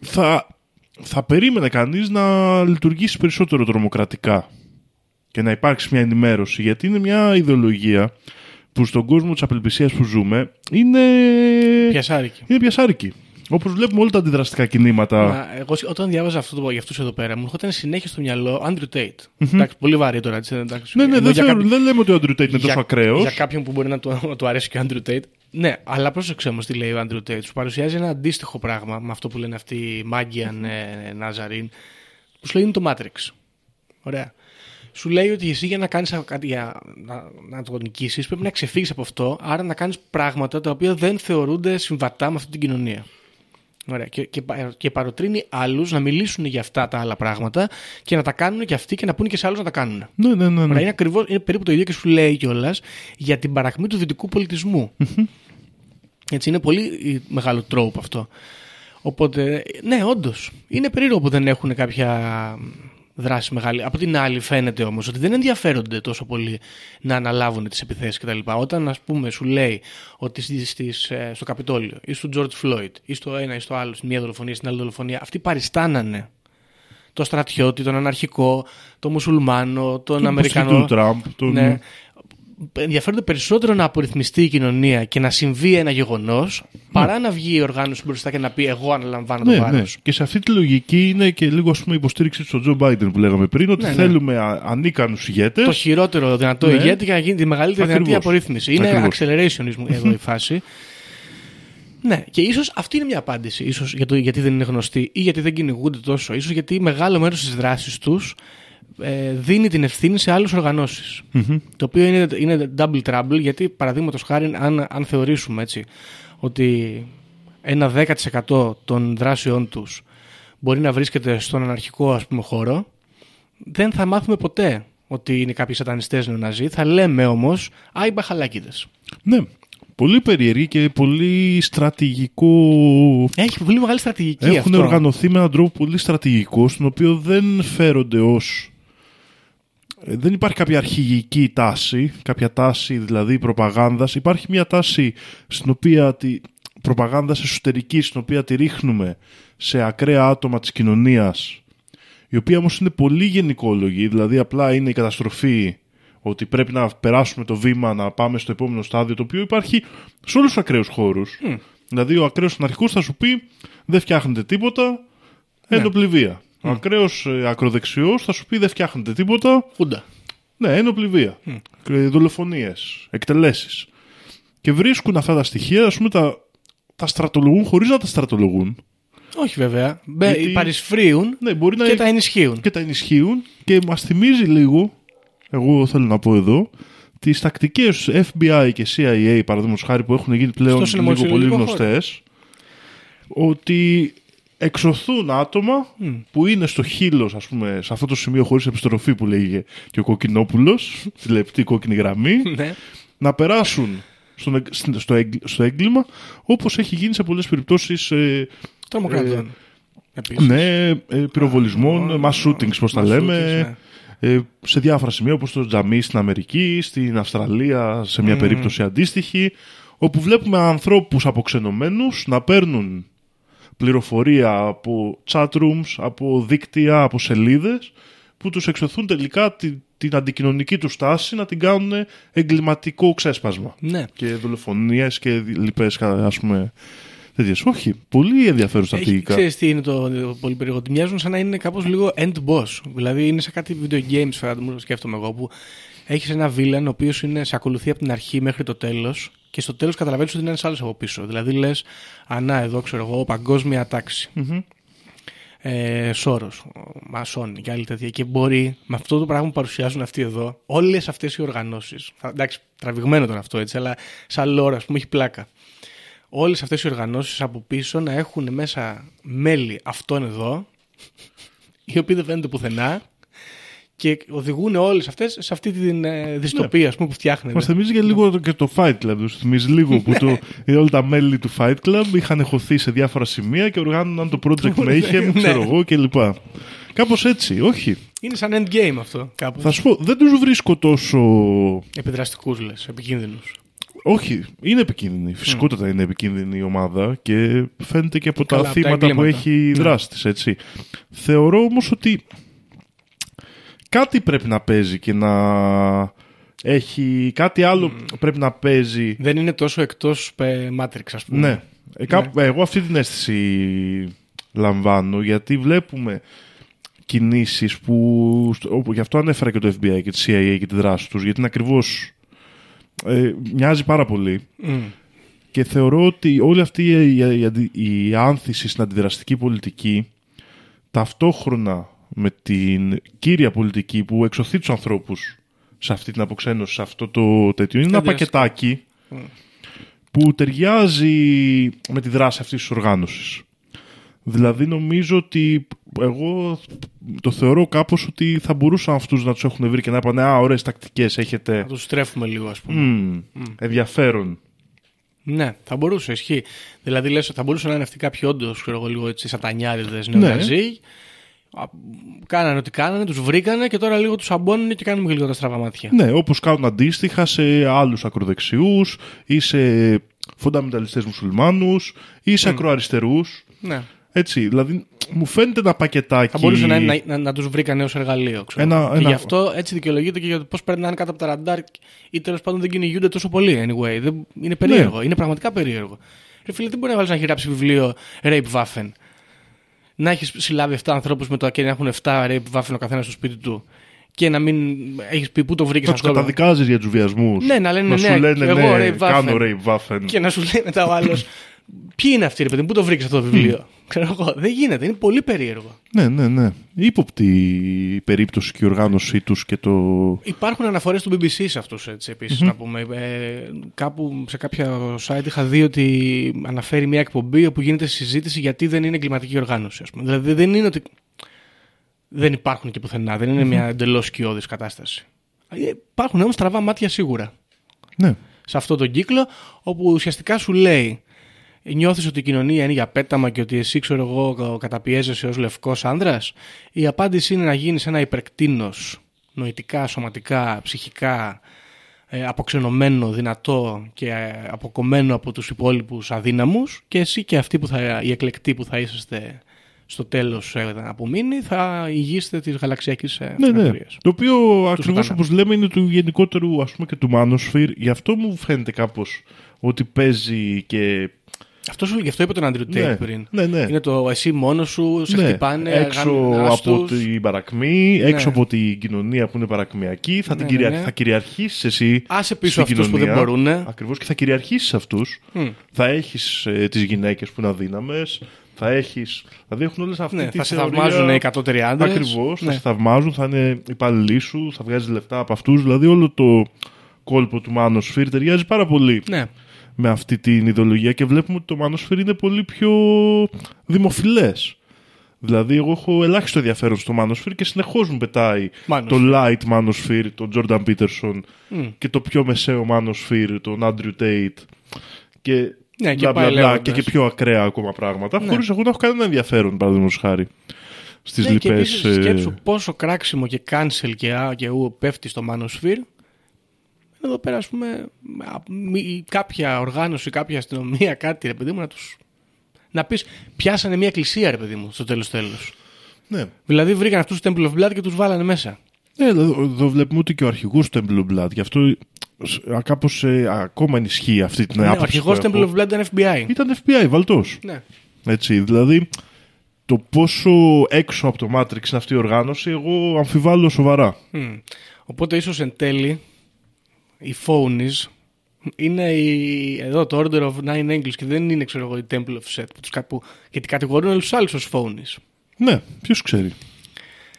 θα, θα περίμενε κανείς να λειτουργήσει περισσότερο τρομοκρατικά και να υπάρξει μια ενημέρωση γιατί είναι μια ιδεολογία που στον κόσμο της απελπισίας που ζούμε είναι, Πιασάρικη. είναι πιασάρικη. Όπως βλέπουμε όλα τα αντιδραστικά κινήματα. Μα, εγώ σ- όταν διάβαζα αυτό το για αυτούς εδώ πέρα, μου έρχονταν συνέχεια στο μυαλό Andrew Tate. Εντάξει, πολύ βαρύ τώρα. Έτσι, εντάξει. Ναι, ναι, Ενώ δεν, για θεωρώ- κάποιο- δεν λέμε ότι ο Andrew Tate είναι τόσο ακραίος. Για κάποιον που μπορεί να του, να του αρέσει και ο Andrew Tate. Ναι, αλλά πρόσεξε όμως τι λέει ο Andrew Tate. Σου παρουσιάζει ένα αντίστοιχο πράγμα με αυτό που λένε αυτοί οι Μάγκιαν ε, Νάζαριν, που σου λέει είναι το Matrix. Ωραία. Σου λέει ότι εσύ για να κάνεις κάτι, για να, να το νικήσεις, πρέπει να ξεφύγεις από αυτό, άρα να κάνεις πράγματα τα οποία δεν θεωρούνται συμβατά με αυτή την κοινωνία. Ωραία. Και, και, πα- και παροτρύνει άλλους να μιλήσουν για αυτά τα άλλα πράγματα και να τα κάνουν και αυτοί και να πούνε και σε άλλους να τα κάνουν. Ναι, ναι, ναι. Ωραία, ναι. είναι, ακριβώς, είναι περίπου το ίδιο και σου λέει κιόλας για την παρακμή του δυτικού πολιτισμού. Έτσι, είναι πολύ ε, μεγάλο τρόπο αυτό. Οπότε, ναι, όντως. Είναι περίεργο που δεν έχουν κάποια δράση μεγάλη. Από την άλλη, φαίνεται όμως ότι δεν ενδιαφέρονται τόσο πολύ να αναλάβουν τις επιθέσεις κτλ. Όταν, ας πούμε, σου λέει ότι στις, στις, ε, στο Καπιτόλιο ή στο George Floyd ή στο ένα ή στο άλλο, στην μία δολοφονία, στην άλλη δολοφονία, αυτοί παριστάνανε το στρατιώτη, τον αναρχικό, τον μουσουλμάνο, τον Τον Αμερικανό. υποστηρικτή του Τραμπ, τον- Ναι. Ενδιαφέρονται περισσότερο να απορριθμιστεί η κοινωνία και να συμβεί ένα γεγονός παρά να βγει η οργάνωση μπροστά και να πει Εγώ αναλαμβάνω το Ναι, βάρος. ναι. Και σε αυτή τη λογική είναι και λίγο ας πούμε, υποστήριξη στον Τζο Μπάιντεν που λέγαμε πριν, ότι Ναι, ναι. θέλουμε α- ανίκανους ηγέτες. Το χειρότερο δυνατό Ναι. ηγέτη για να γίνει τη μεγαλύτερη δυνατή Ακριβώς. απορρίθμιση. Είναι Ακριβώς. accelerationism εδώ η φάση. Ναι, και ίσως αυτή είναι μια απάντηση. Ίσως για το γιατί δεν είναι γνωστοί ή γιατί δεν κυνηγούνται τόσο. σω γιατί μεγάλο μέρος της δράσης τους ε, δίνει την ευθύνη σε άλλες Το οποίο είναι, είναι double trouble γιατί παραδείγματος χάρη, αν, αν θεωρήσουμε έτσι, ότι ένα 10% των δράσεών τους μπορεί να βρίσκεται στον αναρχικό ας πούμε, χώρο, δεν θα μάθουμε ποτέ ότι είναι κάποιοι σατανιστές νεοναζί. Θα λέμε όμως, α, οι μπαχαλάκιδες. Ναι, πολύ περίεργη και πολύ στρατηγικό. Έχει πολύ μεγάλη στρατηγική Έχουν αυτό. οργανωθεί με έναν τρόπο πολύ στρατηγικό, στον οποίο δεν φέρονται ως... Ε, Δεν υπάρχει κάποια αρχηγική τάση, κάποια τάση δηλαδή προπαγάνδας. Υπάρχει μια τάση στην οποία τη προπαγάνδας εσωτερική, στην οποία τη ρίχνουμε σε ακραία άτομα της κοινωνίας, η οποία όμως είναι πολύ γενικόλογη, δηλαδή απλά είναι η καταστροφή ότι πρέπει να περάσουμε το βήμα να πάμε στο επόμενο στάδιο, το οποίο υπάρχει σε όλους τους ακραίους χώρους. Δηλαδή ο ακραίος αναρχικός θα σου πει δεν φτιάχνετε τίποτα, ενοπληβία. Ο ακραίος ε, ακροδεξιός θα σου πει δεν φτιάχνετε τίποτα, Χούντα. ναι, ενοπληβία. Mm. Δολοφονίες, εκτελέσεις. Και βρίσκουν αυτά τα στοιχεία, ας πούμε τα, τα στρατολογούν χωρίς να τα στρατολογούν. Όχι βέβαια. Μπε, Γιατί- Παρισφρίουν Ναι, μπορεί να και είναι- τα ενισχύουν. και τα ενισχύουν και μας θυμίζει λίγο, εγώ θέλω να πω εδώ, τις τακτικές FBI και CIA, παραδείγματος χάρη, που έχουν γίνει πλέον Στο λίγο πολύ συνωμοσιολογικό γνωστές, ότι εξωθούν άτομα που είναι στο χείλος, ας πούμε, σε αυτό το σημείο χωρίς επιστροφή που λέγε και ο Κοκκινόπουλος, τη λεπτή κόκκινη γραμμή, ναι. να περάσουν στον, εγ- στην- στο, έγκλ- στο έγκλημα, όπως έχει γίνει σε πολλές περιπτώσεις ε, Τρομοκρατών. Επίσης. ναι, ε, πυροβολισμών, mass shootings, πώς τα mass λέμε, shootings, ε, σε διάφορα σημεία όπως το τζαμί στην Αμερική, στην Αυστραλία, σε μια περίπτωση αντίστοιχη, όπου βλέπουμε ανθρώπους αποξενωμένους να παίρνουν πληροφορία από chat rooms, από δίκτυα, από σελίδες, που τους εξωθούν τελικά τη- την αντικοινωνική τους στάση να την κάνουν εγκληματικό ξέσπασμα. Ναι. Και δολοφονίες και λοιπές, ας πούμε, τέτοιες. Όχι, πολύ ενδιαφέρον Έχει, στρατηγικά. ξέρεις τι είναι το, το πολύ περίεργο. Ότι μοιάζουν σαν να είναι κάπως λίγο end boss. Δηλαδή είναι σαν κάτι video games, φαντάζομαι, σκέφτομαι εγώ, που έχεις ένα villain ο οποίος σε ακολουθεί από την αρχή μέχρι το τέλος και στο τέλος καταλαβαίνεις ότι είναι ένας άλλος από πίσω. Δηλαδή λες, ανά εδώ ξέρω εγώ, παγκόσμια τάξη. Ε, Σόρος, Μασόνι και άλλοι τέτοια. Και μπορεί με αυτό το πράγμα που παρουσιάζουν αυτοί εδώ, όλες αυτές οι οργανώσεις. Εντάξει, τραβηγμένο τώρα αυτό έτσι, αλλά σαν λόρα, ας πούμε, έχει πλάκα όλες αυτές οι οργανώσεις από πίσω να έχουν μέσα μέλη αυτών εδώ, οι οποίοι δεν φαίνονται πουθενά και οδηγούν όλες αυτές σε αυτή τη ε, δυστοπία ας πούμε, που φτιάχνουν. Μας θυμίζει και λίγο και το Fight Club. Τους θυμίζει λίγο που το, όλα τα μέλη του Fight Club είχαν χωθεί σε διάφορα σημεία και οργάνωναν το Project Mayhem, Ναι. ξέρω εγώ κλπ. Κάπως έτσι, όχι. Είναι σαν endgame αυτό κάπου. Θα σου πω, δεν τους βρίσκω τόσο. Επιδραστικούς λες, επικίνδυνους. Όχι, είναι επικίνδυνη. Φυσικότατα είναι επικίνδυνη η ομάδα και φαίνεται και από Καλά, τα από τα θύματα που εγκλήματα. έχει δράσει της, έτσι. Θεωρώ όμως ότι κάτι πρέπει να παίζει και να έχει κάτι άλλο πρέπει να παίζει. Δεν είναι τόσο εκτός ε, Matrix ας πούμε. Ναι. Ε, κάπου- Εγώ αυτή την αίσθηση λαμβάνω γιατί βλέπουμε κινήσεις που, όπου γι' αυτό ανέφερα και το FBI και τη CIA και τη δράση τους γιατί είναι ακριβώς ε, μοιάζει πάρα πολύ Μμ. και θεωρώ ότι όλη αυτή η, η, αντι- η άνθηση στην αντιδραστική πολιτική ταυτόχρονα με την κύρια πολιτική που εξωθεί τους ανθρώπους σε αυτή την αποξένωση, σε αυτό το τέτοιο, είναι ένα Αντιδραστικά. πακετάκι που ταιριάζει με τη δράση αυτής της οργάνωσης. Δηλαδή νομίζω ότι εγώ το θεωρώ κάπως ότι θα μπορούσαν αυτούς να τους έχουν βρει και να είπαν «Α, ωραίες τακτικές έχετε». Να τους στρέφουμε λίγο ας πούμε. Μμμ, ενδιαφέρον. Ναι, θα μπορούσε, ισχύει. Δηλαδή, λες, θα μπορούσε να είναι αυτοί κάποιοι όντως, ξέρω εγώ, λίγο έτσι σατανιάριδες Ναι. νεοναζί. Α, Κάνανε ό,τι κάνανε, τους βρήκανε και τώρα λίγο τους αμπώνουν και κάνουμε και λίγο τα στραβά μάτια. Ναι, όπως κάνουν αντίστοιχα σε άλλους ακροδεξιούς ή σε φονταμενταλιστές μουσουλμάνους ή σε ακροαριστερούς. Ναι. Έτσι, δηλαδή μου φαίνεται ένα πακετάκι... Θα μπορούσε να, είναι- να, να, να τους βρήκανε ως εργαλείο. Ξέρω. Ένα- και ένα- γι' αυτό έτσι δικαιολογείται και για το πώς περνάνε κάτω από τα ραντάρ ή τέλος πάντων δεν κυνηγούνται τόσο πολύ. Anyway, δεν, είναι περίεργο. Ναι. Είναι πραγματικά περίεργο. Ρε φίλε, δεν μπορεί να βάλεις να έχει γράψει βιβλίο Rape Waffen. Να έχεις συλλάβει 7 ανθρώπους με το και να έχουν 7 Rape Waffen ο καθένας στο σπίτι του. και να μην έχεις πει πού το βρήκες Θα τους καταδικάζεις για τους βιασμούς. Ναι, να λένε να ναι, σου λένε και εγώ, ναι, Ray Waffen. κάνω Ray Waffen. Και να σου λέει μετά ο άλλος. Ποιοι είναι αυτοί, ρε παιδί μου, πού το βρήκες αυτό το βιβλίο; Ξέρω εγώ. Δεν γίνεται, είναι πολύ περίεργο. Ναι, ναι, ναι. Ήποπτη η περίπτωση και η οργάνωσή τους και το. Υπάρχουν αναφορές του BBC σε αυτούς έτσι επίσης, να πούμε. Ε, κάπου σε κάποια site είχα δει ότι αναφέρει μια εκπομπή όπου γίνεται συζήτηση γιατί δεν είναι εγκληματική οργάνωση. Ας πούμε. Δηλαδή δεν είναι ότι δεν υπάρχουν και πουθενά, δεν είναι μια εντελώς σκιώδης κατάσταση. Ε, Υπάρχουν όμως τραβά μάτια σίγουρα Ναι. σε αυτό τον κύκλο όπου ουσιαστικά σου λέει νιώθεις ότι η κοινωνία είναι για πέταμα και ότι εσύ ξέρω εγώ καταπιέζεσαι ως λευκός άνδρας; Η απάντηση είναι να γίνεις ένα υπερκτίνος νοητικά, σωματικά, ψυχικά ε, αποξενωμένο, δυνατό και ε, αποκομμένο από τους υπόλοιπους αδύναμους και εσύ και αυτοί που θα, οι εκλεκτοί που θα είσαστε στο τέλος ε, να απομείνει θα ηγείστε της γαλαξιακής ε, Ναι, ναι. συνεδρίας. Το οποίο ακριβώς σατάνα. όπως λέμε είναι του γενικότερου ας πούμε και του Manosphere. Γι' αυτό μου φαίνεται κάπως ότι παίζει και. Αυτός σου γι' αυτό είπε τον Άντριου Τέιτ Ναι, πριν. ναι, ναι. Είναι το εσύ μόνος σου, σε ναι, χτυπάνε, έξω γαμνάς από τους. την παρακμή, έξω Ναι. από την κοινωνία που είναι παρακμιακή, θα, την Ναι, κυρια... ναι, ναι. θα κυριαρχήσεις εσύ. Άσε πίσω αυτούς που δεν μπορούνε. Ακριβώς και θα κυριαρχήσεις αυτούς. Θα έχεις ε, τις γυναίκες που είναι αδύναμες. Θα έχει. Δηλαδή έχουν όλες αυτέ Ναι, τις θα σε θαυμάζουν οι κατώτεροι άντρε. Ακριβώς. Θα Ναι. σε θαυμάζουν, θα είναι υπάλληλοι σου, θα βγάζεις λεφτά από αυτούς. Δηλαδή όλο το κόλπο του Manosphere ταιριάζει πάρα πολύ Ναι. Με αυτή την ιδεολογία και βλέπουμε ότι το Manosphere είναι πολύ πιο δημοφιλές. Δηλαδή, εγώ έχω ελάχιστο ενδιαφέρον στο Manosphere και συνεχώς μου πετάει Manosphere. το light Manosphere, τον Jordan Peterson και το πιο μεσαίο Manosphere, τον Andrew Tate και, Ναι, και μπλα, μπλα, πάει μπλα, λέγοντας. και, και πιο ακραία ακόμα πράγματα, χωρίς εγώ να έχω κανένα ενδιαφέρον, παραδείγματος χάρη, στις Ναι, και λοιπέ. επίσης σκέψου πόσο κράξιμο και cancel και α και ου πέφτει στο Manosphere. Εδώ πέρα, ας πούμε, α, μη- κάποια οργάνωση, κάποια αστυνομία, κάτι, ρε παιδί μου, να τους... Να πεις, πιάσανε μια εκκλησία, ρε παιδί μου, στο τέλος τέλος. ναι. Δηλαδή βρήκαν αυτούς τους Temple of Blood και τους βάλανε μέσα. Ναι, εδώ, εδώ βλέπουμε ότι και ο αρχηγός του Temple of Blood. Γι' αυτό κάπως ακόμα ενισχύει αυτή την Ναι, ο άποψη. αρχηγός που του Temple έχω. of Blood ήταν FBI. Ήταν FBI, βαλτός. Ναι. Έτσι, δηλαδή το πόσο έξω από το Matrix είναι αυτή η οργάνωση, εγώ αμφιβάλλω σοβαρά. Μμ. Οπότε ίσως εν τέλει οι phonies είναι η, εδώ το Order of Nine Angels και δεν είναι ξέρω εγώ η Temple of Set που τους, κα- που, γιατί κατηγορούν όλους τους άλλους ως phonies. Ναι, ποιος ξέρει.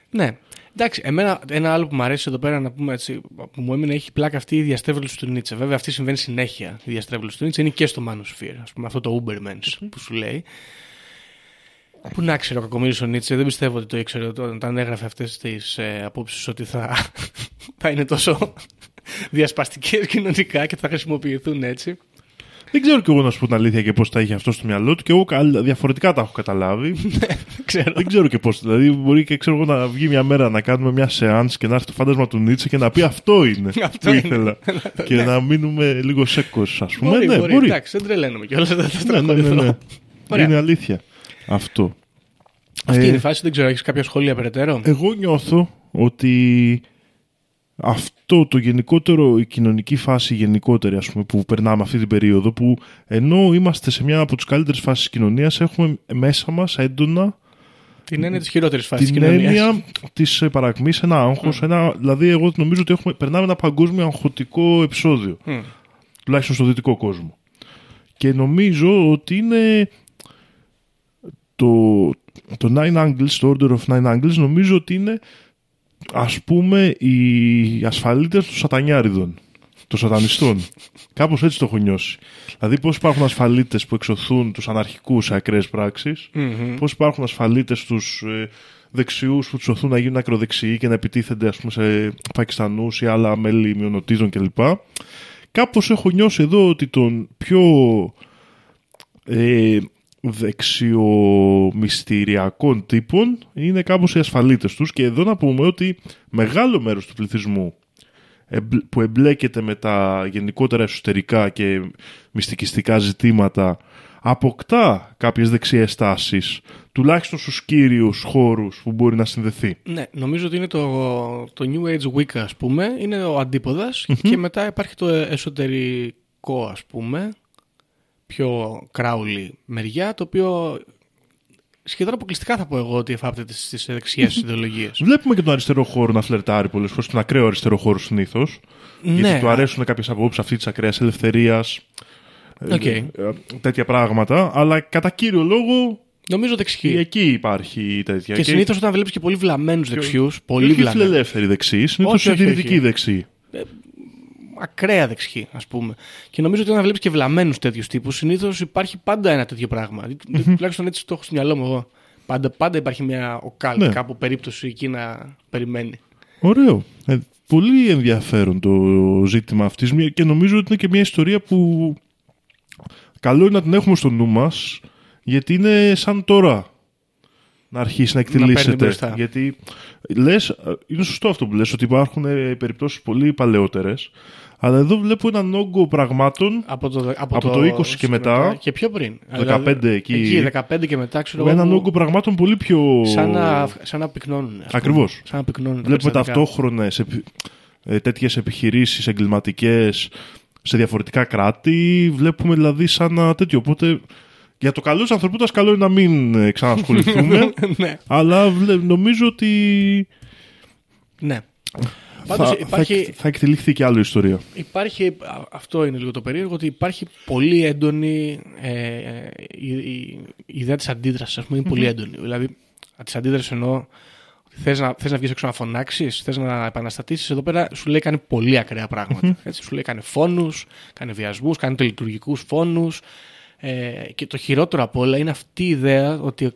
Ναι. Εντάξει, εμένα ένα άλλο που μου αρέσει εδώ πέρα να πούμε έτσι, που μου έμεινε έχει πλάκα αυτή η διαστρέβλωση του Νίτσε. Βέβαια αυτή συμβαίνει συνέχεια. Η διαστρέβλωση του Νίτσε είναι και στο Manosphere. Α πούμε αυτό το Ubermensch που σου λέει. Που να ξέρω ο κακομοίρης ο Νίτσε, δεν πιστεύω ότι το ήξερε όταν όταν έγραφε αυτές τις ε, απόψεις ότι θα, θα είναι τόσο διασπαστικές κοινωνικά και θα χρησιμοποιηθούν έτσι. Δεν ξέρω κι εγώ να σου πω την αλήθεια και πώς τα είχε αυτό στο μυαλό του και εγώ καλ- διαφορετικά τα έχω καταλάβει. ξέρω. Δεν ξέρω και πώς. Δηλαδή, μπορεί και ξέρω εγώ να βγει μια μέρα να κάνουμε μια σεάνς και να έρθει το φάντασμα του Νίτσε και να πει αυτό είναι Αυτό που είναι. ήθελα. και να μείνουμε λίγο σέκο, ας πούμε. Μπορεί, ναι, μπορεί, μπορεί. εντάξει, δεν τρελαίνομαι κιόλας, δεν θα Ναι, ναι, ναι, ναι. Ωραία. Είναι αλήθεια αυτό. Αυτή Ε, είναι η φάση, δεν ξέρω, έχεις κάποια σχόλια περαιτέρω; Εγώ νιώθω ότι αυτό το γενικότερο, η κοινωνική φάση γενικότερη ας πούμε, που περνάμε αυτή την περίοδο που ενώ είμαστε σε μια από τις καλύτερες φάσεις της κοινωνίας έχουμε μέσα μας έντονα Την έννοια της χειρότερης φάσης της την κοινωνίας. έννοια της ε, παρακμής, ένα άγχος, ένα, δηλαδή εγώ νομίζω ότι έχουμε, περνάμε ένα παγκόσμιο αγχωτικό επεισόδιο Μμ. τουλάχιστον στο δυτικό κόσμο. Και νομίζω ότι είναι το, το Nine Angles, το Order of Nine Angles, νομίζω ότι είναι ας πούμε οι ασφαλίτες των σατανιάριδων, των σατανιστών. Κάπως έτσι το έχω νιώσει. Δηλαδή πώς υπάρχουν ασφαλίτες που εξωθούν τους αναρχικούς σε ακραίες πράξεις, Μμμ. πώς υπάρχουν ασφαλίτες τους ε, δεξιούς που τους οθούν να γίνουν ακροδεξιοί και να επιτίθενται ας πούμε σε Πακιστανούς ή άλλα μέλη μειονοτήτων κλπ. Κάπως έχω νιώσει εδώ ότι τον πιο ε, δεξιομυστηριακών τύπων είναι κάπως οι ασφαλίτες τους και εδώ να πούμε ότι μεγάλο μέρος του πληθυσμού εμπλ- που εμπλέκεται με τα γενικότερα εσωτερικά και μυστικιστικά ζητήματα αποκτά κάποιες δεξιές τάσεις τουλάχιστον στους κύριους χώρους που μπορεί να συνδεθεί. Ναι, νομίζω ότι είναι το, το New Age Wicca, ας πούμε, είναι ο αντίποδας και μετά υπάρχει το εσωτερικό, ας πούμε, πιο Κρόουλι μεριά, το οποίο σχεδόν αποκλειστικά θα πω εγώ ότι εφάπτεται στις δεξιές ιδεολογίες. Βλέπουμε και τον αριστερό χώρο να φλερτάρει πολλές φορές, τον ακραίο αριστερό χώρο συνήθως. Ναι. Γιατί του αρέσουν κάποιες απόψεις αυτή της ακραίας ελευθερίας. Οκ. τέτοια πράγματα. Αλλά κατά κύριο λόγο Νομίζω και δεξιοί. εκεί υπάρχει τέτοια. Και συνήθως όταν βλέπεις και πολύ βλαμμένους δεξιούς, πολύ όχι βλαμμένους. φιλελεύθερη δεξί, συνήθως Όχι, όχι, συντηρητική όχι. δεξί. Ακραία δεξιοί, ας πούμε. Και νομίζω ότι όταν βλέπεις και βλαμμένους τέτοιους τύπους, συνήθως υπάρχει πάντα ένα τέτοιο πράγμα. Τουλάχιστον έτσι το έχω στο μυαλό μου εγώ. Πάντα, πάντα υπάρχει μια οκάλ, Ναι. κάπου περίπτωση εκεί να περιμένει. Ωραίο. Ε, πολύ ενδιαφέρον το ζήτημα αυτής και νομίζω ότι είναι και μια ιστορία που καλό είναι να την έχουμε στο νου μας γιατί είναι σαν τώρα να αρχίσει να παίρνει εκτελήσεται. μπροστά. γιατί λες, είναι σωστό αυτό που λες ότι υπάρχουν ε, περιπτώσεις πολύ παλαιότερες αλλά εδώ βλέπω έναν όγκο πραγμάτων Από το, από Από το 20 και μετά. Και πιο πριν. 15 εκεί. Εκεί, 15 και μετά, ξέρω με εγώ. έναν που- όγκο πραγμάτων πολύ πιο... Σαν να, σαν να πυκνώνουν. ας πούμε. Ακριβώς. Σαν να πυκνώνουν. τα Βλέπουμε περιστατικά. ταυτόχρονες επι... ε, τέτοιες επιχειρήσεις εγκληματικές σε διαφορετικά κράτη. Βλέπουμε δηλαδή σαν ένα τέτοιο. Οπότε για το καλό της ανθρωπότητας καλό είναι να μην ε, ξανασχοληθούμε. ναι, αλλά βλέ- νομίζω ότι ναι. Πάντως θα, υπάρχει, θα, θα εκτεληχθεί και άλλο ιστορία. Υπάρχει, α- αυτό είναι λίγο το περίεργο, ότι υπάρχει πολύ έντονη ε, ε, η, η- η ιδέα της αντίδρασης, ας πούμε, είναι πολύ έντονη. Δηλαδή, της αντίδρασης εννοώ ότι θες να, θες να βγεις έξω να φωνάξεις, θες να επαναστατήσεις, εδώ πέρα σου λέει κάνει πολύ ακραία πράγματα. Έτσι, σου λέει κάνει φόνους, κάνει βιασμούς, κάνει τελειτουργικούς φόνους ε, και το χειρότερο απ' όλα είναι αυτή η ιδέα ότι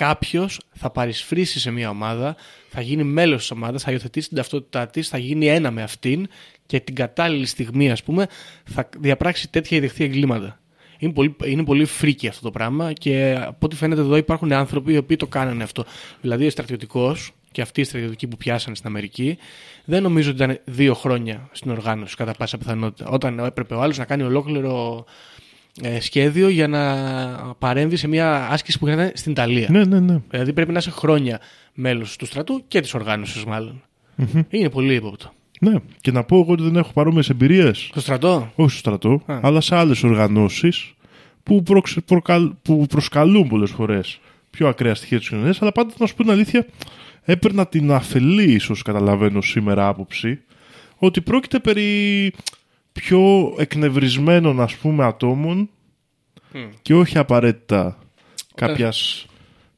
κάποιος θα παρισφρήσει σε μια ομάδα, θα γίνει μέλος της ομάδας, θα υιοθετήσει την ταυτότητά της, θα γίνει ένα με αυτήν και την κατάλληλη στιγμή, ας πούμε, θα διαπράξει τέτοια ιδεχθή εγκλήματα. Είναι πολύ, είναι πολύ φρίκι αυτό το πράγμα και από ό,τι φαίνεται εδώ υπάρχουν άνθρωποι οι οποίοι το κάνανε αυτό. Δηλαδή, ο στρατιωτικός και αυτοί οι στρατιωτικοί που πιάσανε στην Αμερική, δεν νομίζω ότι ήταν δύο χρόνια στην οργάνωση κατά πάσα πιθανότητα. Όταν έπρεπε ο άλλος να κάνει ολόκληρο ε, σχέδιο για να παρέμβει σε μια άσκηση που γίνεται στην Ιταλία. Ναι, ναι, ναι. Δηλαδή πρέπει να είσαι χρόνια μέλος του στρατού και της οργάνωσης, μάλλον. Είναι πολύ ύποπτο. ναι. Και να πω εγώ ότι δεν έχω παρόμοιες εμπειρίες. Στο στρατό; όχι στο στρατό, Α. αλλά σε άλλες οργανώσεις που, προξε- προκαλ- που προσκαλούν πολλές φορές πιο ακραία στοιχεία της κοινωνίας, αλλά πάντα να σου πω την αλήθεια, έπαιρνα την αφελή ίσως καταλαβαίνω σήμερα άποψη, ότι πρόκειται περί πιο εκνευρισμένων ας πούμε ατόμων και όχι απαραίτητα κάποιας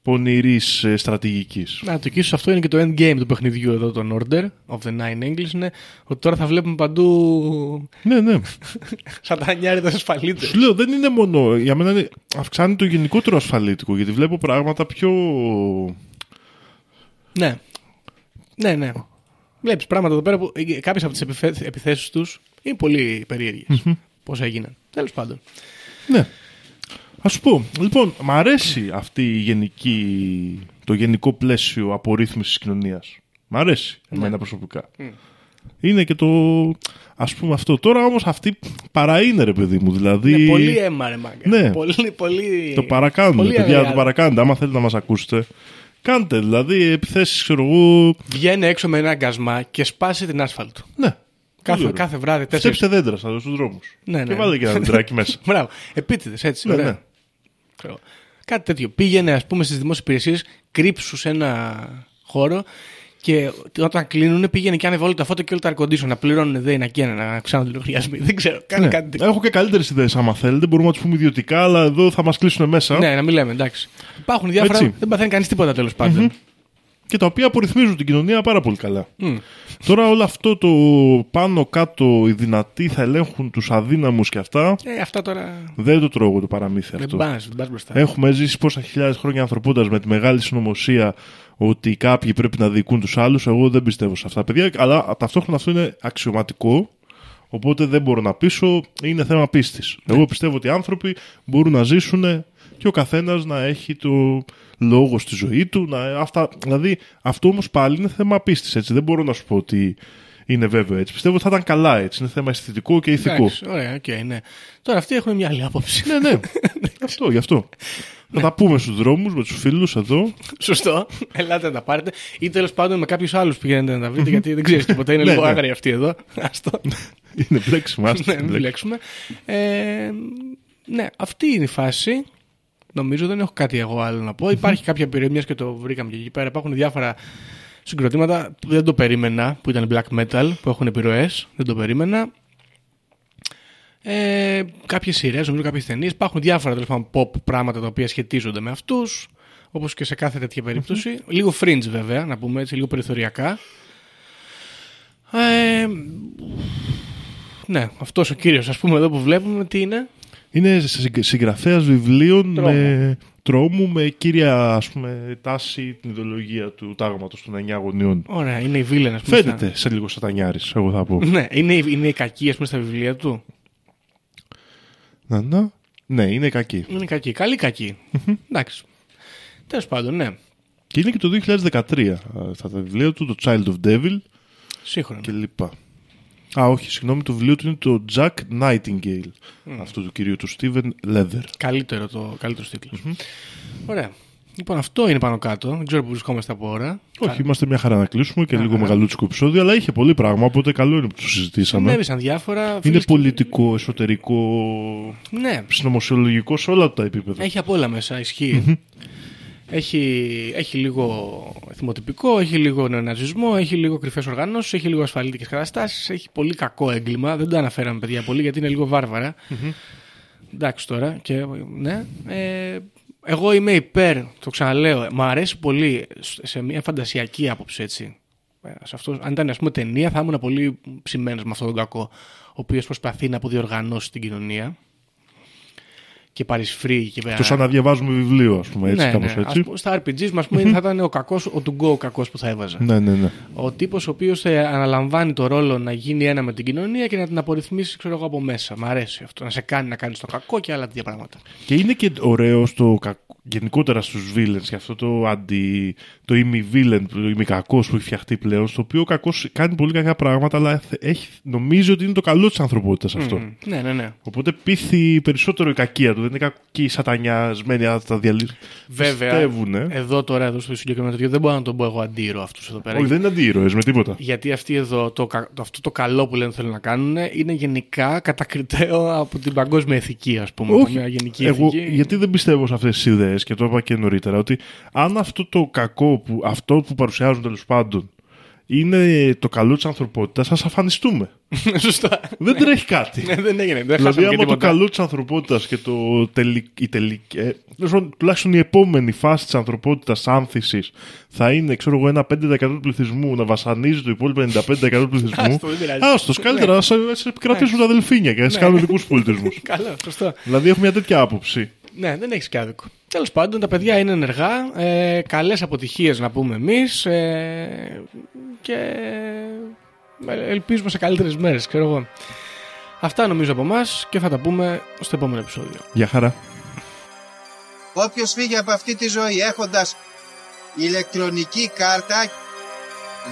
πονηρής ε, στρατηγικής. Να, το ίσως αυτό είναι και το endgame του παιχνιδιού εδώ, τον Order of the Nine English, είναι ότι τώρα θα βλέπουμε παντού ναι, ναι. σατανιάριδες ασφαλίτες. Σου λέω, δεν είναι μόνο. Για μένα είναι, αυξάνει το γενικότερο ασφαλίτικο, γιατί βλέπω πράγματα πιο Ναι. Ναι, ναι. Βλέπεις πράγματα εδώ πέρα που ε, κάποιες από τις επιφέ- επιθέσεις τους είναι πολύ περίεργες. Πώς έγιναν. Τέλος πάντων. Ναι. Α σου πω, λοιπόν, μ' αρέσει αυτή η γενική, το γενικό πλαίσιο απορρίθμισης της κοινωνίας. Μ' αρέσει εμένα προσωπικά. Είναι και το, ας πούμε αυτό. Τώρα όμως αυτή παρά είναι ρε παιδί μου, δηλαδή... Είναι πολύ αίμα, ρε μάγκα. Ναι. Πολύ, πολύ... Το παρακάνουν, πολύ παιδιά, αγριάδο. το παρακάνετε. Άμα θέλετε να μας ακούσετε, κάντε δηλαδή επιθέσεις, ξέρω εγώ... Βγαίνει έξω με ένα αγκασμά και σπάσει την άσφαλτο. Ναι. Κάθε, Πολύ κάθε βράδυ τέσσερις. Φτέψτε δέντρα στα- στους δρόμους. Ναι, ναι. Και βάλε και ένα δεντράκι μέσα. Μπράβο. Επίτηδες, έτσι. Ναι, ωραία. ναι. Ξέρω. Κάτι τέτοιο. Πήγαινε, ας πούμε, στις δημόσιες υπηρεσίες, κρύψου σε ένα χώρο και όταν κλείνουν πήγαινε και άνεβε όλα τα φώτα και όλα τα air condition να πληρώνουν δε να καίνε, να ξανά λογαριασμοί. Δεν ξέρω. Κάνε Ναι. κάτι τέτοιο. Έχω και καλύτερες ιδέες άμα θέλετε. Μπορούμε να τους πούμε ιδιωτικά, αλλά εδώ θα μας κλείσουν μέσα. Ναι, να μην λέμε, εντάξει. Υπάρχουν διάφορα. Έτσι. Δεν παθαίνει κανείς τίποτα τέλος πάντων. Και τα οποία απορριθμίζουν την κοινωνία πάρα πολύ καλά. Μμ. Τώρα όλο αυτό το πάνω κάτω οι δυνατοί θα ελέγχουν τους αδύναμους και αυτά. Ε, αυτά τώρα. Δεν το τρώω εγώ το παραμύθι Δεν αυτό. πας δεν πας μπροστά. Έχουμε ζήσει πόσα χιλιάδες χρόνια ανθρωπότητα με τη μεγάλη συνωμοσία ότι κάποιοι πρέπει να διοικούν τους άλλους. Εγώ δεν πιστεύω σε αυτά, παιδιά. Αλλά ταυτόχρονα αυτό είναι αξιωματικό. Οπότε δεν μπορώ να πείσω. Είναι θέμα πίστης. Εγώ πιστεύω ότι οι άνθρωποι μπορούν να ζήσουν και ο καθένας να έχει το λόγος στη ζωή του. Να, αυτά, δηλαδή, αυτό όμως πάλι είναι θέμα πίστης. Δεν μπορώ να σου πω ότι είναι βέβαιο έτσι. Πιστεύω ότι θα ήταν καλά έτσι. Είναι θέμα αισθητικό και ηθικό. Εντάξει, ωραία, οκ, ναι. Τώρα αυτοί έχουν μια άλλη άποψη. Ναι, ναι. αυτό, γι' αυτό. Θα τα πούμε στους δρόμους με τους φίλους εδώ. Σωστό. Ελάτε να τα πάρετε. Ή τέλος πάντων με κάποιους άλλους πηγαίνετε να τα βρείτε, γιατί δεν ξέρεις τίποτα. Είναι Ναι, λίγο ναι. άγριοι αυτοί εδώ. Άστο. Είναι μπλέξιμο, άστο ναι, την μην μπλέξιμο. μπλέξουμε. Ε, ναι, αυτή είναι η φάση. Νομίζω δεν έχω κάτι εγώ άλλο να πω. Υπάρχει κάποια περιοχή, μιας και το βρήκαμε και εκεί πέρα. Υπάρχουν διάφορα συγκροτήματα που δεν το περίμενα, που ήταν black metal, που έχουν επιρροές. Δεν το περίμενα. Ε, κάποιες σειρές, νομίζω κάποιες ταινίες. Υπάρχουν διάφορα τέλος πάντων, pop πράγματα τα οποία σχετίζονται με αυτούς. Όπως και σε κάθε τέτοια περίπτωση. Λίγο fringe βέβαια, να πούμε έτσι, λίγο περιθωριακά. Ε, ναι, αυτός ο κύριος ας πούμε εδώ που βλέπουμε τι είναι. Είναι συγγραφέας βιβλίων Τρόμου. με τρόμου με κύρια ας πούμε, τάση την ιδεολογία του τάγματος των 9 γονιών. Ωραία, είναι η βίλεν ας πούμε. Φαίνεται σε λίγο σατανιάρης, εγώ θα πω. στα- Ναι, είναι, η- είναι η κακή ας πούμε στα βιβλία του. να, να. Ναι, είναι κακή. Είναι κακή, καλή κακή. Εντάξει. Τέλος πάντων, ναι. Και είναι και το 2013 αυτά τα βιβλία του, το Child of Devil Σύγχρονο. και λοιπά. Α, όχι, συγγνώμη, το βιβλίο του είναι το Jack Nightingale. Αυτό του κυρίου του Steven Leather. Καλύτερο το καλύτερος τίτλος. Ωραία. Λοιπόν, αυτό είναι πάνω κάτω. Δεν ξέρω που βρισκόμαστε από ώρα. Όχι, είμαστε μια χαρά να κλείσουμε και λίγο χαρά. μεγαλούτσικο επεισόδιο, αλλά είχε πολύ πράγμα, οπότε καλό είναι που το συζητήσαμε. Συνέβησαν διάφορα. Είναι φίλες και- πολιτικό, εσωτερικό, Ναι, συνωμοσιολογικό σε όλα τα επίπεδα. έχει από όλα μέσα, ισχύει. Έχει, έχει λίγο θυμοτυπικό, έχει λίγο νεοναζισμό, έχει λίγο κρυφές οργανώσεις, έχει λίγο ασφαλίτικες καταστάσεις, έχει πολύ κακό έγκλημα. Δεν το αναφέραμε, παιδιά, πολύ γιατί είναι λίγο βάρβαρα. Εντάξει τώρα. Και, ναι. Ε, εγώ είμαι υπέρ, το ξαναλέω, μου αρέσει πολύ σε μια φαντασιακή άποψη έτσι. Ε, Σε αυτός, αν ήταν ας πούμε ταινία θα ήμουν πολύ ψημένος με αυτόν τον κακό ο οποίος προσπαθεί να αποδιοργανώσει την κοινωνία και παρισφρεί και Το σαν να διαβάζουμε βιβλίο, ας πούμε, έτσι, ναι, κάπως ναι. έτσι. Ας πούμε, στα RPGs μας πούμε, θα ήταν ο κακός, ο to go κακός που θα έβαζα. Ναι, ναι, ναι. Ο τύπος ο οποίος ε, αναλαμβάνει το ρόλο να γίνει ένα με την κοινωνία και να την απορριθμίσει ξέρω εγώ από μέσα. Μ' αρέσει αυτό. Να σε κάνει να κάνεις το κακό και άλλα τέτοια πράγματα. Και είναι και ωραίο στο κακ- γενικότερα στους villains και αυτό το αντι... το ημι-villain, το ημι-κακός που έχει φτιαχτεί πλέον, στο οποίο ο κακός κάνει πολύ κακά πράγματα, αλλά θε- έχει... νομίζει ότι είναι το καλό της ανθρωπότητας αυτό. Μμ. Ναι, ναι, ναι. Οπότε πείθει περισσότερο η κακία του. Δεν είναι κακοί σατανιασμένοι να τα διαλύσουν. Βέβαια, Πιστεύουνε. εδώ τώρα, εδώ στο συγκεκριμένο τέτοιο, δεν μπορώ να τον πω εγώ αντίρο αυτούς εδώ πέρα. Όχι, δεν είναι αντίρωες με τίποτα. Γιατί αυτοί εδώ, το, κα- το, αυτό το καλό που λένε θέλουν να κάνουν, είναι γενικά κατακριτέο από την παγκόσμια ηθική, ας πούμε. από μια γενική εγώ, ηθική. γιατί δεν πιστεύω σε αυτές τις ιδέες και το είπα και νωρίτερα ότι αν αυτό το κακό, που, αυτό που παρουσιάζουν τέλος πάντων είναι το καλό της ανθρωπότητας, ας αφανιστούμε. Σωστά. δεν τρέχει κάτι. Ναι, δεν έγινε. Δεν δηλαδή χάσαμε και άμα το τίποτα. καλό της ανθρωπότητας και το τελικ, η τελικ, ε, τέλος πάντων, τουλάχιστον η επόμενη φάση της ανθρωπότητας άνθησης θα είναι ξέρω εγώ ένα 5% του πληθυσμού να βασανίζει το υπόλοιπο 95% του πληθυσμού. Άστο, δεν πειράζει. Άστος, καλύτερα να σε σε επικρατήσουν τα αδελφίνια και να σε κάνουν δικούς πολιτισμούς. Καλό, σωστό. δηλαδή έχω μια τέτοια άποψη. Ναι, δεν έχεις και άδικο. Τέλος πάντων, τα παιδιά είναι ενεργά. Ε, Καλές αποτυχίες να πούμε εμείς. Ε, και ε, ελπίζουμε σε καλύτερες μέρες, ξέρω εγώ. Αυτά νομίζω από εμάς και θα τα πούμε στο επόμενο επεισόδιο. Γεια χαρά. Όποιος φύγει από αυτή τη ζωή έχοντας ηλεκτρονική κάρτα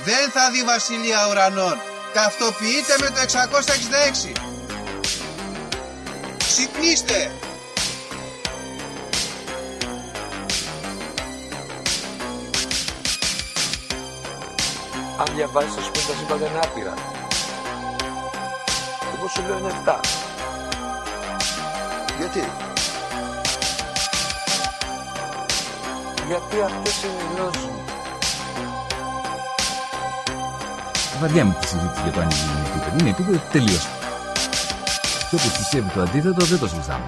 δεν θα δει βασιλεία ουρανών. Ταυτοποιείτε με το 666. Ξυπνήστε! Αν διαβάζεις θα σου πει τα σύμπαντα είναι άπειρα. Εγώ σου λέω είναι 7. Γιατί; Γιατί αυτές είναι οι γνώσεις μου. Βαριά με τη συζήτηση για το αν είναι επίπεδο. Είναι επίπεδο τελείως. Και όποιο πιστεύει το αντίθετο δεν το συζητάμε.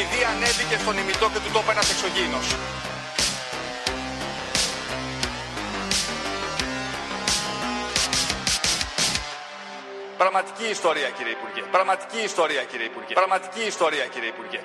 Επειδή ανέβηκε στον ημιτό και του τόπου ένας εξωγήινος. Πραγματική ιστορία κύριε Υπουργέ. Πραγματική ιστορία κύριε Υπουργέ. Πραγματική ιστορία κύριε Υπουργέ.